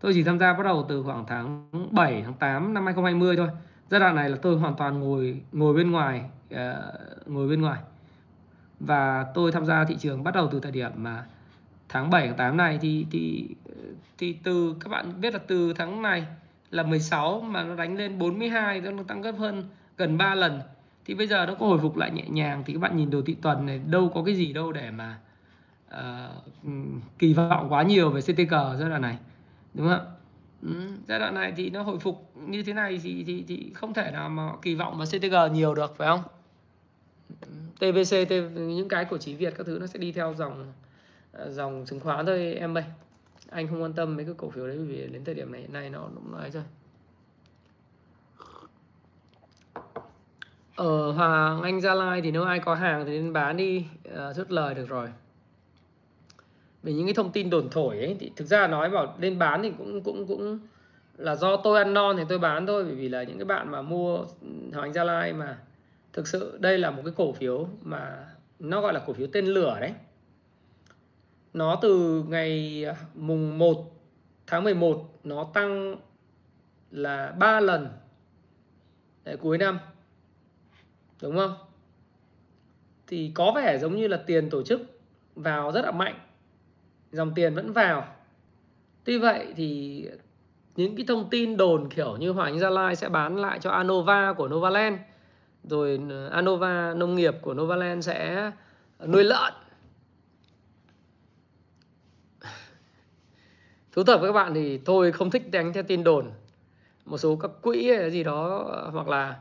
tôi chỉ tham gia bắt đầu từ khoảng tháng 7 tháng 8 năm 2020 thôi. Giai đoạn này là tôi hoàn toàn ngồi ngồi bên ngoài uh, ngồi bên ngoài. Và tôi tham gia thị trường bắt đầu từ thời điểm mà tháng 7 tháng 8 này. Thì thì thì từ các bạn biết là từ tháng này là 16 mà nó đánh lên 42 nó tăng gấp hơn gần 3 lần. Thì bây giờ nó có hồi phục lại nhẹ nhàng thì các bạn nhìn đồ thị tuần này đâu có cái gì đâu để mà uh, kỳ vọng quá nhiều về CTG giai đoạn này đúng không ạ? Ừ, giai đoạn này thì nó hồi phục như thế này thì thì thì không thể nào mà kỳ vọng vào CTG nhiều được phải không? Ừ, TVC, những cái của chỉ Việt các thứ nó sẽ đi theo dòng ờ, dòng chứng khoán thôi em ơi. Anh không quan tâm mấy cái cổ phiếu đấy vì đến thời điểm này hiện nay nó cũng nói rồi. Ở Hoàng Anh Gia Lai thì nếu ai có hàng thì nên bán đi ờ, rút lời được rồi vì những cái thông tin đồn thổi ấy, thì thực ra nói bảo lên bán thì cũng cũng cũng là do tôi ăn non thì tôi bán thôi, bởi vì là những cái bạn mà mua Hoàng Anh Gia Lai mà thực sự đây là một cái cổ phiếu mà nó gọi là cổ phiếu tên lửa đấy. Nó từ ngày à, mùng 1 tháng 11 nó tăng là 3 lần để cuối năm. Đúng không? Thì có vẻ giống như là tiền tổ chức vào rất là mạnh dòng tiền vẫn vào. Tuy vậy thì những cái thông tin đồn kiểu như Hoàng Anh Gia Lai sẽ bán lại cho Anova của Novaland rồi ờ, Anova nông nghiệp của Novaland sẽ nuôi lợn. Thú thật với các bạn thì tôi không thích đánh theo tin đồn. Một số các quỹ hay gì đó hoặc là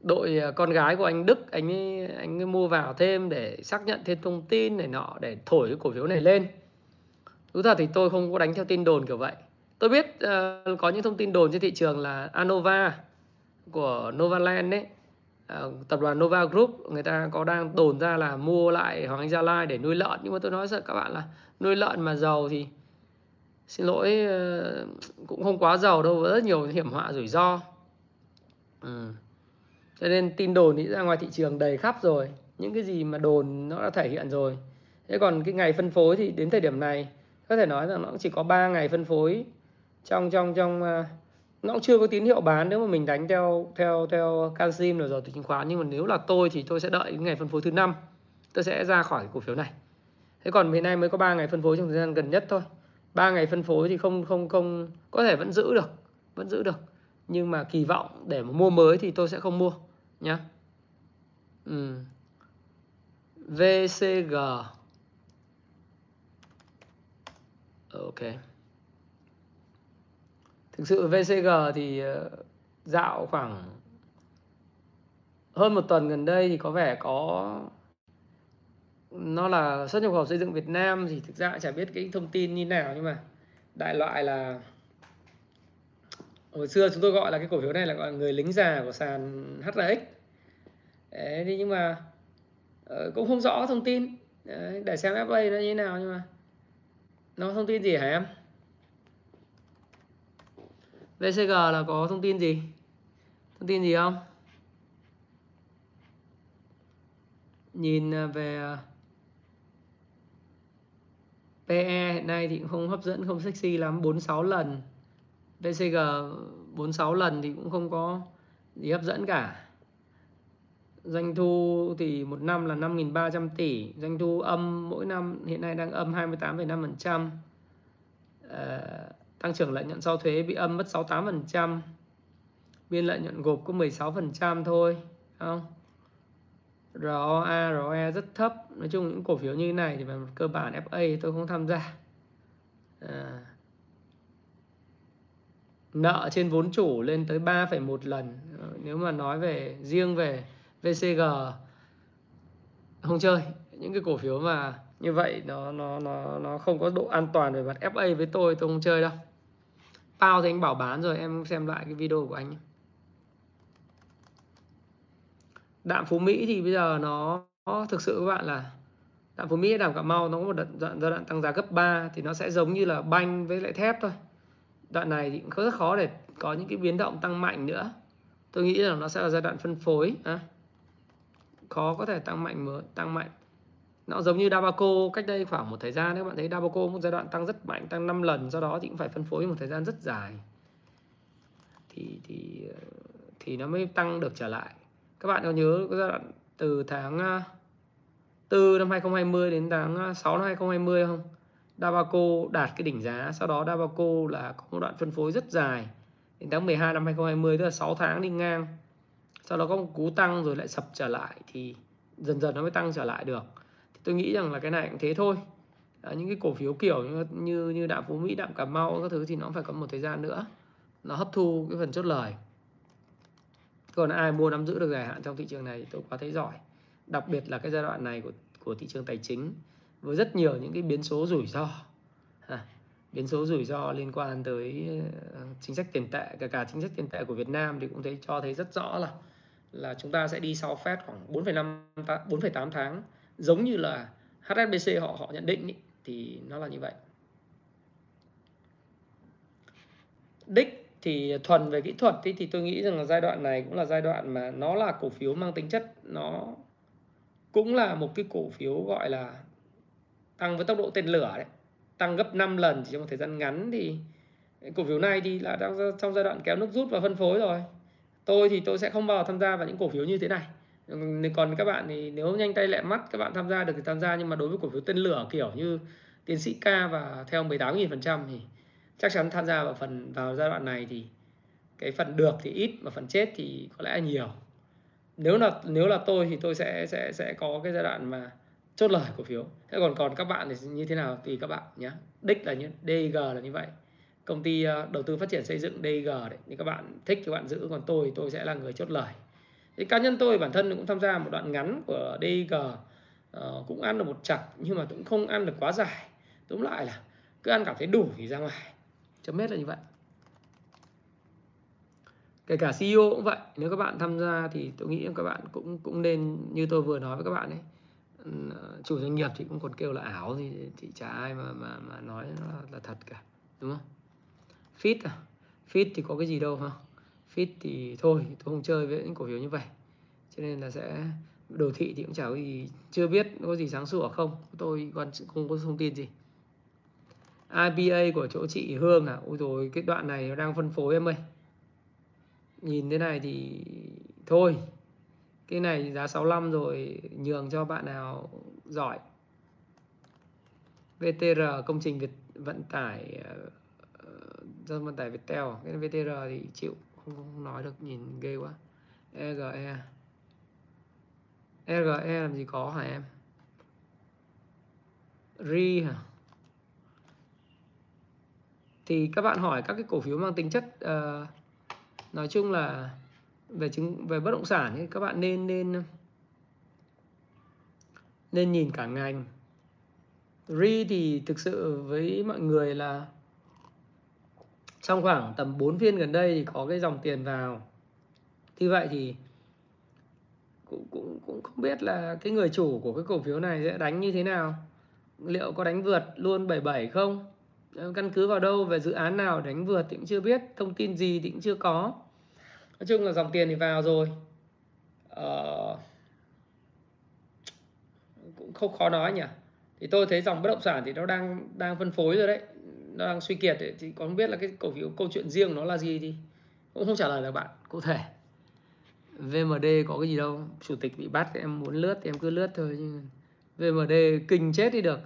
đội ờ, con gái của anh Đức anh ấy, anh ấy mua vào thêm để xác nhận thêm thông tin này nọ để thổi cái cổ phiếu này lên thú thật thì tôi không có đánh theo tin đồn kiểu vậy. Tôi biết uh, có những thông tin đồn trên thị trường là Anova của Novaland đấy uh, ờ, tập đoàn Nova Group người ta có đang đồn ra là mua lại Hoàng Anh Gia Lai để nuôi lợn. Nhưng mà tôi nói sợ các bạn là nuôi lợn mà giàu thì xin lỗi uh, cũng không quá giàu đâu rất nhiều hiểm họa rủi ro. Ừ. cho nên tin đồn thì ra ngoài thị trường đầy khắp rồi. Những cái gì mà đồn nó đã thể hiện rồi. Thế còn cái ngày phân phối thì đến thời điểm này có thể nói rằng nó chỉ có 3 ngày phân phối. Trong trong trong ờ, nó cũng chưa có tín hiệu bán nếu mà mình đánh theo theo theo canxim rồi rồi từ chứng khoán nhưng mà nếu là tôi thì tôi sẽ đợi đến ngày phân phối thứ năm. Tôi sẽ ra khỏi cổ phiếu này. Thế còn hiện nay mới có 3 ngày phân phối trong thời gian gần nhất thôi. Ba ngày phân phối thì không không không, có thể vẫn giữ được, vẫn giữ được. Nhưng mà kỳ vọng để mà mua mới thì tôi sẽ không mua nhé ừ. VCG Ờ, ok. Thực sự VCG thì ờ, dạo khoảng hơn một tuần gần đây thì có vẻ có nó là xuất nhập khẩu xây dựng Việt Nam thì thực ra chả biết cái thông tin như nào nhưng mà đại loại là hồi xưa chúng tôi gọi là cái cổ phiếu này là gọi là người lính già của sàn HRX Đấy, nhưng mà ờ, cũng không rõ thông tin. Đấy, để xem FA nó như thế nào nhưng mà nó thông tin gì hả em? VCG là có thông tin gì? Thông tin gì không? Nhìn à, về à, PE hiện nay thì cũng không hấp dẫn, không sexy lắm. 46 lần. VCG 46 lần thì cũng không có gì hấp dẫn cả doanh thu thì một năm là 5.300 tỷ. Doanh thu âm mỗi năm hiện nay đang âm 28,5% à, ờ, tăng trưởng lợi nhuận sau thuế bị âm mất 68% biên lợi nhuận gộp có 16% thôi không? ROA, ROE rất thấp. Nói chung những cổ phiếu như thế này thì về cơ bản FA tôi không tham gia. À, nợ trên vốn chủ lên tới 3,1 lần. Ờ, nếu mà nói về riêng về VCG không chơi. Những cái cổ phiếu mà như vậy nó nó nó nó không có độ an toàn về mặt FA với tôi tôi không chơi đâu. Pao thì anh bảo bán rồi em xem lại cái video của anh đạm phú Mỹ thì bây giờ nó, nó thực sự các bạn là đạm phú Mỹ đạm Cà Mau nó có một đoạn, giai đoạn tăng giá gấp 3 thì nó sẽ giống như là banh với lại thép thôi. Đoạn này thì cũng rất khó để có những cái biến động tăng mạnh nữa. Tôi nghĩ là nó sẽ là giai đoạn phân phối à khó có thể tăng mạnh mới tăng mạnh. Nó giống như Dabaco, cách đây khoảng một thời gian các bạn thấy Dabaco một giai đoạn tăng rất mạnh, tăng 5 lần, do đó thì cũng phải phân phối một thời gian rất dài. Thì thì thì nó mới tăng được trở lại. Các bạn có nhớ cái giai đoạn từ tháng à, 4 năm 2020 đến tháng à, 6 năm 2020 không? Dabaco đạt cái đỉnh giá, sau đó Dabaco là có một đoạn phân phối rất dài. Đến tháng 12 năm 2020 tức là 6 tháng đi ngang sau đó có một cú tăng rồi lại sập trở lại thì dần dần nó mới tăng trở lại được. Thì tôi nghĩ rằng là cái này cũng thế thôi. À, những cái cổ phiếu kiểu như như, như đạm phú mỹ đạm cà mau các thứ thì nó phải có một thời gian nữa. Nó hấp thu cái phần chốt lời. Còn ai mua nắm giữ được dài hạn trong thị trường này tôi quá thấy giỏi. Đặc biệt là cái giai đoạn này của của thị trường tài chính với rất nhiều những cái biến số rủi ro. À, biến số rủi ro liên quan tới ờ, chính sách tiền tệ cả cả chính sách tiền tệ của Việt Nam thì cũng thấy cho thấy rất rõ là là chúng ta sẽ đi sau Fed khoảng 4,5 4,8 tháng giống như là HSBC họ họ nhận định ý, thì nó là như vậy. Đích thì thuần về kỹ thuật thì, thì tôi nghĩ rằng là giai đoạn này cũng là giai đoạn mà nó là cổ phiếu mang tính chất nó cũng là một cái cổ phiếu gọi là tăng với tốc độ tên lửa đấy tăng gấp 5 lần chỉ trong một thời gian ngắn thì cổ phiếu này thì là đang trong giai đoạn kéo nước rút và phân phối rồi tôi thì tôi sẽ không bao giờ tham gia vào những cổ phiếu như thế này. Còn các bạn thì nếu nhanh tay lẹ mắt các bạn tham gia được thì tham gia, nhưng mà đối với cổ phiếu tên lửa kiểu như tiến sĩ ca và theo 18.000% thì chắc chắn tham gia vào phần, vào giai đoạn này thì cái phần được thì ít mà phần chết thì có lẽ nhiều. Nếu là nếu là tôi thì tôi sẽ sẽ sẽ có cái giai đoạn mà chốt lời cổ phiếu. Thế còn còn các bạn thì như thế nào tùy các bạn nhé đích là như DG là như vậy công ty ờ, đầu tư phát triển xây dựng DG đấy thì các bạn thích thì các bạn giữ. Còn tôi tôi sẽ là người chốt lời. Thì cá nhân tôi bản thân cũng tham gia một đoạn ngắn của DG uh, ờ, cũng ăn được một chặt nhưng mà cũng không ăn được quá dài. Tóm lại là cứ ăn cảm thấy đủ thì ra ngoài. Chấm hết là như vậy. Kể cả CEO cũng vậy nếu các bạn tham gia thì tôi nghĩ các bạn cũng cũng nên như tôi vừa nói với các bạn ấy ừ, chủ doanh nghiệp thì cũng còn kêu là ảo thì thì chả ai mà mà mà nói là, là thật cả đúng không? Fit à? Fit thì có cái gì đâu ha fit thì thôi, tôi không chơi với những cổ phiếu như vậy. Cho nên là sẽ, đồ thị thì cũng chả có gì, chưa biết có gì sáng sủa không? Tôi còn không có thông tin gì. IPA của chỗ chị Hương à? Ôi rồi cái đoạn này nó đang phân phối em ơi. Nhìn thế này thì thôi, cái này giá 65 rồi, nhường cho bạn nào giỏi. VTR công trình Việt, vận tải ờ, do vận tải Viettel à? cái VTR thì chịu không, không nói được nhìn ghê quá. EGE EGE làm gì có hả em? RI hả? Thì các bạn hỏi các cái cổ phiếu mang tính chất uh, nói chung là về chứng về bất động sản thì các bạn nên nên nên nhìn cả ngành. RI thì thực sự với mọi người là trong khoảng tầm 4 phiên gần đây thì có cái dòng tiền vào. Như vậy thì cũng cũng cũng không biết là cái người chủ của cái cổ phiếu này sẽ đánh như thế nào. Liệu có đánh vượt luôn 77 không? Căn cứ vào đâu về dự án nào đánh vượt thì cũng chưa biết thông tin gì thì cũng chưa có. Nói chung là dòng tiền thì vào rồi. Ờ, cũng không khó nói nhỉ. Thì tôi thấy dòng bất động sản thì nó đang đang phân phối rồi đấy nó đang suy kiệt ấy, thì có không biết là cái cổ phiếu câu chuyện riêng nó là gì thì cũng không trả lời được bạn cụ thể. VMD có cái gì đâu chủ tịch bị bắt thì em muốn lướt thì em cứ lướt thôi nhưng VMD kinh chết đi được.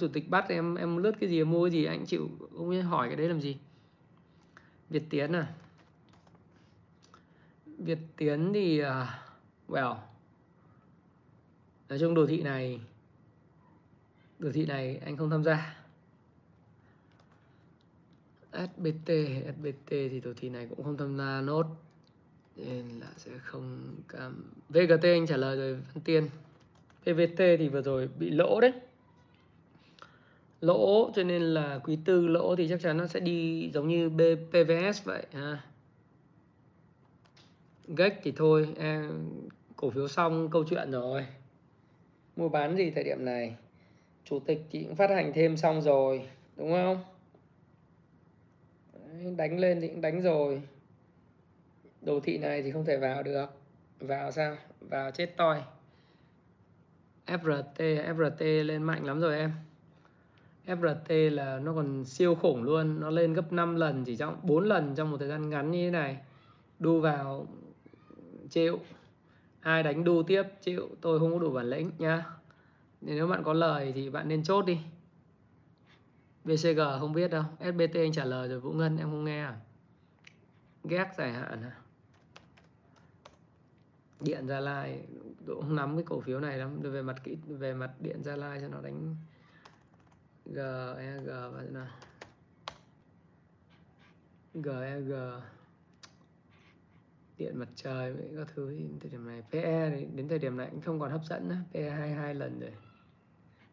Chủ tịch bắt em em lướt cái gì mua cái gì anh chịu không biết hỏi cái đấy làm gì? Việt Tiến à? Việt Tiến thì uh, well nói chung đồ thị này đồ thị này anh không tham gia. SBT SBT thì tổ thị này cũng không tham gia nốt. Nên là sẽ không cam. VGT anh trả lời rồi, Văn Tiên. PVT thì vừa rồi bị lỗ đấy. Lỗ, cho nên là quý tư lỗ thì chắc chắn nó sẽ đi giống như PVS vậy, ha. Gách thì thôi em cổ phiếu xong, câu chuyện rồi. Mua bán gì thời điểm này? Chủ tịch thì cũng phát hành thêm xong rồi, đúng không? Đánh lên thì cũng đánh rồi. Đồ thị này thì không thể vào được. Vào sao? Vào chết toi. FRT FRT lên mạnh lắm rồi em. FRT là nó còn siêu khủng luôn. Nó lên gấp 5 lần, chỉ trong 4 lần trong một thời gian ngắn như thế này. Đu vào, chịu. Ai đánh đu tiếp, chịu. Tôi không có đủ bản lĩnh nhá. Nếu bạn có lời thì bạn nên chốt đi. BCG không biết đâu. SBT anh trả lời rồi Vũ Ngân em không nghe à? Ghét dài hạn à? Điện Gia Lai Độ không nắm cái cổ phiếu này lắm. Về mặt kỹ về mặt điện Gia Lai cho nó đánh GEG e, và nào? GEG e, điện mặt trời với các thứ thời điểm này. PE thì đến thời điểm này cũng không còn hấp dẫn nữa. PE 22 lần rồi.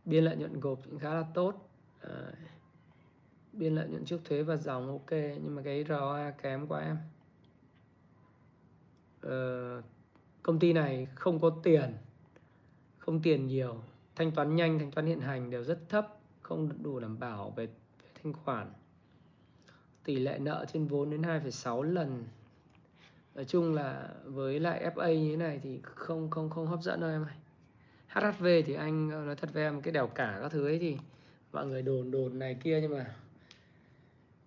Biên lợi nhuận gộp cũng khá là tốt. À, biên lợi nhuận trước thuế và dòng ok nhưng mà cái ROA kém quá em. Ờ, công ty này không có tiền không tiền nhiều thanh toán nhanh thanh toán hiện hành đều rất thấp không đủ đảm bảo về, về thanh khoản. Tỷ lệ nợ trên vốn đến 2,6 lần. Nói chung là với lại FA như thế này thì không không không hấp dẫn đâu em ơi. HHV thì anh ờ, nói thật với em cái đèo cả các thứ ấy thì mọi người đồn đồn này kia nhưng mà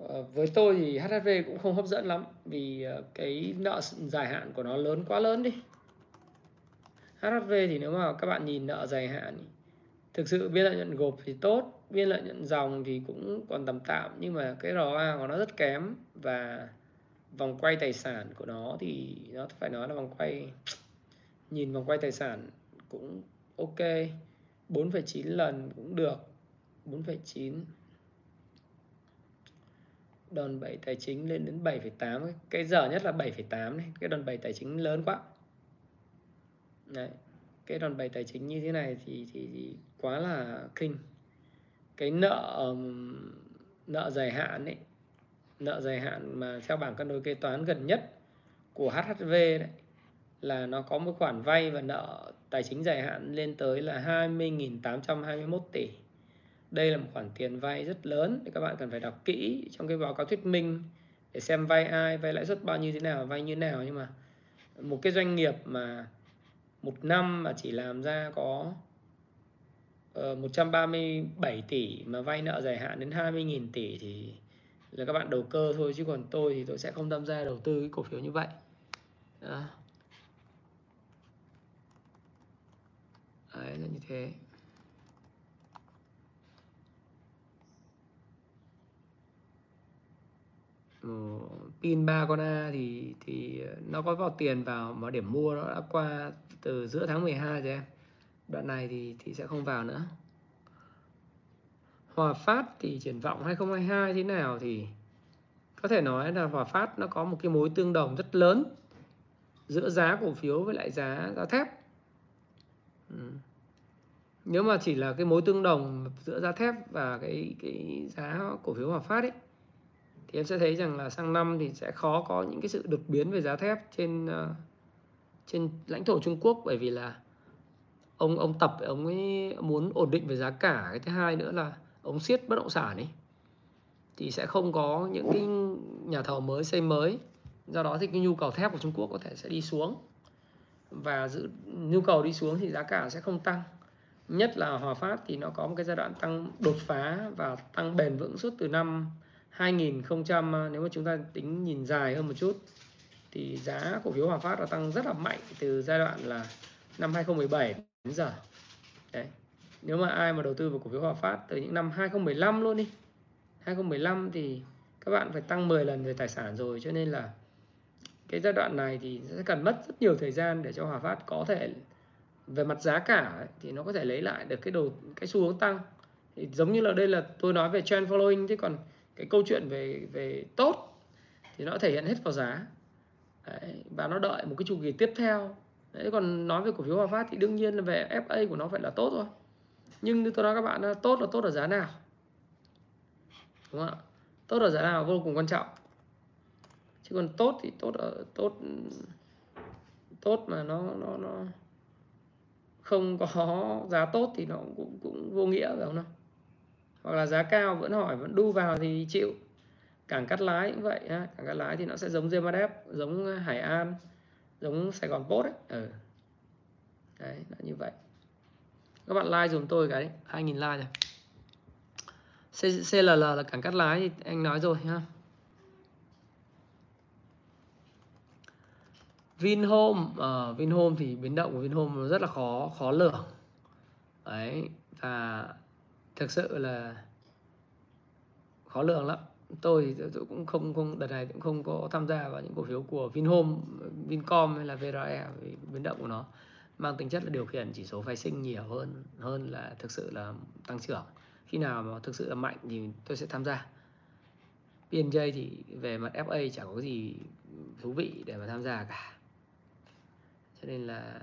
Ờ, với tôi thì HHV cũng không hấp dẫn lắm vì ờ, cái nợ dài hạn của nó lớn quá lớn đi. HHV thì nếu mà các bạn nhìn nợ dài hạn thực sự biên lợi nhuận gộp thì tốt biên lợi nhuận dòng thì cũng còn tầm tạm nhưng mà cái ROA của nó rất kém và vòng quay tài sản của nó thì nó phải nói là vòng quay nhìn vòng quay tài sản cũng ok 4,9 lần cũng được 4,9 đòn bẩy tài chính lên đến 7,8 cái giờ nhất là 7,8 này. Cái đòn bẩy tài chính lớn quá. Đấy. Cái đòn bẩy tài chính như thế này thì thì, thì quá là kinh. Cái nợ nợ dài hạn ấy. Nợ dài hạn mà theo bảng cân đối kế toán gần nhất của HHV đấy là nó có một khoản vay và nợ tài chính dài hạn lên tới là 20.821 tỷ. Đây là một khoản tiền vay rất lớn thì các bạn cần phải đọc kỹ trong cái báo cáo thuyết minh để xem vay ai, vay lãi suất bao nhiêu thế nào, vay như thế nào. Nhưng mà một cái doanh nghiệp mà một năm mà chỉ làm ra có ờ, 137 tỷ mà vay nợ dài hạn đến 20.000 tỷ thì là các bạn đầu cơ thôi. Chứ còn tôi thì tôi sẽ không tham gia đầu tư cái cổ phiếu như vậy. Đó. Đấy là như thế. Ờ, pin ba con A thì thì nó có vào tiền vào mà điểm mua nó đã qua từ giữa tháng 12 rồi em. Đoạn này thì thì sẽ không vào nữa. Hòa Phát thì triển vọng 2022 thế nào thì có thể nói là Hòa Phát nó có một cái mối tương đồng rất lớn giữa giá cổ phiếu với lại giá giá thép. Ừ. Nếu mà chỉ là cái mối tương đồng giữa giá thép và cái cái giá cổ phiếu Hòa Phát ấy thì em sẽ thấy rằng là sang năm thì sẽ khó có những cái sự đột biến về giá thép trên ờ, trên lãnh thổ Trung Quốc. Bởi vì là ông ông tập ông ấy muốn ổn định về giá cả. Cái thứ hai nữa là ông siết bất động sản ấy, thì sẽ không có những cái nhà thầu mới xây mới. Do đó thì cái nhu cầu thép của Trung Quốc có thể sẽ đi xuống. Và giữ, nhu cầu đi xuống thì giá cả sẽ không tăng. Nhất là Hòa Phát thì nó có một cái giai đoạn tăng đột phá và tăng bền vững suốt từ năm 2000 à, nếu mà chúng ta tính nhìn dài hơn một chút thì giá cổ phiếu Hòa Phát đã tăng rất là mạnh từ giai đoạn là năm 2017 đến giờ. Đấy nếu mà ai mà đầu tư vào cổ phiếu Hòa Phát từ những năm 2015 luôn đi 2015 thì các bạn phải tăng 10 lần về tài sản rồi cho nên là cái giai đoạn này thì sẽ cần mất rất nhiều thời gian để cho Hòa Phát có thể về mặt giá cả ấy, thì nó có thể lấy lại được cái đồ cái xu hướng tăng. Thì giống như là đây là tôi nói về trend following chứ còn cái câu chuyện về về tốt thì nó thể hiện hết vào giá. Đấy, và nó đợi một cái chu kỳ tiếp theo. Đấy, còn nói về cổ phiếu Hòa Phát thì đương nhiên là về FA của nó phải là tốt thôi. Nhưng như tôi nói các bạn là tốt là tốt ở giá nào? Đúng không ạ? Tốt ở giá nào vô cùng quan trọng. Chứ còn tốt thì tốt ở tốt tốt mà nó nó nó không có giá tốt thì nó cũng cũng vô nghĩa phải không nào? Hoặc là giá cao vẫn hỏi vẫn đu vào thì chịu. Cảng cắt lái cũng vậy ha. cảng cắt lái thì nó sẽ giống Gemadep giống Hải An giống Sài Gòn Post ấy. Ừ. đấy là như vậy. Các bạn like dùm tôi cái 2.000 like rồi. CLL là cảng cắt lái thì anh nói rồi ha. Vinhome uh, Vinhome thì biến động của Vinhome rất là khó khó lường. Đấy và thực sự là khó lường lắm. Tôi, tôi cũng không không đợt này cũng không có tham gia vào những cổ phiếu của Vinhome, Vincom hay là VRE vì biến động của nó. Mang tính chất là điều khiển chỉ số phái sinh nhiều hơn hơn là thực sự là tăng trưởng. Khi nào mà thực sự là mạnh thì tôi sẽ tham gia. PNJ thì về mặt FA chẳng có gì thú vị để mà tham gia cả. Cho nên là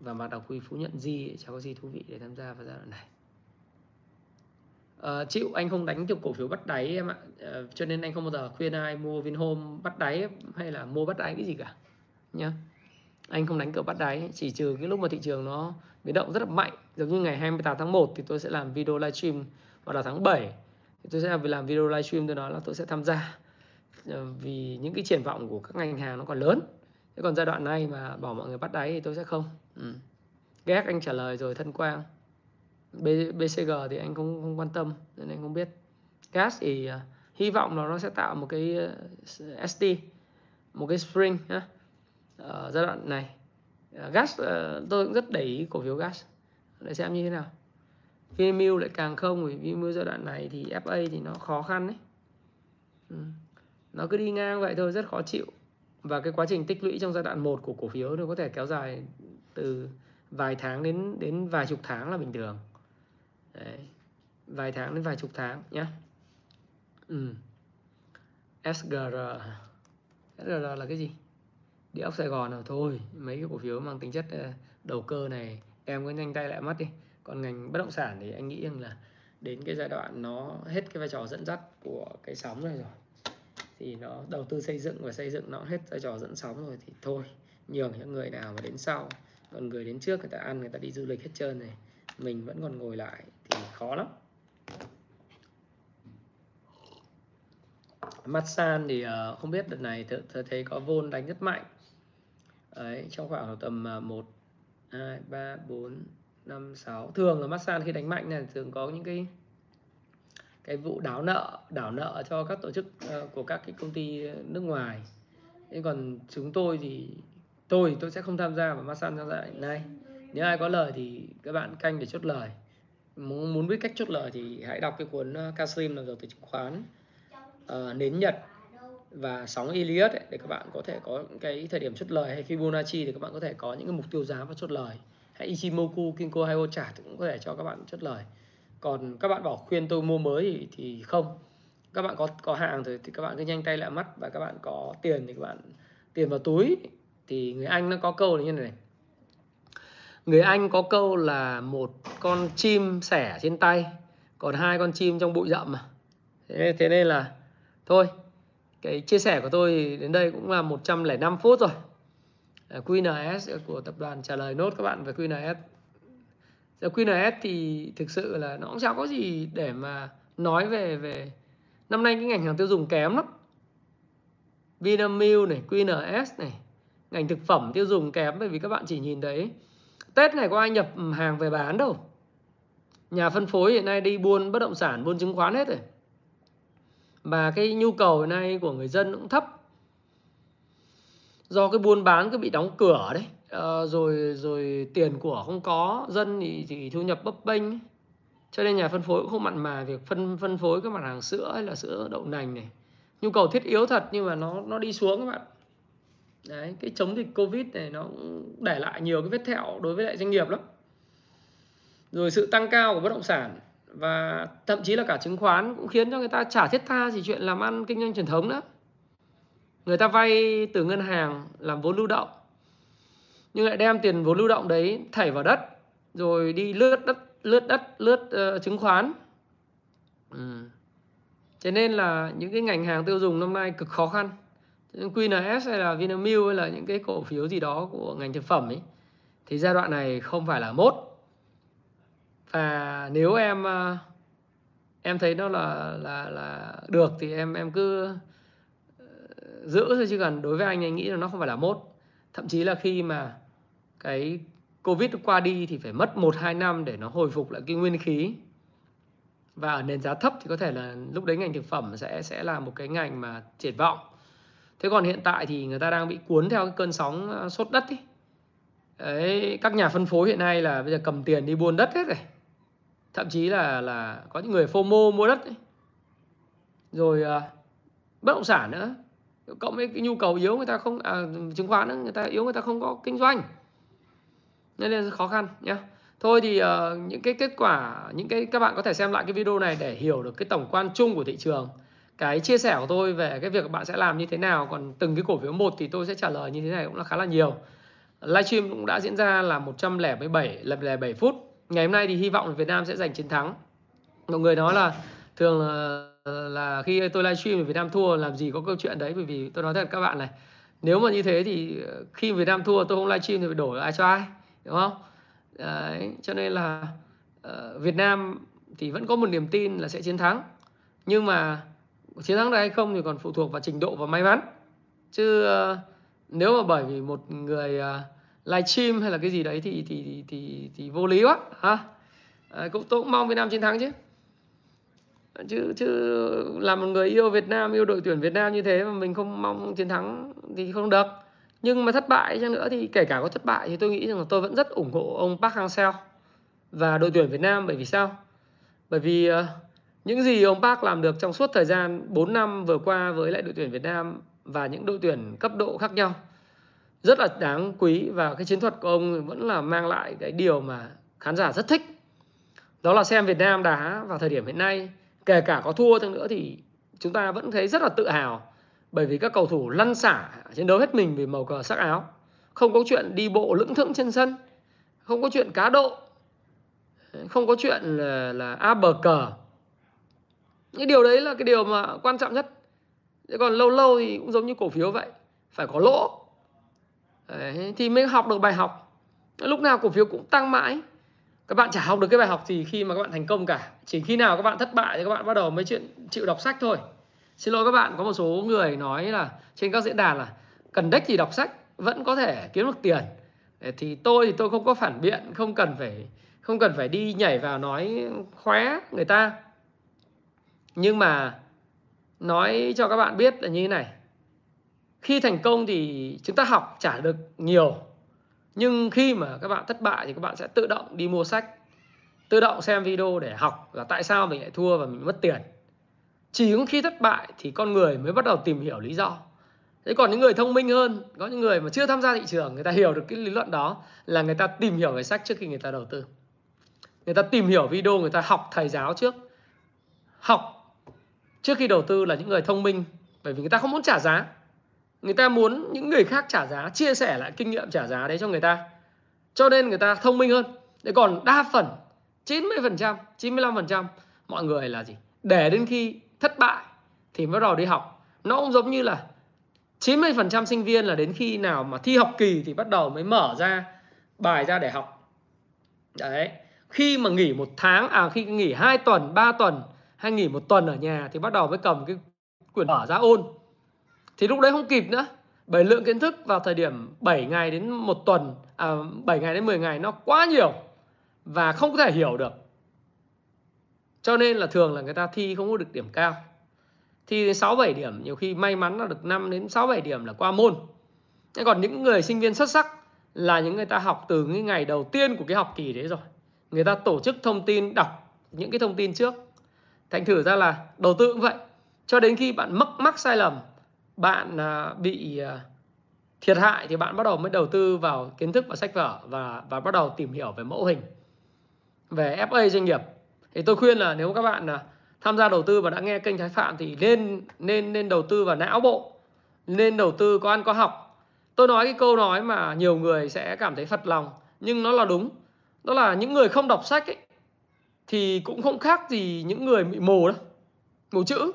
và mặt đọc quy phú nhận gì chẳng có gì thú vị để tham gia vào giai đoạn này. Ờ, uh, chịu anh không đánh kiểu cổ phiếu bắt đáy em ạ. Uh, cho nên anh không bao giờ khuyên ai mua Vinhome bắt đáy hay là mua bắt đáy cái gì cả nhá. Anh không đánh cược bắt đáy chỉ trừ cái lúc mà thị trường nó biến động rất là mạnh. Giống như ngày 28 tháng 1 thì tôi sẽ làm video livestream hoặc là tháng 7 thì tôi sẽ làm video livestream tôi nói là tôi sẽ tham gia. Ờ, vì những cái triển vọng của các ngành hàng nó còn lớn. Thế còn giai đoạn này mà bảo mọi người bắt đáy thì tôi sẽ không. Ừ. ghét anh trả lời rồi thân quang. BCG thì anh không không quan tâm nên anh không biết. Gas thì uh, hy vọng là nó sẽ tạo một cái ờ, uh, ST một cái spring nhá ở giai đoạn này. Uh, gas uh, tôi cũng rất để ý cổ phiếu gas. Để xem như thế nào. Vinamilk lại càng không vì Vinamilk giai đoạn này thì FA thì nó khó khăn đấy ừ. nó cứ đi ngang vậy thôi rất khó chịu. Và cái quá trình tích lũy trong giai đoạn 1 của cổ phiếu nó có thể kéo dài từ vài tháng đến đến vài chục tháng là bình thường. Đấy. vài tháng đến vài chục tháng nhé ừ. SGR SGR là cái gì? Địa ốc Sài Gòn nào thôi, mấy cái cổ phiếu mang tính chất ờ, đầu cơ này, em cứ nhanh tay lại mất đi. Còn ngành bất động sản thì anh nghĩ rằng là đến cái giai đoạn nó hết cái vai trò dẫn dắt của cái sóng này rồi. Thì nó đầu tư xây dựng và xây dựng nó hết vai trò dẫn sóng rồi thì thôi. Nhường những người nào mà đến sau, còn người đến trước người ta ăn, người ta đi du lịch hết trơn này mình vẫn còn ngồi lại thì khó lắm. Mắt san thì uh, không biết đợt này tôi thấy có vôn đánh rất mạnh. Đấy, trong khoảng tầm 1 2 3 4 5 6 thường là mắt san khi đánh mạnh này thường có những cái cái vụ đáo nợ đảo nợ cho các tổ chức uh, của các cái công ty nước ngoài. Thế còn chúng tôi thì tôi tôi sẽ không tham gia vào Masan trong giai đoạn này nếu ai có lời thì các bạn canh để chốt lời. Muốn muốn biết cách chốt lời thì hãy đọc cái cuốn Kasim là đầu tư chứng khoán uh, nến Nhật và sóng Elliott ấy, để các bạn có thể có cái thời điểm chốt lời. Hay Fibonacci thì các bạn có thể có những cái mục tiêu giá và chốt lời. Hay Ichimoku, Kinko hay Ocha cũng có thể cho các bạn chốt lời. Còn các bạn bảo khuyên tôi mua mới thì, thì không. Các bạn có có hàng rồi thì các bạn cứ nhanh tay lại mắt. Và các bạn có tiền thì các bạn tiền vào túi. Thì người Anh nó có câu là như này người Anh có câu là một con chim sẻ trên tay còn hai con chim trong bụi rậm mà. Thế, thế nên là thôi cái chia sẻ của tôi đến đây cũng là 105 phút rồi. À, QNS của tập đoàn trả lời nốt các bạn về QNS QNS thì thực sự là nó cũng chẳng có gì để mà nói về về năm nay cái ngành hàng tiêu dùng kém lắm. Vinamilk này QNS này ngành thực phẩm tiêu dùng kém bởi vì các bạn chỉ nhìn thấy Tết này có ai nhập hàng về bán đâu? Nhà phân phối hiện nay đi buôn bất động sản buôn chứng khoán hết rồi. Và cái nhu cầu hiện nay của người dân cũng thấp. Do cái buôn bán cứ bị đóng cửa đấy. À, rồi rồi tiền của không có dân thì, thì thu nhập bấp bênh. Cho nên nhà phân phối cũng không mặn mà việc phân phân phối các mặt hàng sữa hay là sữa đậu nành này. Nhu cầu thiết yếu thật nhưng mà nó nó đi xuống các bạn đấy cái chống dịch covid này nó cũng để lại nhiều cái vết thẹo đối với lại doanh nghiệp lắm. Rồi sự tăng cao của bất động sản và thậm chí là cả chứng khoán cũng khiến cho người ta trả thiết tha gì chuyện làm ăn kinh doanh truyền thống nữa. Người ta vay từ ngân hàng làm vốn lưu động nhưng lại đem tiền vốn lưu động đấy thảy vào đất rồi đi lướt đất lướt đất lướt uh, chứng khoán. Ừ. thế nên là những cái ngành hàng tiêu dùng năm nay cực khó khăn. QNS hay là Vinamilk hay là những cái cổ phiếu gì đó của ngành thực phẩm ấy, thì giai đoạn này không phải là mốt. Và nếu em ờ, em thấy nó là là là được thì em em cứ ờ, giữ thôi, chứ còn đối với anh anh nghĩ là nó không phải là mốt. Thậm chí là khi mà cái covid qua đi thì phải mất 1 2 năm để nó hồi phục lại cái nguyên khí. Và ở nền giá thấp thì có thể là lúc đấy ngành thực phẩm sẽ sẽ là một cái ngành mà triển vọng thế còn hiện tại thì người ta đang bị cuốn theo cái cơn sóng ờ, sốt đất ấy. Đấy, các nhà phân phối hiện nay là bây giờ cầm tiền đi buôn đất hết rồi. Thậm chí là là có những người FOMO mua đất ấy. rồi uh, bất động sản nữa. Cộng với cái nhu cầu yếu người ta không à, chứng khoán nữa, người ta yếu người ta không có kinh doanh. Nên là khó khăn nhé thôi thì uh, những cái kết quả những cái các bạn có thể xem lại cái video này để hiểu được cái tổng quan chung của thị trường cái chia sẻ của tôi về cái việc bạn sẽ làm như thế nào còn từng cái cổ phiếu một thì tôi sẽ trả lời như thế này cũng là khá là nhiều. Livestream cũng đã diễn ra là 107 lần 7 phút. Ngày hôm nay thì hy vọng Việt Nam sẽ giành chiến thắng. Mọi người nói là thường là, là khi tôi livestream thì Việt Nam thua làm gì có câu chuyện đấy bởi vì tôi nói thật các bạn này. Nếu mà như thế thì ờ, khi Việt Nam thua tôi không livestream thì phải đổ ai cho ai đúng không? Đấy, cho nên là ờ, Việt Nam thì vẫn có một niềm tin là sẽ chiến thắng. Nhưng mà chiến thắng được hay không thì còn phụ thuộc vào trình độ và may mắn. Chứ uh, nếu mà bởi vì một người ờ, uh, livestream hay là cái gì đấy thì thì thì thì, thì vô lý quá ha. À, cũng tôi cũng mong Việt Nam chiến thắng chứ. Chứ chứ là một người yêu Việt Nam yêu đội tuyển Việt Nam như thế mà mình không mong chiến thắng thì không được. Nhưng mà thất bại chăng nữa thì kể cả có thất bại thì tôi nghĩ rằng là tôi vẫn rất ủng hộ ông Park Hang-seo và đội tuyển Việt Nam. Bởi vì sao? Bởi vì uh, những gì ông Park làm được trong suốt thời gian 4 năm vừa qua với lại đội tuyển Việt Nam và những đội tuyển cấp độ khác nhau rất là đáng quý và cái chiến thuật của ông vẫn là mang lại cái điều mà khán giả rất thích. Đó là xem Việt Nam đá vào thời điểm hiện nay kể cả có thua chăng nữa thì chúng ta vẫn thấy rất là tự hào bởi vì các cầu thủ lăn xả chiến đấu hết mình vì màu cờ sắc áo. Không có chuyện đi bộ lững thững trên sân không có chuyện cá độ không có chuyện là, là a bờ cờ cái điều đấy là cái điều mà quan trọng nhất. Còn lâu lâu thì cũng giống như cổ phiếu vậy phải có lỗ. Đấy, thì mới học được bài học. Lúc nào cổ phiếu cũng tăng mãi. Các bạn chả học được cái bài học gì khi mà các bạn thành công cả. Chỉ khi nào các bạn thất bại thì các bạn bắt đầu mới chuyện chịu đọc sách thôi. Xin lỗi các bạn có một số người nói là trên các diễn đàn là cần đếch gì đọc sách vẫn có thể kiếm được tiền. Thì tôi thì tôi không có phản biện không cần phải không cần phải đi nhảy vào nói khóe người ta nhưng mà nói cho các bạn biết là như thế này. Khi thành công thì chúng ta học trả được nhiều. Nhưng khi mà các bạn thất bại thì các bạn sẽ tự động đi mua sách, tự động xem video để học là tại sao mình lại thua và mình mất tiền. Chỉ có khi thất bại thì con người mới bắt đầu tìm hiểu lý do. Thế còn những người thông minh hơn, có những người mà chưa tham gia thị trường, người ta hiểu được cái lý luận đó là người ta tìm hiểu về sách trước khi người ta đầu tư. Người ta tìm hiểu video, người ta học thầy giáo trước. Học trước khi đầu tư là những người thông minh, bởi vì người ta không muốn trả giá. Người ta muốn những người khác trả giá, chia sẻ lại kinh nghiệm trả giá đấy cho người ta. Cho nên người ta thông minh hơn. Để còn đa phần 90% 95% mọi người là gì? Để đến khi thất bại thì mới bắt đầu đi học. Nó cũng giống như là 90% sinh viên là đến khi nào mà thi học kỳ thì bắt đầu mới mở ra bài ra để học. Đấy. Khi mà nghỉ một tháng à khi nghỉ 2 tuần 3 tuần hay nghỉ một tuần ở nhà thì bắt đầu mới cầm cái quyển mở ra ôn. Thì lúc đấy không kịp nữa. Bởi lượng kiến thức vào thời điểm 7 ngày đến một tuần à, 7 ngày đến 10 ngày nó quá nhiều và không có thể hiểu được. Cho nên là thường là người ta thi không có được điểm cao. Thi đến 6 7 điểm nhiều khi may mắn là được 5 đến 6 7 điểm là qua môn. Thế còn những người sinh viên xuất sắc là những người ta học từ cái ngày đầu tiên của cái học kỳ đấy rồi. Người ta tổ chức thông tin đọc những cái thông tin trước thành thử ra là đầu tư cũng vậy. Cho đến khi bạn mắc mắc sai lầm bạn à, bị à, thiệt hại thì bạn bắt đầu mới đầu tư vào kiến thức và sách vở và và bắt đầu tìm hiểu về mẫu hình về FA doanh nghiệp. Thì tôi khuyên là nếu các bạn à, tham gia đầu tư và đã nghe kênh Thái Phạm thì nên nên nên đầu tư vào não bộ nên đầu tư có ăn có học. Tôi nói cái câu nói mà nhiều người sẽ cảm thấy phật lòng nhưng nó là đúng. Đó là những người không đọc sách ấy, thì cũng không khác gì những người bị mù đâu mù chữ.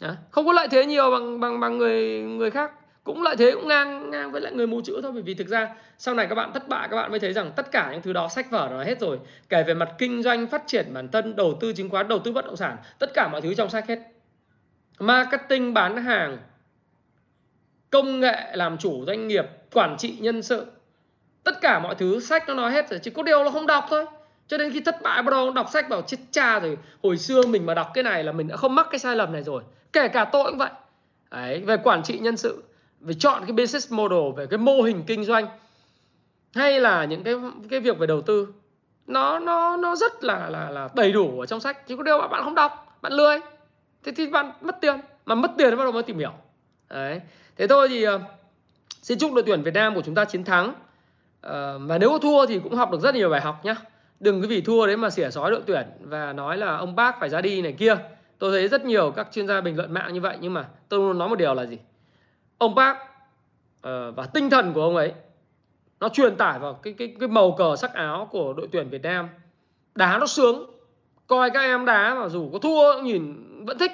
À, không có lợi thế nhiều bằng bằng bằng người người khác. Cũng lợi thế cũng ngang ngang với lại người mù chữ thôi bởi vì thực ra sau này các bạn thất bại các bạn mới thấy rằng tất cả những thứ đó sách vở nó hết rồi. Kể về mặt kinh doanh phát triển bản thân đầu tư chứng khoán đầu tư bất động sản tất cả mọi thứ trong sách hết. Marketing bán hàng công nghệ làm chủ doanh nghiệp quản trị nhân sự. Tất cả mọi thứ sách nó nói hết rồi chỉ có điều là không đọc thôi cho nên khi thất bại bắt đầu đọc sách bảo chết cha rồi hồi xưa mình mà đọc cái này là mình đã không mắc cái sai lầm này rồi. Kể cả tôi cũng vậy. Đấy, về quản trị nhân sự về chọn cái business model về cái mô hình kinh doanh hay là những cái cái việc về đầu tư nó nó nó rất là là là đầy đủ ở trong sách. Chỉ có điều mà bạn không đọc bạn lười thế thì bạn mất tiền. Mà mất tiền thì bắt đầu mới tìm hiểu. Đấy thế thôi thì uh, xin chúc đội tuyển Việt Nam của chúng ta chiến thắng. Uh, và nếu có thua thì cũng học được rất nhiều bài học nhá đừng cái vì thua đấy mà xỉa sói đội tuyển và nói là ông bác phải ra đi này kia. Tôi thấy rất nhiều các chuyên gia bình luận mạng như vậy nhưng mà tôi nói một điều là gì? Ông bác uh, và tinh thần của ông ấy nó truyền tải vào cái cái cái màu cờ sắc áo của đội tuyển Việt Nam. Đá nó sướng. Coi các em đá mà dù có thua nhìn vẫn thích.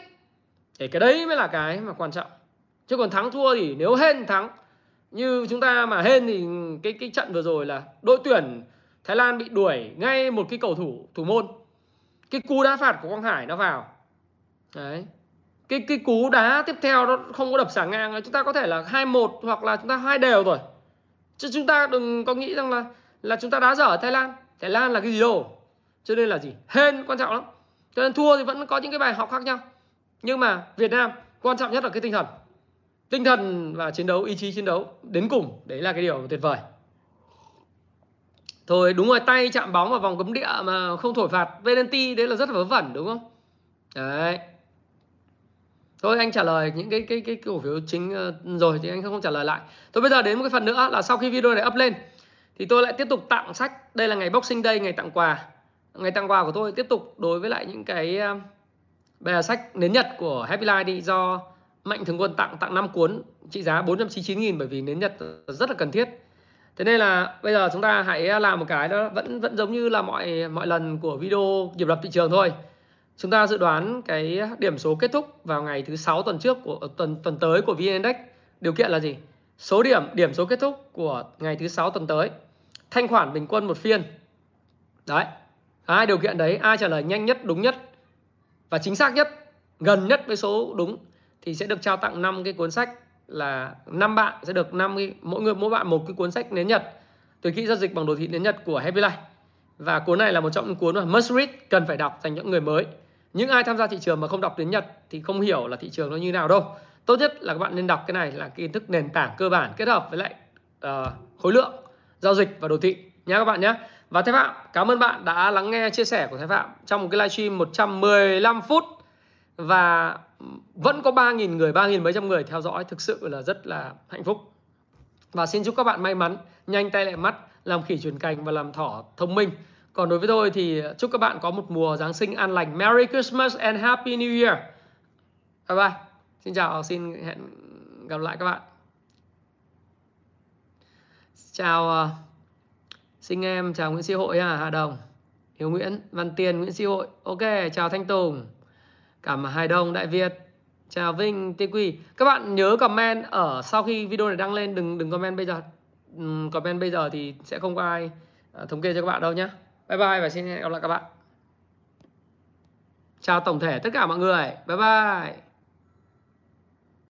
Thì cái đấy mới là cái mà quan trọng. Chứ còn thắng thua thì nếu hên thắng như chúng ta mà hên thì cái cái trận vừa rồi là đội tuyển Thái Lan bị đuổi ngay một cái cầu thủ thủ môn. Cái cú đá phạt của Quang Hải nó vào. Đấy. Cái cái cú đá tiếp theo nó không có đập xả ngang, chúng ta có thể là hai một hoặc là chúng ta hai đều rồi. Chứ chúng ta đừng có nghĩ rằng là là chúng ta đá dở ở Thái Lan. Thái Lan là cái gì đâu. Cho nên là gì? Hên, quan trọng lắm. Cho nên thua thì vẫn có những cái bài học khác nhau. Nhưng mà Việt Nam quan trọng nhất là cái tinh thần. Tinh thần và chiến đấu, ý chí chiến đấu đến cùng, đấy là cái điều tuyệt vời thôi, đúng rồi, tay chạm bóng vào vòng cấm địa mà không thổi phạt penalty, đấy là rất là vớ vẩn, đúng không? Đấy. Thôi, anh trả lời những cái cái cái cổ phiếu chính ờ, rồi thì anh không trả lời lại. Thôi, bây giờ đến một cái phần nữa là sau khi video này up lên, thì tôi lại tiếp tục tặng sách. Đây là ngày boxing day, ngày tặng quà. Ngày tặng quà của tôi tiếp tục đối với lại những cái ờ, bè sách nến nhật của Happy Life đi, do Mạnh Thường Quân tặng tặng 5 cuốn, trị giá 499 nghìn, bởi vì nến nhật rất là cần thiết thế nên là bây giờ chúng ta hãy à, làm một cái đó, vẫn vẫn giống như là mọi mọi lần của video nhịp đập thị trường thôi. Chúng ta dự đoán cái điểm số kết thúc vào ngày thứ sáu tuần trước của, tuần tuần tới của VN Index. Điều kiện là gì? Số điểm điểm số kết thúc của ngày thứ sáu tuần tới. Thanh khoản bình quân một phiên. Đấy. Hai điều kiện đấy, ai trả lời nhanh nhất, đúng nhất và chính xác nhất, gần nhất với số đúng thì sẽ được trao tặng 5 cái cuốn sách là năm bạn sẽ được 5 cái mỗi người mỗi bạn một cái cuốn sách nến Nhật từ kỹ giao dịch bằng đồ thị nến Nhật của Happy Life. Và cuốn này là một trong những cuốn mà must read cần phải đọc dành những người mới. Những ai tham gia thị trường mà không đọc tiếng Nhật thì không hiểu là thị trường nó như nào đâu. Tốt nhất là các bạn nên đọc cái này là kiến thức nền tảng cơ bản kết hợp với lại uh, khối lượng giao dịch và đồ thị nha các bạn nhé và Thái Phạm cảm ơn bạn đã lắng nghe chia sẻ của Thái Phạm trong một cái livestream 115 phút và vẫn có 3.000 người, 3.000 mấy trăm người theo dõi thực sự là rất là hạnh phúc. Và xin chúc các bạn may mắn, nhanh tay lại mắt, làm khỉ truyền cành và làm thỏ thông minh. Còn đối với tôi thì chúc các bạn có một mùa Giáng sinh an lành. Merry Christmas and Happy New Year. Bye bye. Xin chào, xin hẹn gặp lại các bạn. Chào à, uh, sinh em, chào Nguyễn Sĩ Hội à, Hà Đồng. Hiếu Nguyễn, Văn Tiền, Nguyễn Sĩ Hội. Ok, chào Thanh Tùng. Cảm Hải Đông, Đại Việt. Chào Vinh, Tê Quy. Các bạn nhớ comment ở sau khi video này đăng lên đừng đừng comment bây giờ. Comment bây giờ thì sẽ không có ai ờ, thống kê cho các bạn đâu nhé. Bye bye và xin hẹn gặp lại các bạn. Chào tổng thể tất cả mọi người. Bye bye.